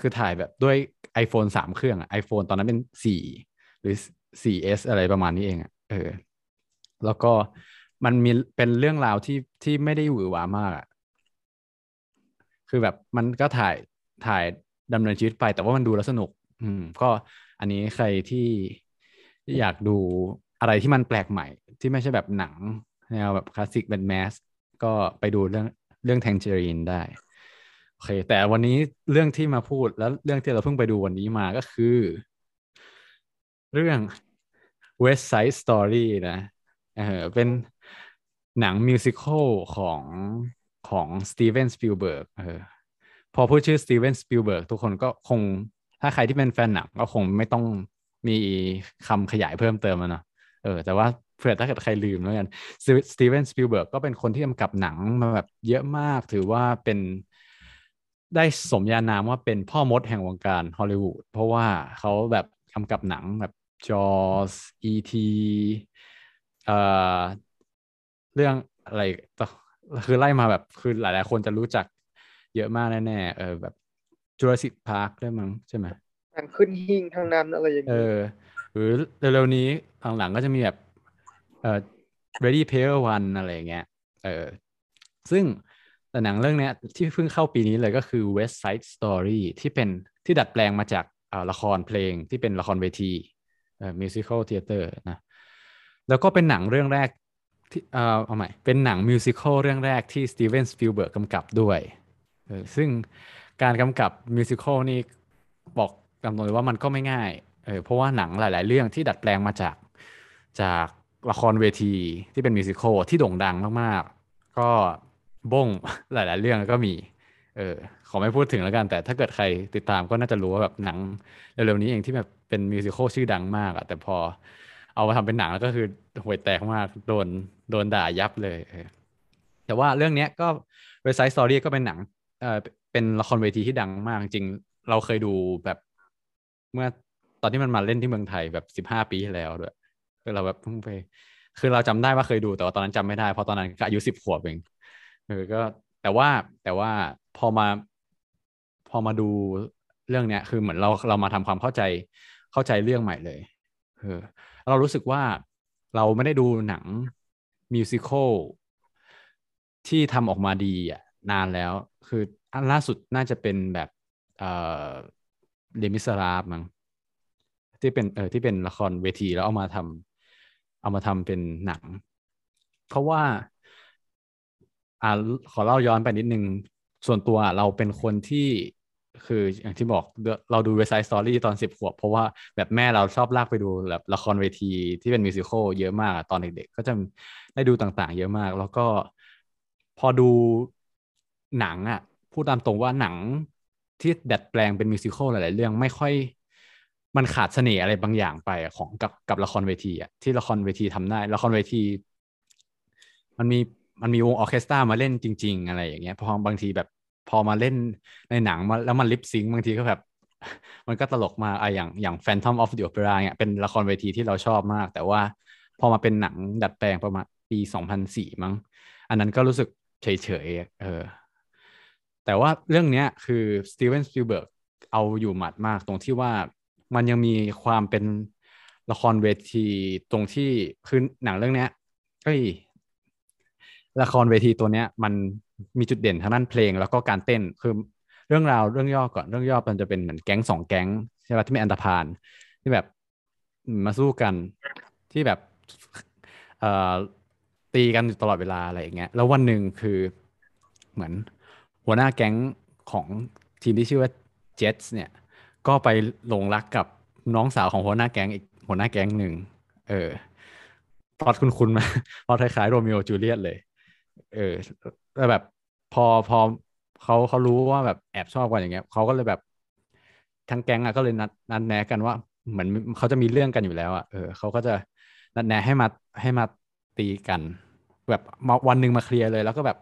คือถ่ายแบบด้วย iPhone สามเครื่องอ iPhone ตอนนั้นเป็นสี่หรือ 4S อะไรประมาณนี้เองอะเออ แล้วก็ มันมีเป็นเรื่องราวที่ที่ไม่ได้หวือหวามากอะคือแบบมันก็ถ่ายถ่ายดำเนินชีวิตไปแต่ว่ามันดูแล้วสนุก อืม ก็อันนี้ใครที่อยากดูอะไรที่มันแปลกใหม่ ที่ไม่ใช่แบบหนังแนวแบบคลาสสิกเป็นแมสก็ไปดูเรื่องเรื่องแทงเจอรีนได้โอเค แต่วันนี้เรื่องที่มาพูดแล้วเรื่องที่เราเพิ่งไปดูวันนี้มาก็คือ เรื่อง West Side Story นะเออเป็น หนัง musical ของของสตีเวนสปิลเบิร์กเออพอพูดชื่อสตีเวนสปิลเบิร์กทุกคนก็คง ถ้าใครที่เป็นแฟนหนังก็คงไม่ต้องมีคำขยายเพิ่มเติมนะเออแต่ว่าเผื่อถ้าเกิดใครลืมแล้วกันสตีเวนสปิลเบิร์กก็เป็นคนที่กำกับหนังมาแบบเยอะมากถือว่าเป็นได้สมญานามว่าเป็นพ่อมดแห่งวงการฮอลลีวูดเพราะว่าเขาแบบกำกับหนังแบบ Jaws E.T.เอ่อ เรื่องอะไรต่อคือไล่มาแบบคือหลาย ๆ คนจะรู้จักเยอะมากแน่ๆเออแบบ Jurassic Park ได้มั้งใช่ไหมหนังขึ้นหิ้งทั้งนั้นอะไรอย่างเอนี้อหรือเร็วๆนี้หลังๆก็จะมีแบบเอ่อ Ready Player One อะไรอย่างเงี้ยเออซึ่งแต่หนังเรื่องเนี้ยที่เพิ่งเข้าปีนี้เลยก็คือ West Side Story ที่เป็นที่ดัดแปลงมาจากอ่าละครเพลงที่เป็นละครเวทีเอ่อ musical theater นะแล้วก็เป็นหนังเรื่องแรกที่ เอ่อเอาใหม่ เป็นหนัง musical เรื่องแรกที่สตีเวนสปิลเบิร์กกำกับด้วยเออซึ่งการกำกับ musical นี่บอกตามตรงเลยว่ามันก็ไม่ง่ายเออเพราะว่าหนังหลาย ๆ เรื่องที่ดัดแปลงมาจากจากละครเวทีที่เป็น musical ที่โด่งดังมาก ๆ ก็บ้งหลาย ๆ เรื่องก็มี เออขอไม่พูดถึงแล้วกัน แต่ถ้าเกิดใครติดตามก็น่าจะรู้ว่าแบบหนังเร็ว ๆ นี้เองที่แบบเป็น musical ชื่อดังมากอะแต่พอ เอามาทำเป็นหนังแล้วก็คือห่วยแตกมากโดนโดนด่ายับเลยแต่ว่าเรื่องเนี้ยก็ West Side Story ก็เป็นหนังเออเป็นละครเวทีที่ดังมากจริงเราเคยดูแบบเมื่อตอนที่มันมาเล่นที่เมืองไทยแบบสิบห้าปีที่แล้วด้วยคือเราแบบเพิ่งไป คือเราจำได้ว่าเคยดูแต่ว่าตอนนั้นจำไม่ได้เพราะตอนนั้นก็อายุสิบขวบเองเออก็แต่ว่าแต่ว่าพอมา พอมาดูเรื่องเนี้ย คือเหมือนเราเรามาทำความเข้าใจเข้าใจเรื่องใหม่เลยเออ เรารู้สึกว่าเราไม่ได้ดูหนังมิวสิควลที่ทำออกมาดีอะนานแล้ว คืออันล่าสุดน่าจะเป็นแบบเอ่อเดมิสราฟมั้งที่เป็นเออที่เป็นละครเวทีแล้วเอามาทำเอามาทำเป็นหนัง เพราะว่าอ่าขอเล่าย้อนไปนิดนึง ส่วนตัวเราเป็นคนที่ คืออย่างที่บอกเราดูเว็บไซต์สตอรี่ตอนสิบขวบ เพราะว่าแบบแม่เราชอบลากไปดูแบบละครเวทีที่เป็นมิวสิควลเยอะมากตอนเด็กๆ ก็จะได้ดูต่างๆ เยอะมาก แล้วก็พอดูหนังอะพูดตามตรงว่าหนังที่ดัดแปลงเป็นมิวสิควลหลายๆ เรื่องไม่ค่อยมันขาดเสน่ห์อะไรบางอย่างไปของกับกับละครเวทีอะที่ละครเวทีทำได้ ละครเวที มันมีมันมีวงออเคสตรามาเล่นจริง ๆ อะไรอย่างเงี้ยพอบางทีแบบ พอมาเล่นในหนังมาแล้วมันลิปซิงบางทีก็แบบ มันก็ตลกมากอะอย่างอย่าง Phantom of the Opera เนี่ยเป็นละครเวทีที่เราชอบมาก แต่ว่าพอมาเป็นหนังดัดแปลงประมาณปีสองพันสี่มั้ง อันนั้นก็รู้สึกเฉยๆเออ แต่ว่าเรื่องเนี้ยคือสตีเวนสปิลเบิร์กเอาอยู่หมัดมากตรงที่ว่ามันยังมีความเป็นละครเวทีตรงที่คือหนังเรื่องเนี้ยเอ้ยละครเวทีตัวเนี้ยมัน มีจุดเด่นทางด้านเพลงแล้วก็การเต้นคือเรื่องราวเรื่องย่อก่อนเรื่องย่อมันจะเป็นเหมือนแก๊งสองแก๊งใช่ป่ะที่มีอันธพาลที่แบบมาสู้กันที่แบบเอ่อตีกันอยู่ตลอดเวลาอะไรอย่างเงี้ยแล้ววันหนึ่งคือเหมือนหัวหน้าแก๊งของทีมที่ชื่อว่าเจ็ตเนี่ย ก็ไปหลงรักกับน้องสาวของหัวหน้าแก๊งอีกหัวหน้าแก๊งหนึ่งเออพอดคุณคุณมาพอคล้ายๆโรมิโอจูเลียตเลย เออแล้วแบบ พอพอเขาเขารู้ว่าแบบแอบชอบกันอย่างเงี้ยเขาก็เลยแบบทั้งแก๊งอะก็เลยนัดนัดแนะกันว่า เหมือนเขาจะมีเรื่องกันอยู่แล้วอะเออเขาก็จะนัดแนะให้มาให้มาตีกัน แบบวันหนึ่งมาเคลียร์เลย แล้วก็แบบ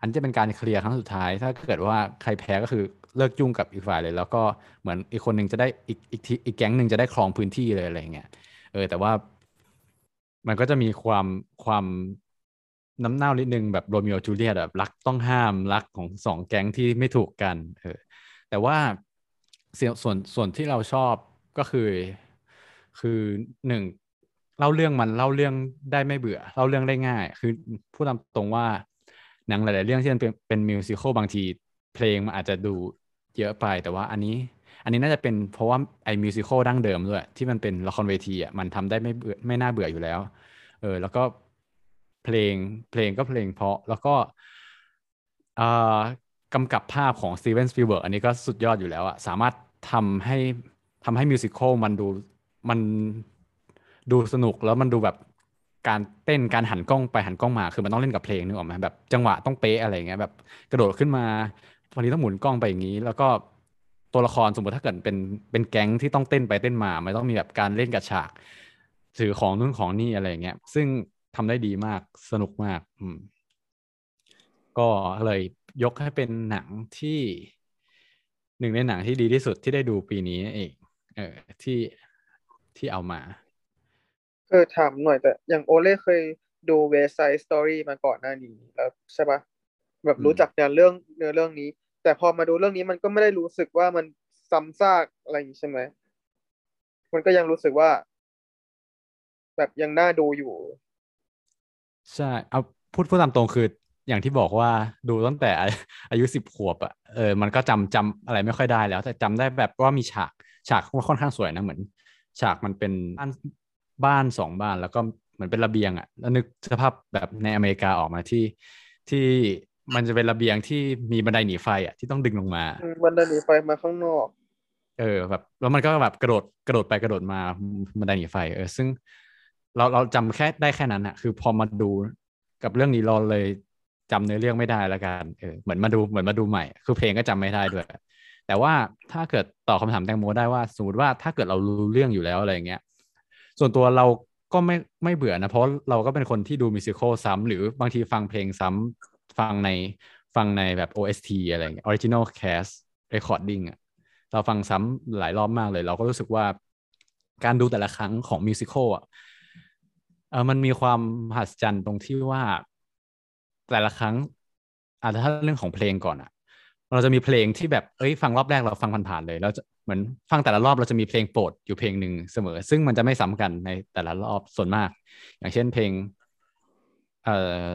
อันจะเป็นการเคลียร์ครั้งสุดท้าย ถ้าเกิดว่าใครแพ้ก็คือเลิกยุ่งกับอีกฝ่ายเลย แล้วก็เหมือนอีกคนหนึ่งจะได้อีกอีกทีอีกแก๊งหนึ่งจะได้ครองพื้นที่เลยอะไรเงี้ยเออ แต่ว่ามันก็จะมีความความ น้ำเน่านิดนึงแบบโรมิโอจูเลียตแบบรักต้องห้ามรักของสองแก๊งที่ไม่ถูกกันเออแต่ว่าส่วนส่วนที่เราชอบก็คือ คือหนึ่งเล่าเรื่องมันเล่าเรื่องได้ไม่เบื่อเล่าเรื่องได้ง่าย คือพูดตามตรงว่าหนังหลาย ๆ เรื่องที่เป็นเป็นมิวสิควลบางทีเพลงมันอาจจะดูเยอะไปแต่ว่าอันนี้ อันนี้น่าจะเป็นเพราะว่าไอ้มิวสิควลดั้งเดิมด้วย ที่มันเป็นละครเวทีอะมันทำได้ไม่เบื่อไม่น่าเบื่ออยู่แล้วเออแล้วก็ เพลงเพลงก็เพลงเพราะ แล้วก็กำกับภาพของสตีเวนสปีลเบิร์กอันนี้ก็สุดยอดอยู่แล้วอะสามารถทำให้ทำให้ musical มันดูมันดูสนุกแล้วมันดูแบบการเต้นการหันกล้องไปหันกล้องมาคือมันต้องเล่นกับเพลงนึกออกไหมแบบจังหวะต้องเป๊ะอะไรเงี้ยแบบกระโดดขึ้นมาวันนี้ต้องหมุนกล้องไปอย่างนี้ แล้วก็ตัวละครสมมติถ้าเกิดเป็นเป็นแก๊งที่ต้องเต้นไปเต้นมา มันต้องมีแบบการเล่นกับฉาก ถือของนู่นของนี่อะไรเงี้ยซึ่ง ทำได้ดีมากสนุกมาก อืม ก็เลยยกให้เป็นหนังที่หนึ่งในหนังที่ดีที่สุดที่ได้ดูปีนี้เองเออที่ที่เอามาเออถามหน่อยแต่อย่างโอเล่เคยดู West Side Story มาก่อนหน้านี้แล้วใช่ปะแบบรู้จักเนื้อเรื่องเนื้อเรื่องนี้ แต่พอมาดูเรื่องนี้มันก็ไม่ได้รู้สึกว่ามันซ้ำซากอะไรอย่างนี้ใช่ไหมมันก็ยังรู้สึกว่า แบบยังน่าดูอยู่ ใช่เอาพูดพูดตามตรงคืออย่างที่บอกว่าดูตั้งแต่อายุสิบขวบอะเออมันก็จำจำอะไรไม่ค่อยได้แล้ว แต่จำได้แบบว่ามีฉากฉากค่อนข้างสวยนะเหมือน ฉากมันเป็นบ้านบ้านสองบ้านแล้วก็เหมือนเป็นระเบียงอะแล้วนึกสภาพแบบในอเมริกาออกมาที่ที่มันจะเป็นระเบียงที่มีบันไดหนีไฟอะที่ต้องดึงลงมา บันไดหนีไฟมาข้างนอก เออแบบแล้วมันก็แบบกระโดดกระโดดไปกระโดดมาบันไดหนีไฟ เออซึ่ง เราเราจำแค่ได้แค่นั้นอะคือพอมาดูกับเรื่องนี้เราเลยจำเนื้อเรื่องไม่ได้แล้วกันเออเหมือนมาดูเหมือนมาดูใหม่ คือเพลงก็จำไม่ได้ด้วย แต่ว่าถ้าเกิดตอบคาถามแตงโมได้ว่าสมมติว่าถ้าเกิดเรารู้เรื่องอยู่แล้วอะไรเงี้ยส่วนตัวเราก็ไม่ไม่เบื่อนะ เพราะเราก็เป็นคนที่ดูมิวสิควลซ้ำหรือบางทีฟังเพลงซ้ำฟังในฟังในแบบ OST อะไรเงี้ย Original Cast Recording อะเราฟังซ้ำหลายรอบมากเลย เราก็รู้สึกว่าการดูแต่ละครั้งของมิวสิควลอะ เออมันมีความมหัศจรรย์ตรงที่ว่า แต่ละครั้งอาจจะถ้าเรื่องของเพลงก่อนอะเราจะมีเพลงที่แบบเอ้ยฟังรอบแรกเราฟังผ่านๆเลยแล้วเหมือนฟังแต่ละรอบเราจะมีเพลงโปรดอยู่เพลงหนึ่งเสมอ ซึ่งมันจะไม่ซ้ากันในแต่ละรอบส่วนมาก อย่างเช่นเพลงเอ่อ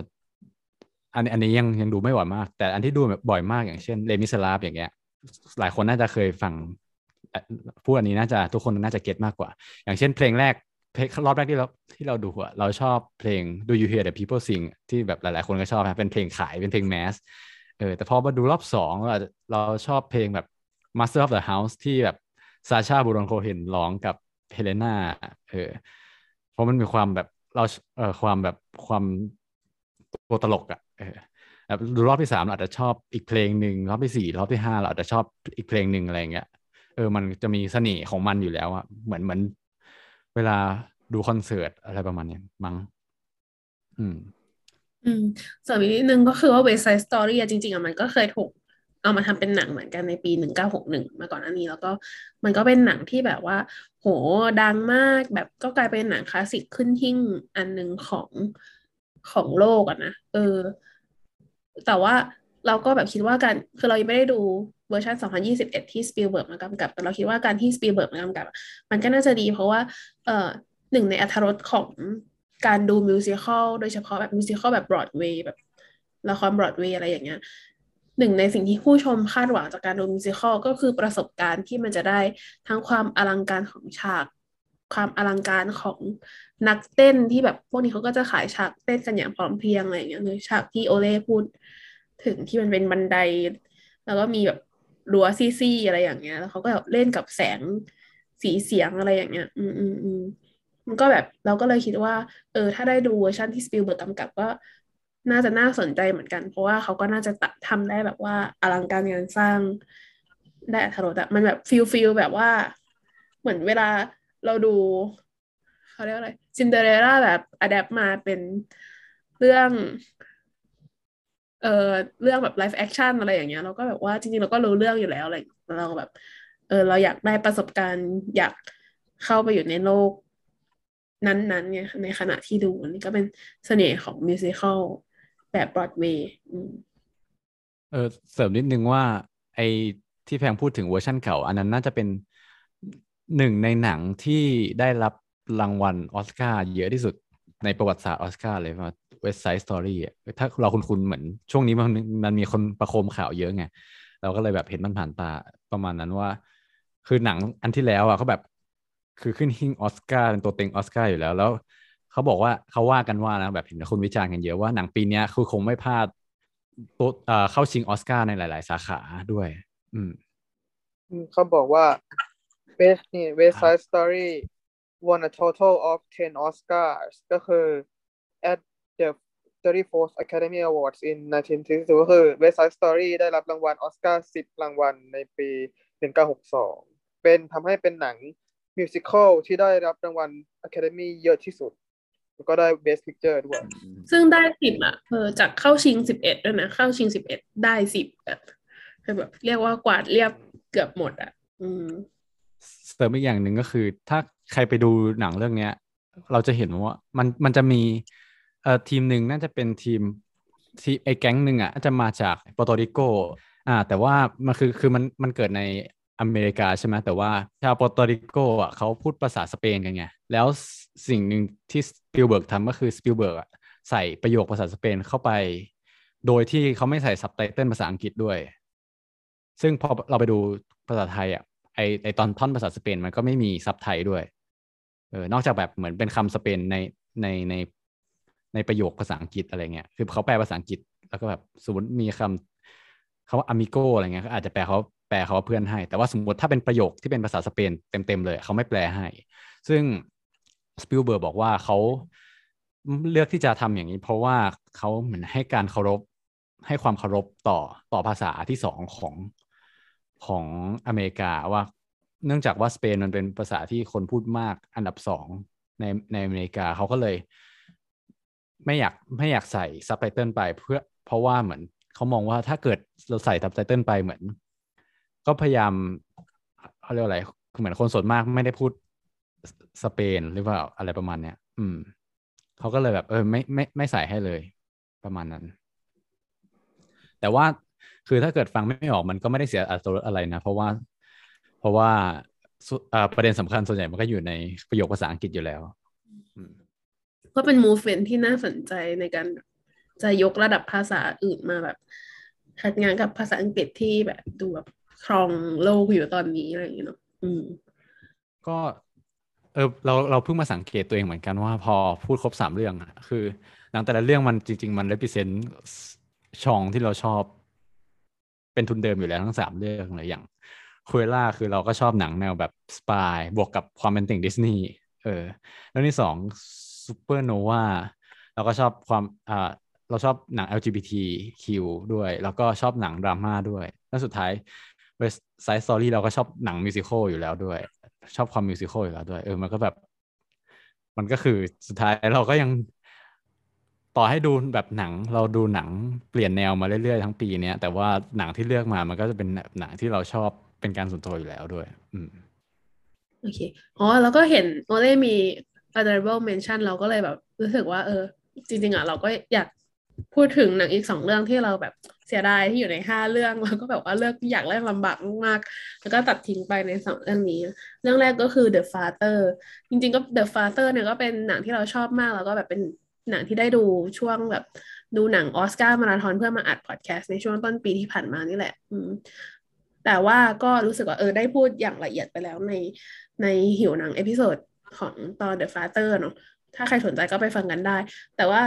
อันอันนี้ยังยังดูไม่บ่อยมาก แต่อันที่ดูแบบบ่อยมากอย่างเช่นเลมิสลาฟอย่างเงี้ย หลายคนน่าจะเคยฟังพูดอันนี้น่าจะทุกคนน่าจะเก็ตมากกว่า อย่างเช่นเพลงแรก เพลงรอบแรกที่เราที่เราดูอะเราชอบเพลง Do You Hear the People Sing ที่แบบหลาย ๆ คนก็ชอบนะเป็นเพลงขายเป็นเพลงแมสเออแต่พอมาดูรอบสองเราเราชอบเพลงแบบ Master of the House ที่แบบซาชาบารอนโคเฮนร้องกับเฮเลนาเออเพราะมันมีความแบบเราเออความแบบความตัวตลกอะเออแบบดูรอบที่สามเราอาจจะชอบอีกเพลงหนึ่งรอบที่สี่รอบที่ห้าเราอาจจะชอบอีกเพลงหนึ่งอะไรเงี้ยเออมันจะมีเสน่ห์ของมันอยู่แล้วอะเหมือนเหมือน เวลาดูคอนเสิร์ตอะไรประมาณนี้มั้ง อืม อืมส่วนอีกนิดนึงก็คือว่า West Side Story จริงๆอะมันก็เคยถูกเอามาทำเป็นหนังเหมือนกันในปีหนึ่งเก้าหกหนึ่งมาก่อนอันนี้ แล้วก็มันก็เป็นหนังที่แบบว่า โหดังมากแบบก็กลายเป็นหนังคลาสสิกขึ้นหิ้งอันหนึ่งของของโลกอะนะเออ แต่ว่าเราก็แบบคิดว่าการคือเรายังไม่ได้ดู เวอร์ชัน2021 ที่สปีลเบิร์กมากำกับ แต่เราคิดว่าการที่สปีลเบิร์กมากำกับ มันก็น่าจะดีเพราะว่าเอ่อหนึ่งในอรรถรสของการดู musical โดยเฉพาะแบบ musical แบบบรอดเวย์แบบละครบรอดเวย์อะไรอย่างเงี้ยหนึ่งในสิ่งที่ผู้ชมคาดหวังจากการดูมิวสิควลก็คือประสบการณ์ที่มันจะได้ทั้งความอลังการของฉาก ความอลังการของนักเต้นที่แบบพวกนี้เขาก็จะขายฉากเต้นกันอย่างพร้อมเพรียงอะไรอย่างเงี้ยเลยฉากที่โอเล่พูด ถึงที่มันเป็นบันได แล้วก็มีแบบ รั้วซี่ๆอะไรอย่างเงี้ย แล้วเขาก็แบบเล่นกับแสงสีเสียงอะไรอย่างเงี้ย อืมอืมอืมมันก็แบบเราก็เลยคิดว่า เออ ถ้าได้ดูเวอร์ชันที่สปิลเบิร์กกำกับก็น่าจะน่าสนใจเหมือนกัน เพราะว่าเขาก็น่าจะทำได้แบบว่าอลังการงานสร้างได้อรรถรสอะมันแบบ feel feel แบบว่า เหมือนเวลาเราดูเขาเรียกอะไรซินเดอเรล่าแบบ adapt มาเป็นเรื่อง เออเรื่องแบบ live action อะไรอย่างเงี้ยเราก็แบบว่าจริงๆ เราก็รู้เรื่องอยู่แล้วอะไรเราแบบ เออ เราอยากได้ประสบการณ์อยากเข้าไปอยู่ในโลก นั้นๆไงในขณะที่ดูนี่ก็เป็นเสน่ห์ของ musical แบบบรอดเวย์เออเสริมนิดนึงว่า ไอ้ที่แพงพูดถึงเวอร์ชั่นเก่า อันนั้นน่าจะเป็นหนึ่งในหนังที่ได้รับรางวัลออสการ์เยอะที่สุดในประวัติศาสตร์ออสการ์เลยว่า West Side Story อะถ้าเราคุ้นๆเหมือนช่วงนี้มันมันมีคนประโคมข่าวเยอะไง เราก็เลยแบบเห็นมันผ่านตาประมาณนั้นว่า คือหนังอันที่แล้วอะเขาแบบคือขึ้นหิ้งออสการ์เป็นตัวเต็งออสการ์อยู่แล้วแล้วเขาบอกว่าเขาว่ากันว่านะแบบเห็นคนวิจารณ์กันเยอะว่าหนังปีนี้คือคงไม่พลาดตัวเข้าชิงออสการ์ในหลาย ๆ สาขาด้วย อืมเขาบอกว่า Best นี่ West Side Story won a total of 10 Oscars ก็คือ the 34th Academy Awards in 1962ก็คือ West Side Story ได้รับรางวัลออสการ์10 รางวัลในปี 1962 เป็นทำให้เป็นหนังมิวสิควลที่ได้รับรางวัล Academy เยอะที่สุด แล้วก็ได้ Best Picture ด้วย ซึ่งได้สิบอะเออจากเข้าชิงสิบเอ็ดด้วยนะ เข้าชิงสิบเอ็ดได้สิบแบบคือแบบ เรียกว่ากวาดเรียบเกือบหมดอะ อืมเสริมอีกอย่างหนึ่งก็คือ ถ้าใครไปดูหนังเรื่องเนี้ย เราจะเห็นว่ามันมันจะมี เอ่อทีมหนึ่งน่าจะเป็นทีมทีไอ้แก๊งหนึ่งอะจะมาจากเปอร์โตริโกอ่า แต่ว่ามันคือคือมันมันเกิดในอเมริกาใช่ไหมแต่ว่าชาวเปอร์โตริโกอะเขาพูดภาษาสเปนกันไงแล้วสิ่งหนึ่งที่สปิลเบิร์กทำก็คือสปิลเบิร์กใส่ประโยคภาษาสเปนเข้าไป โดยที่เขาไม่ใส่ซับไตเติลภาษาอังกฤษด้วย ซึ่งพอเราไปดูภาษาไทยอะไอไอตอนท่อนภาษาสเปนมันก็ไม่มีซับไทยด้วยเออนอกจากแบบเหมือนเป็นคำสเปนในในใน ในประโยคภาษาอังกฤษอะไรเงี้ยคือเขาแปลภาษาอังกฤษ แล้วก็แบบสมมติมีคำเขาว่าอ m มิโกอะไรเงี้ยเขาอาจจะแปลเขาแปลเขาว่าเพื่อนให้ แต่ว่าสมมติถ้าเป็นประโยคที่เป็นภาษาสเปนเต็มๆเลยเขาไม่แปลให้ ซึ่งสปิลเบิร์กบอกว่าเขาเลือกที่จะทำอย่างนี้ เพราะว่าเขาเหมือนให้การเคารพให้ความเคารพต่อต่อภาษาที่สองของของอเมริกาว่าเนื่องจากว่าสเปนมันเป็นภาษาที่คนพูดมากอันดับสองในในอเมริกาเขาก็เลย ไม่อยากไม่อยากใส่ซับไตเติลไปเพื่อเพราะว่าเหมือนเขามองว่าถ้าเกิดเราใส่ซับไตเติลไปเหมือน ก็พยายามเขาเรียกอะไรเหมือนคนส่วนมากไม่ได้พูดสเปนหรือว่าอะไรประมาณเนี้ย อืมเขาก็เลยแบบ เออไม่ไม่ไม่ใส่ให้เลย ประมาณนั้น แต่ว่าคือถ้าเกิดฟังไม่ออกมันก็ไม่ได้เสียอัตรอะไรนะ เพราะว่า เพราะว่าประเด็นสำคัญส่วนใหญ่มันก็อยู่ในประโยคภาษาอังกฤษอยู่แล้ว ก็เป็นมูฟเฟนที่น่าสนใจในการจะยกระดับภาษาอื่นมาแบบทัดงานกับภาษาอังกฤษที่แบบดูแบบครองโลกอยู่ตอนนี้อะไรอย่างเงี้ยเนาะอืม ก็เออเราเราเพิ่งมาสังเกตตัวเองเหมือนกันว่าพอพูดครบสามเรื่องอะคือหนังแต่ละเรื่องมันจริง ๆ มัน represent ช่องที่เราชอบ เป็นทุนเดิมอยู่แล้วทั้งสามเรื่องเลยอย่างคุเล่าคือเราก็ชอบหนังแนวแบบสปายบวกกับความเป็นติ่งดิสนีย์เออ แล้วที่สอง ซูเปอร์โนวาเราก็ชอบความอ่าเราชอบหนัง LGBTQ ด้วย แล้วก็ชอบหนังดราม่าด้วย แล้วสุดท้ายWest Side Story เราก็ชอบหนัง musical อยู่แล้วด้วย ชอบความ musical อยู่แล้วด้วย เออ มันก็แบบ มันก็คือสุดท้ายเราก็ยังต่อให้ดูแบบหนัง เราดูหนังเปลี่ยนแนวมาเรื่อยๆทั้งปีเนี้ยแต่ว่าหนังที่เลือกมามันก็จะเป็นหนังที่เราชอบเป็นการส่วนตัวอยู่แล้วด้วย อืมโอเค อ๋อ แล้วก็เห็นโอเล่มี honorable mention เราก็เลยแบบ รู้สึกว่า เออ จริง ๆอะเราก็อยากพูดถึงหนังอีกสองเรื่องที่เราแบบเสียดายที่อยู่ในห้าเรื่องแล้วก็แบบว่าเลือกอยากเลือกลำบากมากๆแล้วก็ตัดทิ้งไปในสองเรื่องนี้ เรื่องแรกก็คือ The Father จริง ๆ ก็ The Father เนี่ยก็เป็นหนังที่เราชอบมาก แล้วก็แบบเป็นหนังที่ได้ดูช่วงแบบดูหนังออสการ์มาราธอนเพื่อมาอัดพอดแคสต์ในช่วงต้นปีที่ผ่านมานี่แหละอืมแต่ว่าก็รู้สึกว่าเออได้พูดอย่างละเอียดไปแล้วในในหิวหนัง episode ของตอน The Father เนาะถ้าใครสนใจก็ไปฟังกันได้ แต่ว่า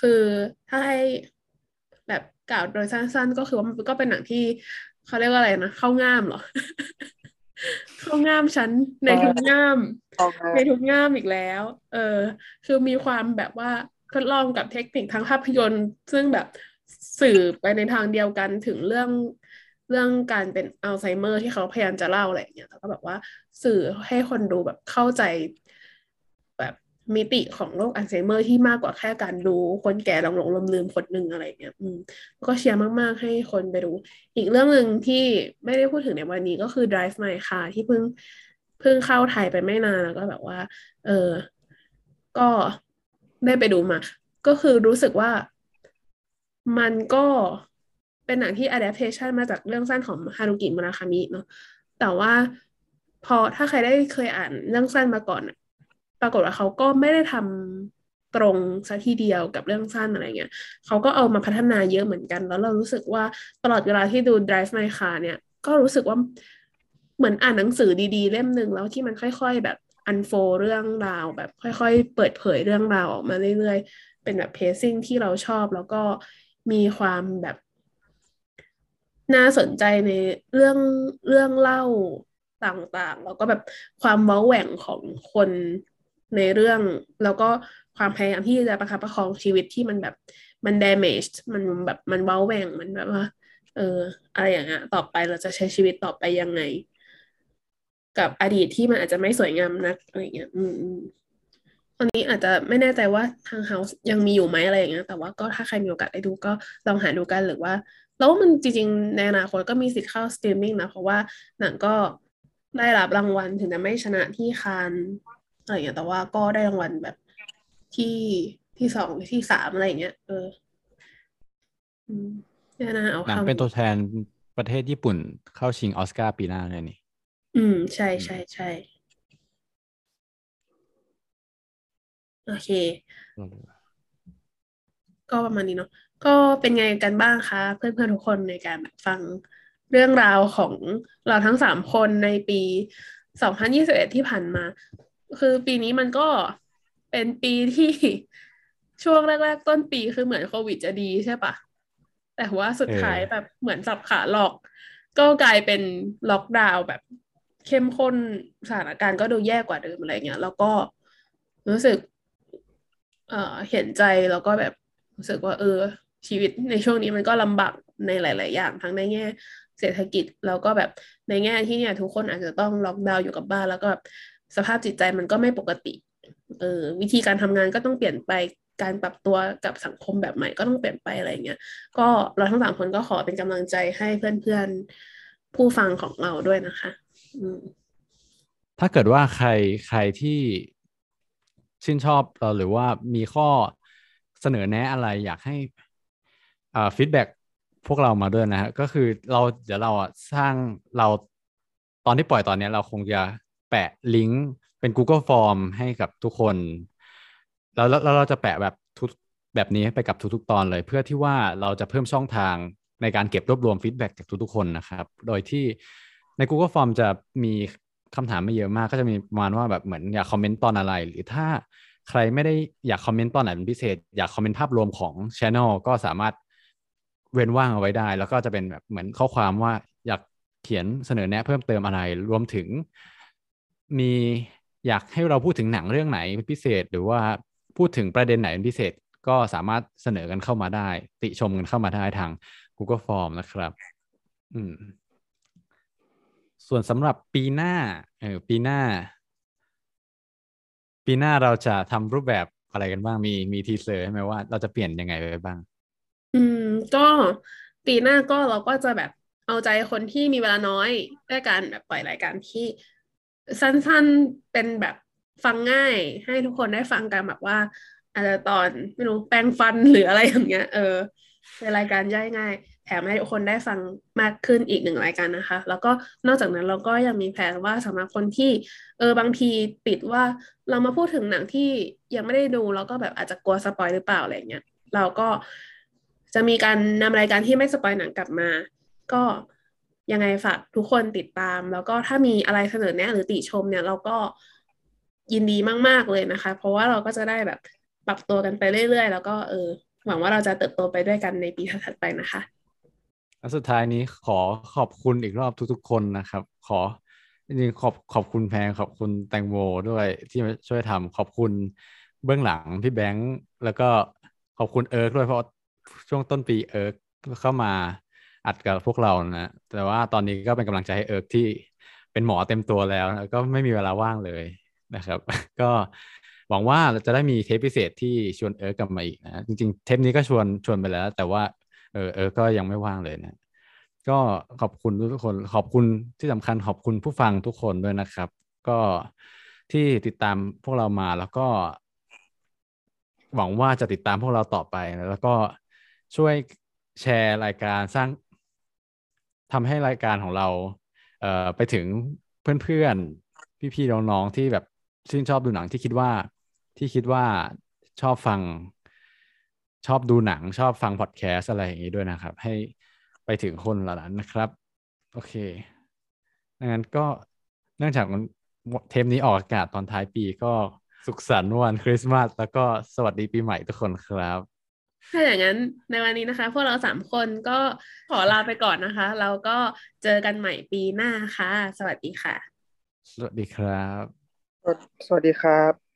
คือถ้าให้แบบกล่าวโดยสั้น ๆ ก็คือว่ามันก็เป็นหนังที่เขาเรียกว่าอะไรนะเข้าง่ามเหรอ เข้าง่ามฉันในทุกง่าม ในทุกง่ามอีกแล้ว เออ คือมีความแบบว่าทดลองกับเทคนิคทางภาพยนตร์ ซึ่งแบบสื่อไปในทางเดียวกันถึงเรื่อง เรื่องการเป็นอัลไซเมอร์ที่เขาพยายามจะเล่าอะไรอย่างเงี้ยแล้วก็แบบว่าสื่อให้คนดูแบบเข้าใจแบบมิติของโรคอัลไซเมอร์ที่มากกว่าแค่การดูคนแก่หลงหลงลืมลืมคนหนึ่งอะไรเงี้ย อืมก็เชียร์มากๆให้คนไปดู อีกเรื่องหนึ่งที่ไม่ได้พูดถึงในวันนี้ก็คือ Drive My Car ที่เพิ่งเพิ่งเข้าไทยไปไม่นานแล้วก็แบบว่า เออ ก็ได้ไปดูมา ก็คือรู้สึกว่ามันก็ เป็นหนังที่ adaptation มาจากเรื่องสั้นของฮารุกิมุราคามิเนาะแต่ว่าพอถ้าใครได้เคยอ่านเรื่องสั้นมาก่อนปรากฏว่าเขาก็ไม่ได้ทำตรงซะทีเดียวกับเรื่องสั้นอะไรเงี้ยเขาก็เอามาพัฒนาเยอะเหมือนกัน แล้วเรารู้สึกว่าตลอดเวลาที่ดู Drive My Car เนี่ย ก็รู้สึกว่าเหมือนอ่านหนังสือดีๆ เล่มหนึ่งแล้วที่มันค่อย ๆ แบบอันโฟเรื่องราว แบบค่อย ๆ เปิดเผยเรื่องราวออกมาเรื่อยๆ เป็นแบบเพซซิ่งที่เราชอบแล้วก็มีความแบบ น่าสนใจในเรื่องเรื่องเล่าต่างๆ แล้วก็แบบความเว้าแหว่งของคนในเรื่อง แล้วก็ความพยายามที่จะประคับประคองชีวิตที่มันแบบมัน damaged มันแบบมันเว้าแหว่งมันแบบว่า เออ อะไรอย่างเงี้ยต่อไปเราจะใช้ชีวิตต่อไปยังไง กับอดีตที่มันอาจจะไม่สวยงามนักอะไรเงี้ย อืมตอนนี้อาจจะไม่แน่ใจว่าทางเฮาส์ยังมีอยู่ไหมอะไรอย่างเงี้ยแต่ว่าก็ถ้าใครมีโอกาสได้ดูก็ลองหาดูกันหรือว่า แล้วมันจริงๆ ในอนาคตก็มีสิทธิ์เข้าสตรีมมิ่งนะ เพราะว่าหนังก็ได้รับรางวัลถึงจะไม่ชนะที่คานอะไรอย่างเงี้ยแต่ว่าก็ได้รางวัลแบบที่ที่สองหรือที่สามอะไรอย่างเงี้ย เอออืมเนี่ยนะเอาหนังคำเป็นตัวแทนประเทศญี่ปุ่นเข้าชิงออสการ์ปีหน้าเลยนี่ อืม ใช่ใช่ใช่โอเค ก็ประมาณนี้เนาะ ก็เป็นไงกันบ้างคะ เพื่อนๆทุกคนในการแบบฟังเรื่องราวของเราทั้งสามคนในปีสองพันยี่สิบเอ็ดที่ผ่านมา คือปีนี้มันก็เป็นปีที่ช่วงแรกๆต้นปีคือเหมือนโควิดจะดีใช่ปะแต่ว่าสุดท้ายแบบเหมือนสับขาหลอก ก็กลายเป็นล็อกดาวน์แบบเข้มข้นสถานการณ์ก็ดูแย่กว่าเดิมอะไรเงี้ย แล้วก็รู้สึก เอ่อเห็นใจแล้วก็แบบรู้สึกว่า เออ ชีวิตในช่วงนี้มันก็ลำบากในหลาย ๆ อย่างทั้งในแง่เศรษฐกิจแล้วก็แบบในแง่ที่เนี่ย ทุกคนอาจจะต้องล็อกดาวน์อยู่กับบ้าน แล้วก็แบบสภาพจิตใจมันก็ไม่ปกติเออวิธีการทำงานก็ต้องเปลี่ยนไปการปรับตัวกับสังคมแบบใหม่ก็ต้องเปลี่ยนไปอะไรเงี้ยก็เราทั้งสามคนก็ขอเป็นกำลังใจให้เพื่อนๆผู้ฟังของเราด้วยนะคะถ้าเกิดว่าใครใครที่ชื่นชอบเราหรือว่ามีข้อเสนอแนะอะไรอยากให้ ฟีดแบ็พวกเรามาด้วยนะฮะก็คือเราเดี๋ยวเราอะสร้างเราตอนที่ปล่อยตอนนี้เราคงจะแปะลิงก์เป็น Google Form ให้กับทุกคน แล้วแล้วเราจะแปะแบบทุกแบบนี้ไปกับทุกๆตอนเลย เพื่อที่ว่าเราจะเพิ่มช่องทางในการเก็บรวบรวมฟีดแบ็จากทุกๆคนนะครับ โดยที่ใน Google Form จะมีคำถามไม่เยอะมากก็จะมีประมาณว่าแบบเหมือนอยากคอมเมนต์ตอนอะไร หรือถ้าใครไม่ได้อยากคอมเมนต์ตอนไหนเป็นพิเศษ อยากคอมเมนต์ภาพรวมของ Channel ก็สามารถ เว้นว่างเอาไว้ได้ แล้วก็จะเป็นแบบเหมือนข้อความว่าอยากเขียนเสนอแนะเพิ่มเติมอะไร รวมถึง มีอยากให้เราพูดถึงหนังเรื่องไหนเป็นพิเศษ หรือว่าพูดถึงประเด็นไหนเป็นพิเศษ ก็สามารถเสนอกันเข้ามาได้ ติชมกันเข้ามาได้ทาง Google Form นะครับ อืม ส่วนสำหรับปีหน้า เออปีหน้า ปีหน้าเราจะทำรูปแบบอะไรกันบ้าง มีมีทีเซอร์ใช่ไหมว่าเราจะเปลี่ยนยังไงไปบ้าง อืม ก็ปีหน้าก็เราก็จะแบบเอาใจคนที่มีเวลาน้อยด้วยการแบบปล่อยรายการที่สั้นๆเป็นแบบฟังง่าย ให้ทุกคนได้ฟังกันแบบว่าอาจจะตอนไม่รู้แปรงฟันหรืออะไรอย่างเงี้ย เออเป็นรายการย่อยง่าย แถมให้ทุกคนได้ฟังมากขึ้นอีกหนึ่งรายการนะคะ แล้วก็นอกจากนั้นเราก็ยังมีแผนว่าสำหรับคนที่ เออบางทีปิดว่าเรามาพูดถึงหนังที่ยังไม่ได้ดู แล้วก็แบบอาจจะกลัวสปอยหรือเปล่าอะไรเงี้ยเราก็ จะมีการนำรายการที่ไม่สปอยหนังกลับมา ก็ยังไงฝากทุกคนติดตาม แล้วก็ถ้ามีอะไรเสนอแนะหรือติชมเนี่ยเราก็ยินดีมากๆเลยนะคะ เพราะว่าเราก็จะได้แบบปรับตัวกันไปเรื่อยๆ แล้วก็เออหวังว่าเราจะเติบโตไปด้วยกันในปีถัดไปนะคะแล้วสุดท้ายนี้ขอขอบคุณอีกรอบทุก ๆ คนนะครับ ขอจริงๆขอบขอบคุณแพงขอบคุณแตงโมด้วยที่มาช่วยทำขอบคุณเบื้องหลังพี่แบงค์แล้วก็ขอบคุณเอิร์กด้วยเพราะ ช่วงต้นปีเอิร์กเข้ามาอัดกับพวกเรานะ แต่ว่าตอนนี้ก็เป็นกำลังใจให้เอิร์กที่เป็นหมอเต็มตัวแล้วแล้วก็ไม่มีเวลาว่างเลยนะครับ ก็หวังว่าจะได้มีเทปพิเศษที่ชวนเอิร์กกลับมาอีกนะจริงๆ เทปนี้ก็ชวนชวนไปแล้ว แต่ว่าเออเอิร์กก็ยังไม่ว่างเลยนะ ก็ขอบคุณทุกคนขอบคุณที่สำคัญขอบคุณผู้ฟังทุกคนด้วยนะครับ ก็ที่ติดตามพวกเรามาแล้วก็ หวังว่าจะติดตามพวกเราต่อไปแล้วก็ ช่วยแชร์รายการสร้างทำให้รายการของเรา เอ่อไปถึงเพื่อนๆ พี่ๆ น้องๆ ที่แบบชื่นชอบดูหนังที่คิดว่าที่คิดว่าชอบฟัง ชอบดูหนังชอบฟังพอดแคสอะไรอย่างนี้ด้วยนะครับ ให้ไปถึงคนเหล่านั้นนะครับ โอเคดังนั้นก็เนื่องจากมันเทปนี้ออกอากาศตอนท้ายปีก็สุขสันต์วันคริสต์มาสแล้วก็สวัสดีปีใหม่ทุกคนครับ ถ้าอย่างนั้นในวันนี้นะคะ พวกเราสามคนก็ขอลาไปก่อนนะคะ เราก็เจอกันใหม่ปีหน้าค่ะ สวัสดีค่ะ สวัสดีครับ สวัสดีครับ